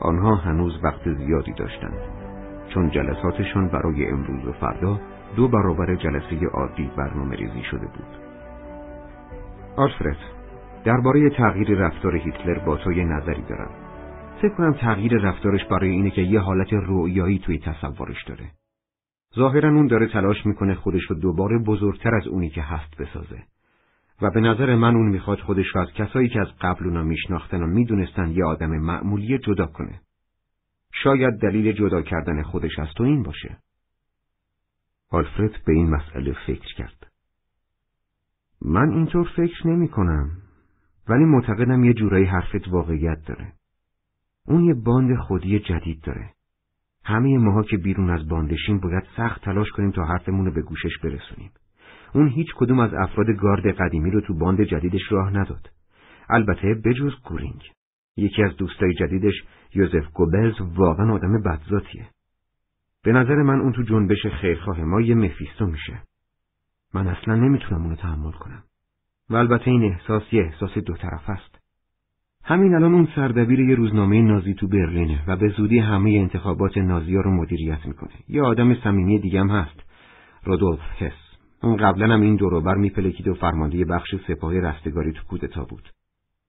آنها هنوز وقت زیادی داشتند چون جلساتشان برای امروز و فردا دو برابر جلسه عادی برنامه ریزی شده بود. آلفرد، درباره تغییر رفتار هیتلر با تو یه نظری دارم. فکر کنم تغییر رفتارش برای اینه که یه حالت رویایی توی تصورش داره. ظاهرا اون داره تلاش می‌کنه خودش رو دوباره بزرگتر از اونی که هست بسازه. و به نظر من اون می‌خواد خودش رو از کسایی که از قبل اونا میشناختن و می‌دونستن یه آدم معمولی جدا کنه. شاید دلیل جدا کردن خودش از تو این باشه. آلفرد به این مسئله فکر کرد. من اینطور فکر نمی کنم. ولی معتقدم یه جورایی حرفت واقعیت داره. اون یه باند خودی جدید داره. همه ماها که بیرون از باندشیم باید سخت تلاش کنیم تا حرفمون رو به گوشش برسونیم. اون هیچ کدوم از افراد گارد قدیمی رو تو باند جدیدش راه نداد. البته بجز گورینگ. یکی از دوستای جدیدش یوزف گوبلز واقعا آدم بدذاتیه. به نظر من اون تو جنبش خیرخواه ما یه مفیستو میشه. من اصلا نمی‌تونم اونو تحمل کنم. و البته این احساس یه احساس دو طرف است. همین الان اون سردبیر یه روزنامه نازی تو برلینه و به زودی همه انتخابات نازی ها رو مدیریت می‌کنه. یه آدم صمیمی دیگه هم هست. رودولف هس. اون قبلا هم این دوروبر میپلکید و فرمانده بخش سپاه رستگاری تو کودتا بود.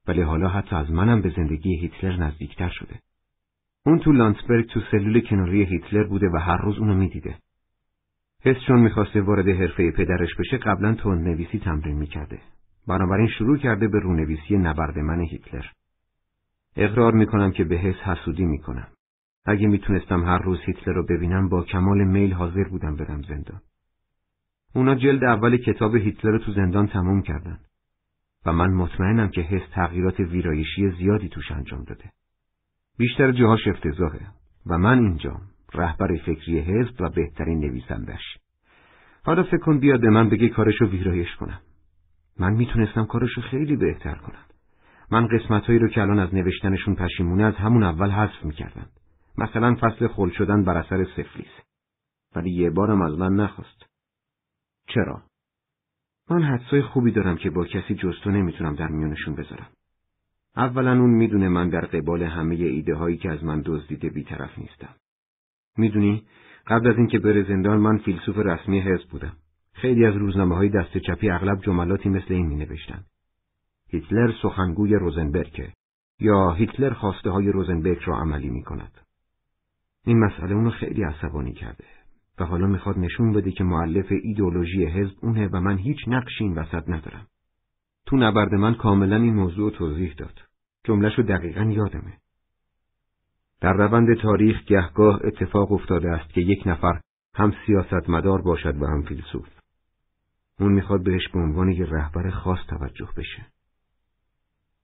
ولی حالا حتی از منم به زندگی هیتلر نزدیکتر شده. اون تو لانسبرگ تو سلول کناری هیتلر بوده و هر روز اونو می‌دیده. حس چون می‌خواسته وارد حرفه پدرش بشه قبلا تند نویسی تمرین می‌کرده. بنابراین شروع کرده به رونویسی نبرد من هیتلر. اقرار می‌کنم که به حس حسودی می‌کنم. اگه می‌تونستم هر روز هیتلر رو ببینم با کمال میل حاضر بودم برم زندان. اونا جلد اول کتاب هیتلر رو تو زندان تموم کردن. و من مطمئنم که حس تغییرات ویرایشی زیادی توش انجام داده. بیشتر جاهاش افتضاحه و من اینجام رهبر فکری حزب و بهترین نویسندش. حالا فکر کن بیاد به من بگه کارشو ویرایش کنم. من می‌تونستم کارشو خیلی بهتر کنم. من قسمتهایی رو که الان از نوشتنشون پشیمونه از همون اول حذف می‌کردم. مثلا فصل خل شدن بر اثر سفلیس. ولی یه بارم از من نخواست. چرا؟ من حدسای خوبی دارم که با کسی جستو نمی‌تونم در میونشون بذارم. اولا اون می‌دونه من در قبال همه ایده هایی که از من دزدیده بیطرف نیستم. می‌دونی قبل از اینکه بره زندان من فیلسوف رسمی حزب بودم. خیلی از روزنامه های دست چپی اغلب جملاتی مثل این می نوشتن. هیتلر سخنگوی روزنبرگ یا هیتلر خواسته های روزنبرگ را عملی می کند. این مسئله اونو خیلی عصبانی کرده و حالا می‌خواد نشون بده که معلف ایدولوژی حزب اونه و من هیچ نقشی این وسط ندارم. تو نبرد من کاملا این موضوع توضیح داد. جملهشو دقیقا یادمه. در روند تاریخ گهگاه اتفاق افتاده است که یک نفر هم سیاستمدار باشد و هم فیلسوف. اون می‌خواد بهش به عنوان یک رهبر خاص توجه بشه.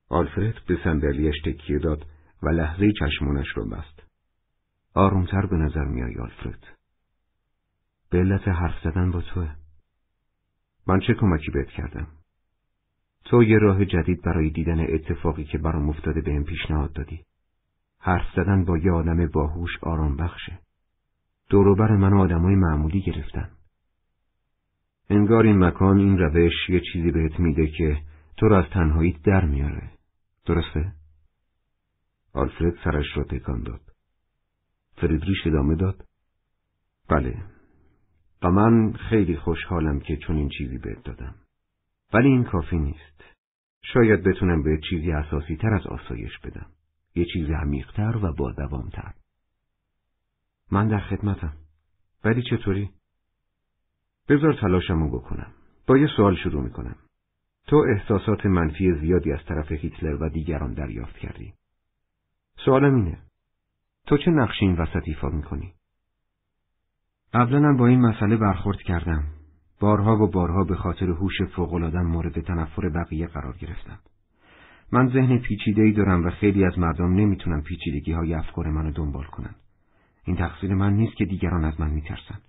آلفرد به صندلیاش تکیه داد و لحظه چشمونش رو بست. آرومتر به نظر میای آلفرد. به علت حرف زدن با توه. من چه کمکی بهت کردم؟ تو یه راه جدید برای دیدن اتفاقی که برام افتاده به پیشنهاد دادی. حرف زدن با یه آدم باهوش آرام بخشه. دوروبر من آدمای معمولی گرفتن. انگار این مکان این روش یه چیزی بهت میده که تو رو از تنهاییت در میاره. درسته؟ آلفرد سرش را تکان داد. فریدریش ادامه داد. بله. و من خیلی خوشحالم که چون این چیزی بهت دادم. ولی این کافی نیست. شاید بتونم به چیزی اساسی تر از آسایش بدم. یه چیز عمیقتر و با دوامتر. من در خدمتم. ولی چطوری؟ بذار تلاشمو بکنم. با یه سوال شروع می‌کنم. تو احساسات منفی زیادی از طرف هیتلر و دیگران دریافت کردی. سوالم اینه. تو چه نقشی این وسط ایفا می‌کنی؟ قبلا با این مسئله برخورد کردم. بارها و بارها به خاطر هوش فوق‌العاده‌ام مورد تنفر بقیه قرار گرفتم. من ذهن پیچیده‌ای دارم و خیلی از مردم نمی‌تونن پیچیدگی های افکار منو دنبال کنن. این تقصیر من نیست که دیگران از من میترسن.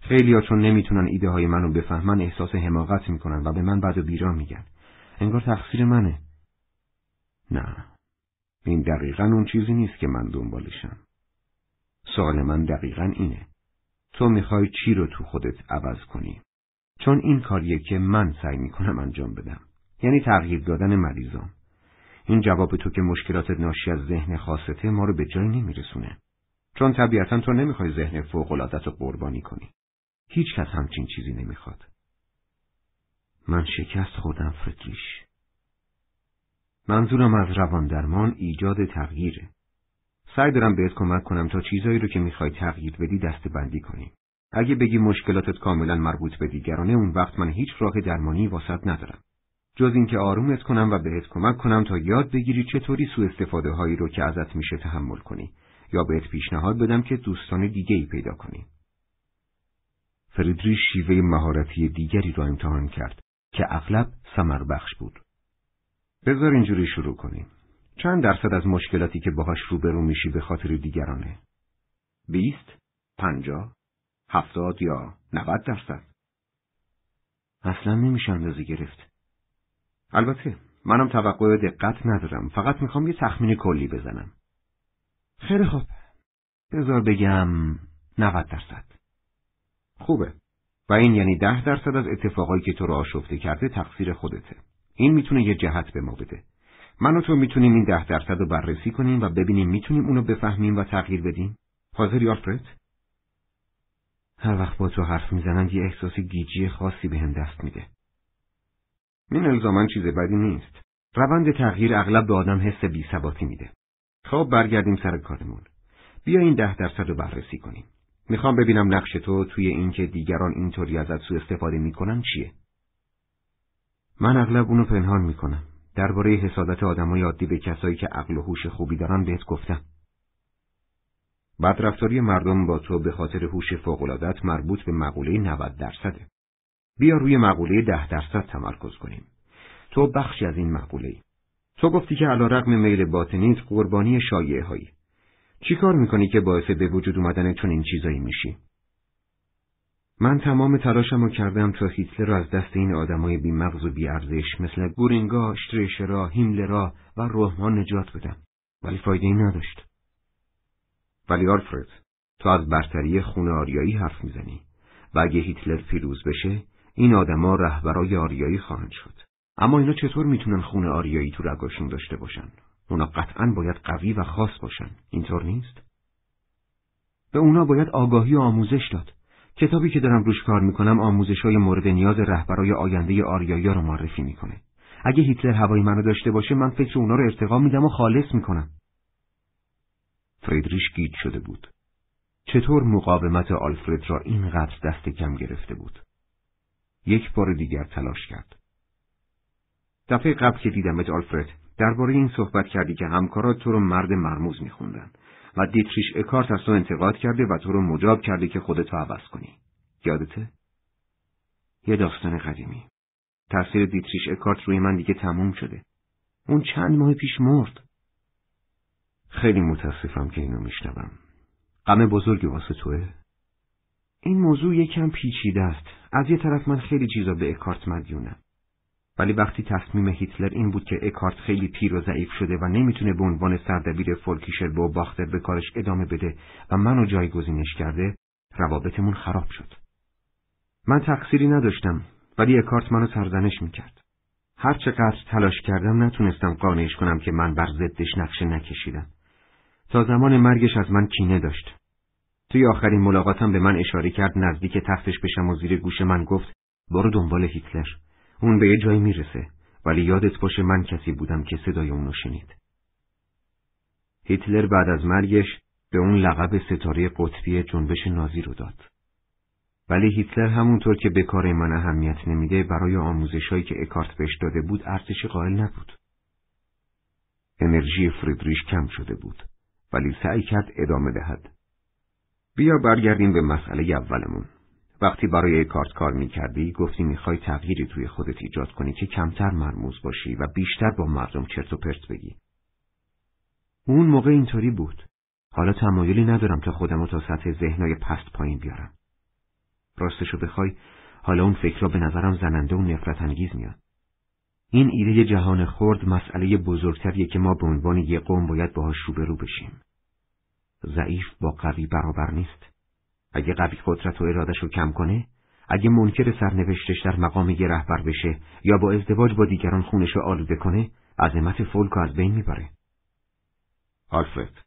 خیلی ها چون نمی‌تونن ایده های منو بفهمن احساس حماقت می‌کنن و به من بد و بیرا میگن. انگار تقصیر منه. نه. این دقیقا اون چیزی نیست که من دنبالشم. سوال من دقیقا اینه. تو می‌خوای چی رو تو خودت عوض کنی؟ چون این کاریه که من سعی می‌کنم انجام بدم. یعنی تغییر دادن مریضان. این جواب تو که مشکلات ناشی از ذهن خاصته ما رو به جای نمیرسونه. چون طبیعتا تو نمی‌خوای ذهن فوقلادت رو قربانی کنی. هیچ کس همچین چیزی نمی‌خواد. من شکست خودم فردریش. منظورم از روان درمان ایجاد تغییره. سعی دارم بهت کمک کنم تا چیزایی رو که می‌خوای تغییر بدی دست بندی کنی. اگه بگی مشکلاتت کاملا مربوط به دیگرانه اون وقت من هیچ راه درمانی واسط ندارم. جز اینکه آرومت کنم و بهت کمک کنم تا یاد بگیری چطوری سوء استفاده هایی رو که ازت میشه تحمل کنی یا بهت پیشنهاد بدم که دوستان دیگه ای پیدا کنی. فریدریش شیوه مهارتی دیگری را امتحان کرد که اغلب سمر بخش بود. بذار اینجوری شروع کنیم. چند درصد از مشکلاتی که باهاش روبرو میشی به خاطر دیگرانه؟ بیست؟ پنجاه؟ هفتاد یا نود درصد؟ اصلا نمیشه اندازه گرفت. البته منم توقع دقت ندارم فقط می‌خوام یه تخمین کلی بزنم. خیلی خوب. بذار بگم نود درصد. خوبه. و این یعنی ده درصد از اتفاقایی که تو رو آشفته کرده تقصیر خودته. این می‌تونه یه جهت به ما بده. من و تو می‌تونیم این ده درصد رو بررسی کنیم و ببینیم می‌تونیم اونو بفهمیم و تغییر بدیم. حاضری آلفرد؟ هر وقت با تو حرف می‌زنم یه احساس گیجی خاصی به هم دست میده. این الزاما چیز بدی نیست. روند تغییر اغلب به آدم حس بیثباتی میده. خب برگردیم سر کارمون. بیا این ده درصد رو بررسی کنیم. می‌خوام ببینم نقش تو توی اینکه دیگران اینطوری ازت سوء استفاده می‌کنن چیه؟ من اغلب اونو پنهان می‌کنم. درباره حسادت آدمای عادی به کسایی که عقل و هوش خوبی دارن بهت گفتم. بدرفتاری مردم با تو به خاطر هوش فوق‌العادت مربوط به مقوله 90 درصده. بیا روی مقوله ده درصد تمرکز کنیم. تو بخشی از این مقوله ای. تو گفتی که علا رقم میل باطنیت قربانی شایعه هایی. چی کار می‌کنی که باعث به وجود اومدن چون این چیزایی میشی؟ من تمام تلاشمو کردم تا هیتلر را از دست این آدمای بی مغز و بی ارزش مثل گورینگا، شتریشرا، هیملرا و روحمان نجات بدم. ولی فایده ای نداشت. ولی آلفرد، تو از برتری خون آریایی حرف می‌زنی و اگه هیتلر پیروز بشه این آدما رهبرای آریایی خواهند شد. اما اینا چطور می‌تونن خون آریایی تو رگاشون داشته باشن؟ اونا قطعا باید قوی و خاص باشن. اینطور نیست؟ به اونا باید آگاهی و آموزش داد. کتابی که دارم روش کار می‌کنم آموزش های مورد نیاز رهبرای آینده آریایی رو معرفی می‌کنه. اگه هیتلر هوای منو داشته باشه من فکر اونا رو ارتقا میدم و خالص می‌کنم. فریدریش گیج شده بود. چطور مقاومت آلفرد را اینقدر دست کم گرفته بود؟ یک بار دیگر تلاش کرد. دفعه قبل که دیدمت آلفرد درباره این صحبت کردی که همکارات تو رو مرد مرموز میخوندن و دیتریش اکارت از تو انتقاد کرده و تو رو مجاب کرده که خودتو عوض کنی. یادته؟ یه داستان قدیمی. تاثیر دیتریش اکارت روی من دیگه تموم شده. اون چند ماه پیش مرد. خیلی متاسفم که اینو میشنوم. غم بزرگی واسه توه؟ این موضوع یکم پیچیده است. از یه طرف من خیلی چیزا به اکارت مدیونم. ولی وقتی تصمیم هیتلر این بود که اکارت خیلی پیر و ضعیف شده و نمی‌تونه به عنوان سردبیر فولکیشر بئوباختر به کارش ادامه بده و منو جایگزینش کرده روابطمون خراب شد. من تقصیری نداشتم ولی اکارت منو سرزنش می‌کرد. هر چقدر تلاش کردم نتونستم قانعش کنم که من بر ضدش نقشه نکشیدم. تا زمان مرگش از من کینه داشت. توی آخرین ملاقاتم به من اشاره کرد نزدیک تختش بشم و زیر گوش من گفت برو دنبال هیتلر. اون به یه جایی می‌رسه ولی یادت باشه من کسی بودم که صدای اونو شنید. هیتلر بعد از مرگش به اون لقب ستاره قطبی جنبش نازی رو داد. ولی هیتلر همونطور که به کار من اهمیت نمیده برای آموزشهایی که اکارت بهش داده بود ارزش قائل نبود. انرژی فریدریش کم شده بود ولی سعی کرد ادامه دهد. بیا برگردیم به مسئله اولمون. وقتی برای کارت کار می کردی گفتی می‌خوای تغییری توی خودت ایجاد کنی که کمتر مرموز باشی و بیشتر با مردم چرت و پرت بگی. اون موقع اینطوری بود. حالا تمایلی ندارم تا خودم تا سطح ذهنای پست پایین بیارم. راستشو بخوای حالا اون فکرها به نظرم زننده و نفرت انگیز میاد. این ایده جهان خرد مسئله بزرگتریه که ما به عنوان یه قوم باید باهاش روبرو بشیم. ضعیف با قوی برابر نیست. اگه قوی قدرت و ارادش رو کم کنه، اگه منکر سرنوشتش در مقام یه رهبر بشه یا با ازدواج با دیگران خونش رو آلوده کنه، عظمت فولک از بین می‌بره. آلفرد،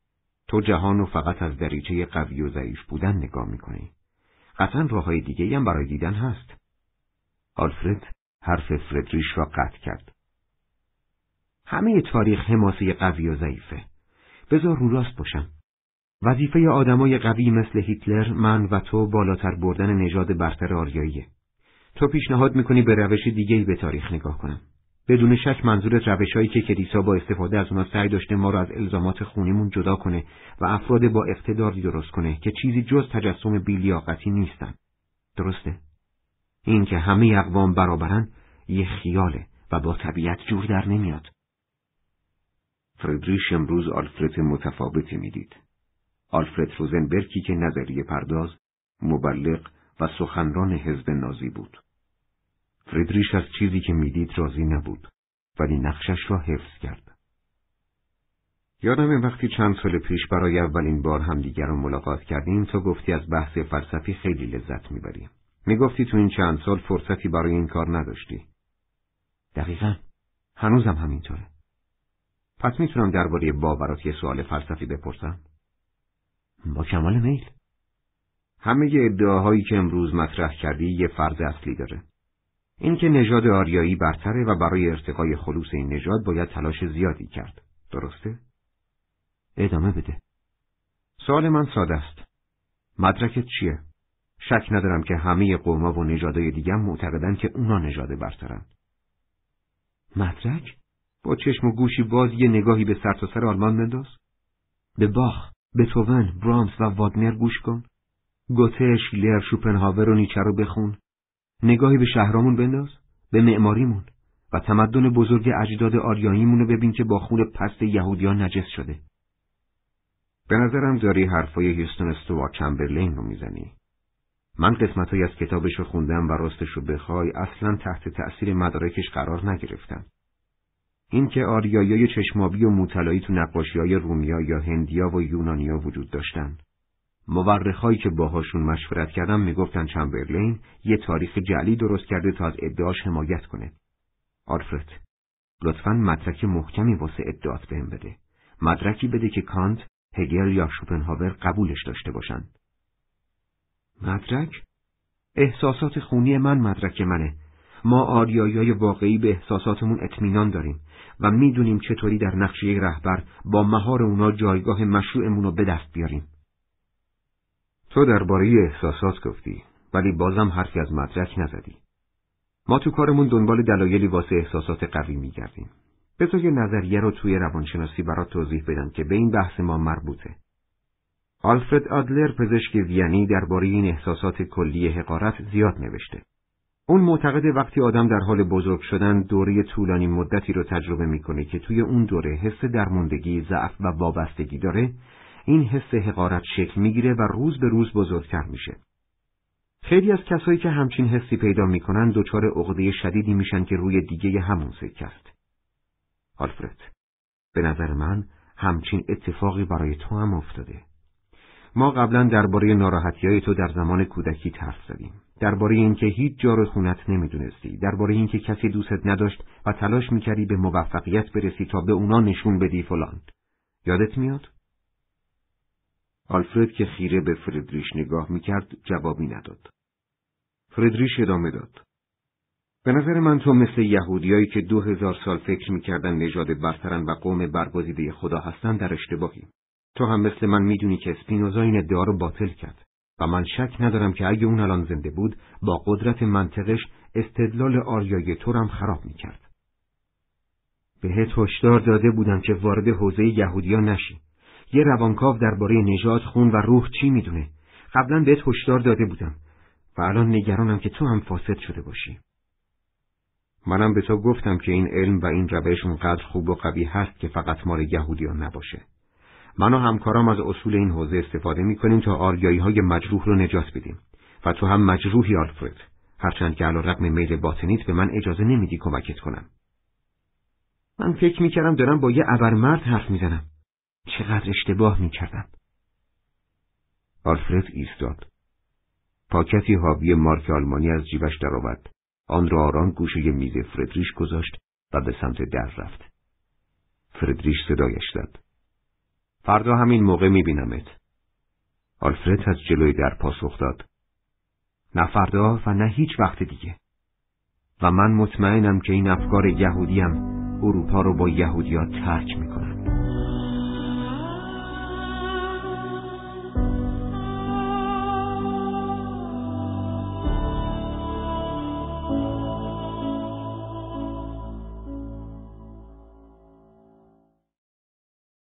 تو جهان و فقط از دریچه قوی و ضعیف بودن نگاه می‌کنی. قطعا راه های دیگه هم برای دیدن هست. آلفرد حرف فردریش را قطع کرد. همه تاریخ حماسه قوی و ضعیفه. بذار رو راست باشم. وظیفه آدمای قوی مثل هیتلر، من و تو بالاتر بردن نژاد برتر آریاییه. تو پیشنهاد می‌کنی به روش دیگهی به تاریخ نگاه کنم. بدون شک منظور روشهایی که کلیسا با استفاده از اونا سعی داشته ما را از الزامات خونیمون جدا کنه و افراد با اقتداری درست کنه که چیزی جز تجسم بیلیاقتی نیستن. درسته؟ این که همه اقوام برابرن یه خیاله و با طبیعت جور در نمیاد. فردریش امروز آلفرد متفاوتی می‌دید. آلفرد روزنبرکی که نظریه پرداز، مبلغ و سخنران حزب نازی بود. فردریش از چیزی که می‌دید راضی نبود ولی نقشش را حفظ کرد. یادم وقتی چند سال پیش برای اولین بار همدیگر را ملاقات کردیم تو گفتی از بحث فلسفی خیلی لذت می‌بری. می‌گفتی تو این چند سال فرصتی برای این کار نداشتی. دقیقا. هنوزم همینطوره. پس می‌تونم درباره باورات یه سوال فلسفی بپرسم؟ با کمال میل. همه ادعاهایی که امروز مطرح کردی یه فرض اصلی داره. اینکه نژاد آریایی برتره و برای ارتقای خلوص این نژاد باید تلاش زیادی کرد. درسته؟ ادامه بده. سوال من ساده است. مدرکت چیه؟ شک ندارم که همه قوما و نژادهای دیگه معتقدن که اونا نژاد برترن. مدرک؟ با چشم و گوشی باز یه نگاهی به سرتاسر سر آلمان بنداز. به باخ، بتوون، برامس و واگنر گوش کن. گوته، شیلر، شوپنهاور و نیچه رو بخون. نگاهی به شهرامون بنداز، به معماریمون و تمدن بزرگ اجداد آریاییمون رو ببین که با خون پست یهودیان نجس شده. به نظرم داری حرفای هیستون استوارت چمبرلین رو می‌زنی. من قسمتهایی از کتابش رو خوندم و راستش رو بخوای اصلا تحت تأثیر مدارکش قرار نگرفتم. اینکه آریایی چشمابی و موطلایی تو نقاشی های رومیا یا هندیا و یونانیا وجود داشتن. مورخهایی که باهاشون مشورت کردم می‌گفتن چمبرلین یه تاریخ جعلی درست کرده تا از ادعاش حمایت کنه. آلفرد، لطفا مدرک محکمی واسه ادعات بهم بده. مدرکی بده که کانت، هگل یا شوپنهاور قبولش داشته باشن. مدرک؟ احساسات خونی من مدرک منه. ما آریایی واقعی به احساساتمون اطمینان داریم و می‌دونیم چطوری در نقشه رهبر با مهار اونا جایگاه مشروعمون رو به دست بیاریم. تو درباره احساسات گفتی ولی بازم حرفی از مدرک نزدی. ما تو کارمون دنبال دلایلی واسه احساسات قوی میگردیم. بذار یه نظریه رو توی روانشناسی برات توضیح بدم که به این بحث ما مربوطه. آلفرد آدلر پزشک وینی درباره این احساسات کلی حقارت زیاد نوشته. اون معتقد وقتی آدم در حال بزرگ شدن دوره طولانی مدتی رو تجربه می‌کنه که توی اون دوره حس درموندگی، ضعف و وابستگی داره، این حس حقارت شکل می‌گیره و روز به روز بزرگتر میشه. خیلی از کسایی که همچین حسی پیدا می‌کنن دچار عقده شدیدی میشن که روی دیگه همون سکه است. آلفرد، به نظر من همچین اتفاقی برای تو هم افتاده. ما قبلا درباره ناراحتی تو در زمان کودکی حرف زدیم. درباره اینکه هیچ جا رو خونت نمی‌دونستی، درباره اینکه کسی دوستت نداشت و تلاش می‌کردی به موفقیت برسی تا به اونا نشون بدی فلان. یادت میاد؟ آلفرد که خیره به فردریش نگاه می‌کرد جوابی نداد. فردریش ادامه داد. به نظر من تو مثل یهودیایی که دو هزار سال فکر می‌کردن نژاد برترن و قوم برگزیده خدا هستن در اشتباهی. تو هم مثل من می‌دونی که اسپینوزا این ادعا رو باطل کرد و من شک ندارم که اگه اون الان زنده بود با قدرت منطقش استدلال آریای تو هم خراب می‌کرد. بهت هشدار داده بودم که وارد حوزه یهودیا نشی. یه روانکاو درباره نژاد خون و روح چی می‌دونه؟ قبلا بهت هشدار داده بودم و الان نگرانم که تو هم فاسد شده باشی. منم به تو گفتم که این علم و این روش اونقدر خوب و قوی هست که فقط مال یهودیان نباشه. من و همکارام از اصول این حوزه استفاده می‌کنیم تا آریایی های مجروح رو نجات بدیم. و تو هم مجروحی آلفرد. هرچند که علا رقم میل باطنیت به من اجازه نمیدی کمکت کنم. من فکر می‌کردم دارم با یه ابرمرد حرف می‌زنم. چقدر اشتباه می‌کردم. آلفرد ایستاد. پاکتی حاوی مارک آلمانی از جیبش درآورد. آن را آران گوشه میز فردریش گذاشت و به سمت در رفت. فردریش صدایش زد. فردا همین موقع میبینمت. آلفرد از جلوی در پاسخ داد. نه فردا و نه هیچ وقت دیگه. و من مطمئنم که این افکار یهودیم اروپا رو با یهودیات ترک می‌کنم.